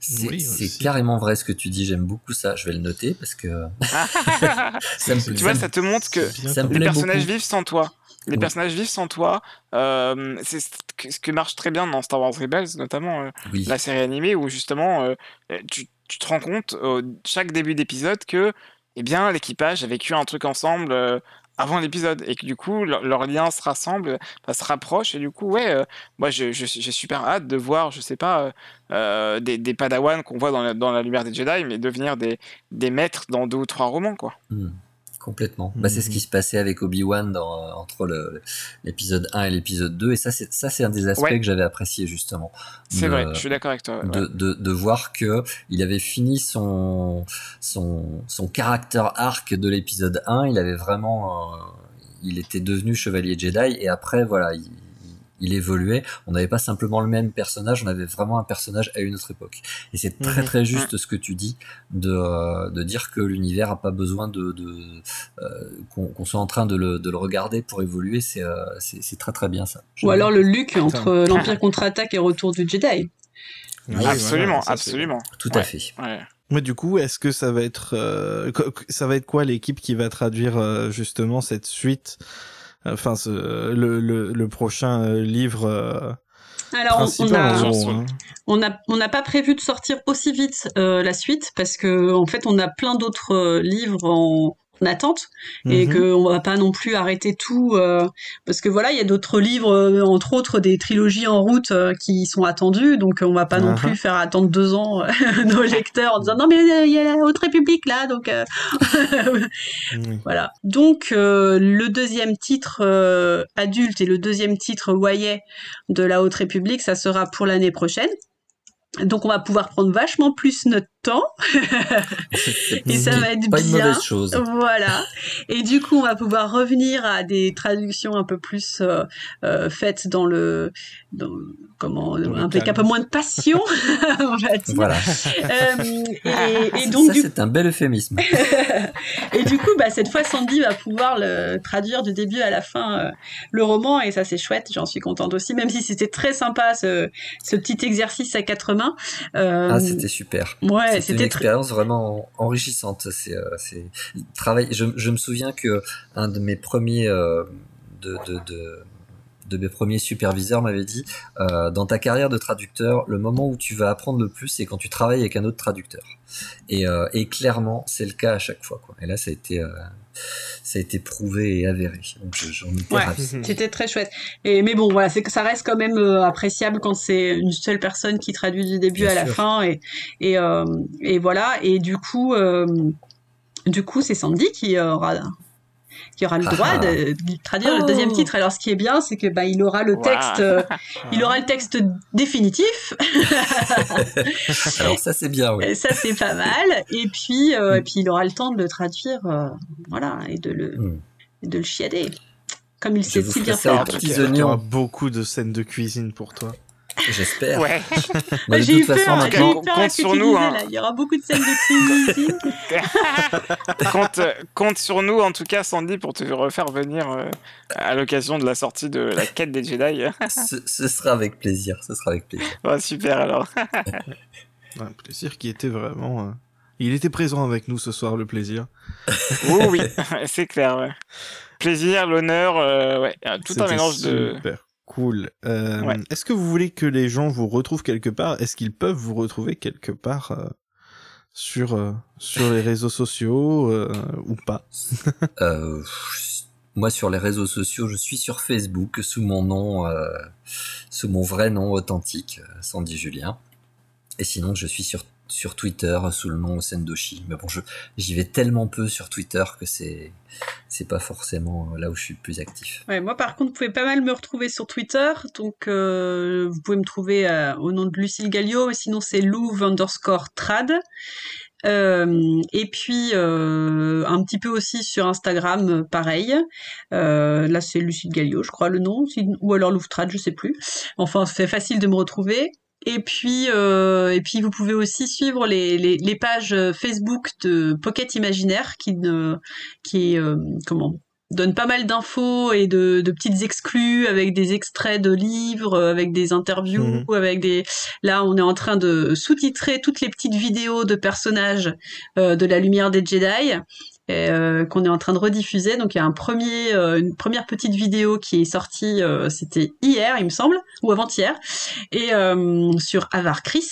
C'est carrément vrai ce que tu dis, j'aime beaucoup ça, je vais le noter parce que... tu vois, ça te montre que les personnages vivent sans toi. Les personnages vivent sans toi. Euh, c'est ce que marche très bien dans Star Wars Rebels, notamment euh, la série animée, où justement euh, tu, tu, te rends compte chaque début d'épisode que eh bien l'équipage a vécu un truc ensemble avant l'épisode et que du coup leurs liens se rassemblent, se rapprochent et du coup ouais, euh, moi j'ai super hâte de voir, je sais pas, euh, euh, des, padawans qu'on voit dans la, lumière des Jedi, mais devenir des, maîtres dans deux ou trois romans quoi. Mmh. Complètement. Bah, c'est ce qui Mhm. se passait avec Obi-Wan dans, entre l'épisode 1 et l'épisode 2. Et ça, c'est, ça, c'est un des aspects Ouais. que j'avais apprécié, justement. C'est vrai, je suis d'accord avec toi. ouais. de, de, de voir que il avait fini son, son, son caractère arc de l'épisode 1. Il avait vraiment, euh, il était devenu chevalier Jedi et après, voilà, il, il évoluait. On n'avait pas simplement le même personnage, on avait vraiment un personnage à une autre époque. Et c'est très Mhm. très juste ce que tu dis de, euh, de dire que l'univers a pas besoin de, de euh, qu'on qu'on soit en train de le, de le regarder pour évoluer. C'est euh, c'est c'est très très bien ça. Ou alors le Luc Putain. entre l'Empire contre-attaque et Retour du Jedi. Oui, absolument, voilà, absolument. Tout Ouais. à fait. Ouais. Mais du coup, est-ce que ça va être euh, ça va être quoi l'équipe qui va traduire euh, justement cette suite Enfin, ce, le, le, le prochain euh, livre euh, Alors, on- a, Sur- hein. On n'a on n'a pas prévu de sortir aussi vite euh, la suite parce que en fait on a plein d'autres euh, livres en attente et Mhm. que on va pas non plus arrêter tout euh, parce que voilà il y a d'autres livres euh, entre autres des trilogies en route euh, qui sont attendus donc on va pas non Uh-huh. plus faire attendre deux ans nos lecteurs en disant non mais il y a la Haute République là donc euh, Oui. voilà. Donc le deuxième titre adulte et le deuxième titre Wayet de la Haute République, ça sera pour l'année prochaine. Donc on va pouvoir prendre vachement plus notre temps et ça va être pas une bien. mauvaise chose. Voilà. Et du coup, on va pouvoir revenir à des traductions un peu plus euh, euh, faites dans le, dans, comment, Dans un peu moins de passion, on va dire. Voilà. Euh, et, et donc ça, du c'est un bel euphémisme. et du coup, bah, cette fois, Sandy va pouvoir le traduire du début à la fin euh, le roman, et ça c'est chouette, j'en suis contente aussi, même si c'était très sympa ce, ce petit exercice à quatre mains. Euh, Ah, c'était super. ouais, c'était une c'était très... expérience vraiment enrichissante. C'est, euh, travail. Je, je me souviens que un de mes premiers euh, de, de, de, de mes premiers superviseurs m'avait dit euh, dans ta carrière de traducteur, le moment où tu vas apprendre le plus, c'est quand tu travailles avec un autre traducteur. Et, euh, et clairement, c'est le cas à chaque fois. Quoi. Et là, ça a été euh, ça a été prouvé et avéré. Donc je- j'en étais Ouais. ravi. C'était très chouette. Et, mais bon, voilà, c'est ça reste quand même euh, appréciable quand c'est une seule personne qui traduit du début Bien à la fin. Et, et, euh, et voilà. Et du coup, euh, du coup, c'est Sandy qui aura qui aura le Ah droit ah. de, de traduire le Oh. deuxième titre. Alors, ce qui est bien, c'est que bah, il aura le texte, euh, il aura le texte définitif. Alors ça, c'est bien. Oui. Et ça, c'est pas mal. Et puis, euh, et puis, il aura le temps de le traduire, euh, voilà, et de le, et de le chiader, comme il sait si bien faire. Il y aura beaucoup de scènes de cuisine pour toi. J'espère. Ouais. Bah, de J'ai eu toute façon, peur, eu peur compte sur nous, disais, hein. là. Il y aura beaucoup de scènes de cuisine ici. compte, compte sur nous, en tout cas, Sandy, pour te refaire venir euh, à l'occasion de la sortie de la quête des Jedi. ce, ce sera avec plaisir. Ce sera avec plaisir. Ouais, super, alors. Un plaisir qui était vraiment. euh, Il était présent avec nous ce soir, le plaisir. Oui, oui, c'est clair. ouais. Plaisir, l'honneur, euh, ouais, tout un mélange de. Cool. Euh, Ouais. Est-ce que vous voulez que les gens vous retrouvent quelque part? Est-ce qu'ils peuvent vous retrouver quelque part euh, sur euh, sur les réseaux sociaux euh, ou pas? Euh, moi, sur les réseaux sociaux, je suis sur Facebook sous mon nom, euh, sous mon vrai nom authentique, Sandy Julien. Et sinon, je suis sur sur Twitter sous le nom Sendoshi. Mais bon, je j'y vais tellement peu sur Twitter que c'est c'est pas forcément là où je suis le plus actif. Moi, par contre, vous pouvez pas mal me retrouver sur Twitter. Donc, euh, vous pouvez me trouver euh, au nom de Lucille Gallio. Sinon, c'est Louve underscore trad. Euh, et puis, euh, un petit peu aussi sur Instagram, euh, pareil. Euh, là, c'est Lucille Gallio, je crois, le nom. Ou alors Louve trad, je sais plus. Enfin, c'est facile de me retrouver. Et puis, euh, et puis, vous pouvez aussi suivre les, les, les pages Facebook de Pocket Imaginaire qui, ne, qui euh, comment, donne pas mal d'infos et de, de petites exclus avec des extraits de livres, euh, avec des interviews, Mhm. avec des. Là, on est en train de sous-titrer toutes les petites vidéos de personnages euh, de la lumière des Jedi. Et, euh, qu'on est en train de rediffuser. Donc il y a un premier, euh, une première petite vidéo qui est sortie, euh, c'était hier, il me semble, ou avant-hier, et euh, sur Avar Chris.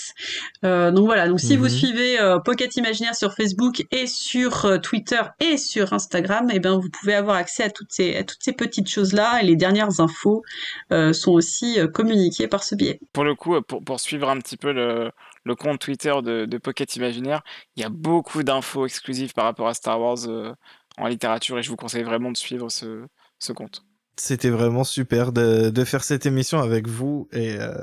Euh, donc voilà. Donc si vous Mhm. suivez euh, Pocket Imaginaire sur Facebook et sur euh, Twitter et sur Instagram, et ben vous pouvez avoir accès à toutes ces, à toutes ces petites choses là. Et les dernières infos euh, sont aussi euh, communiquées par ce biais. Pour le coup, pour, pour suivre un petit peu le, le compte Twitter de, Pocket Imaginaire, il y a beaucoup d'infos exclusives par rapport à Star Wars euh, en littérature et je vous conseille vraiment de suivre ce compte. C'était vraiment super de, de, faire cette émission avec vous et euh,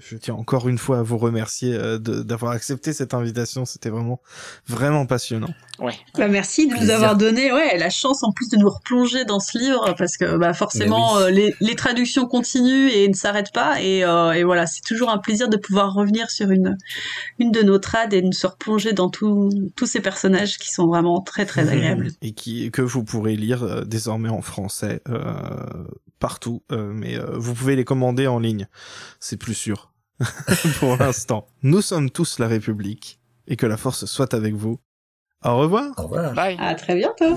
je tiens encore une fois à vous remercier euh, d'avoir accepté cette invitation. C'était vraiment vraiment passionnant. Ouais. Bah, merci de nous avoir donné ouais la chance en plus de nous replonger dans ce livre parce que bah forcément euh, les, les, traductions continuent et ne s'arrêtent pas et, euh, et voilà c'est toujours un plaisir de pouvoir revenir sur une une de nos trades et de se replonger dans tous tous ces personnages qui sont vraiment très très agréables et qui que vous pourrez lire euh, désormais en français partout, euh, mais euh, vous pouvez les commander en ligne. C'est plus sûr pour l'instant. Nous sommes tous la République et que la force soit avec vous. Au revoir. Au revoir. Bye. À très bientôt.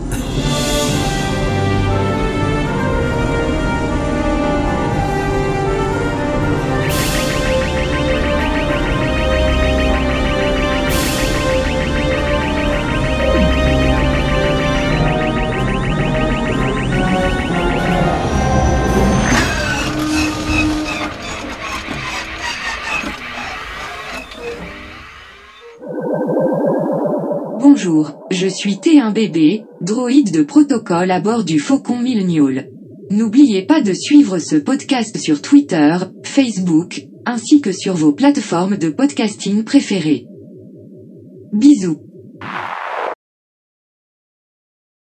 Bonjour, je suis T1BB, droïde de protocole à bord du Faucon Millennial. N'oubliez pas de suivre ce podcast sur Twitter, Facebook, ainsi que sur vos plateformes de podcasting préférées. Bisous.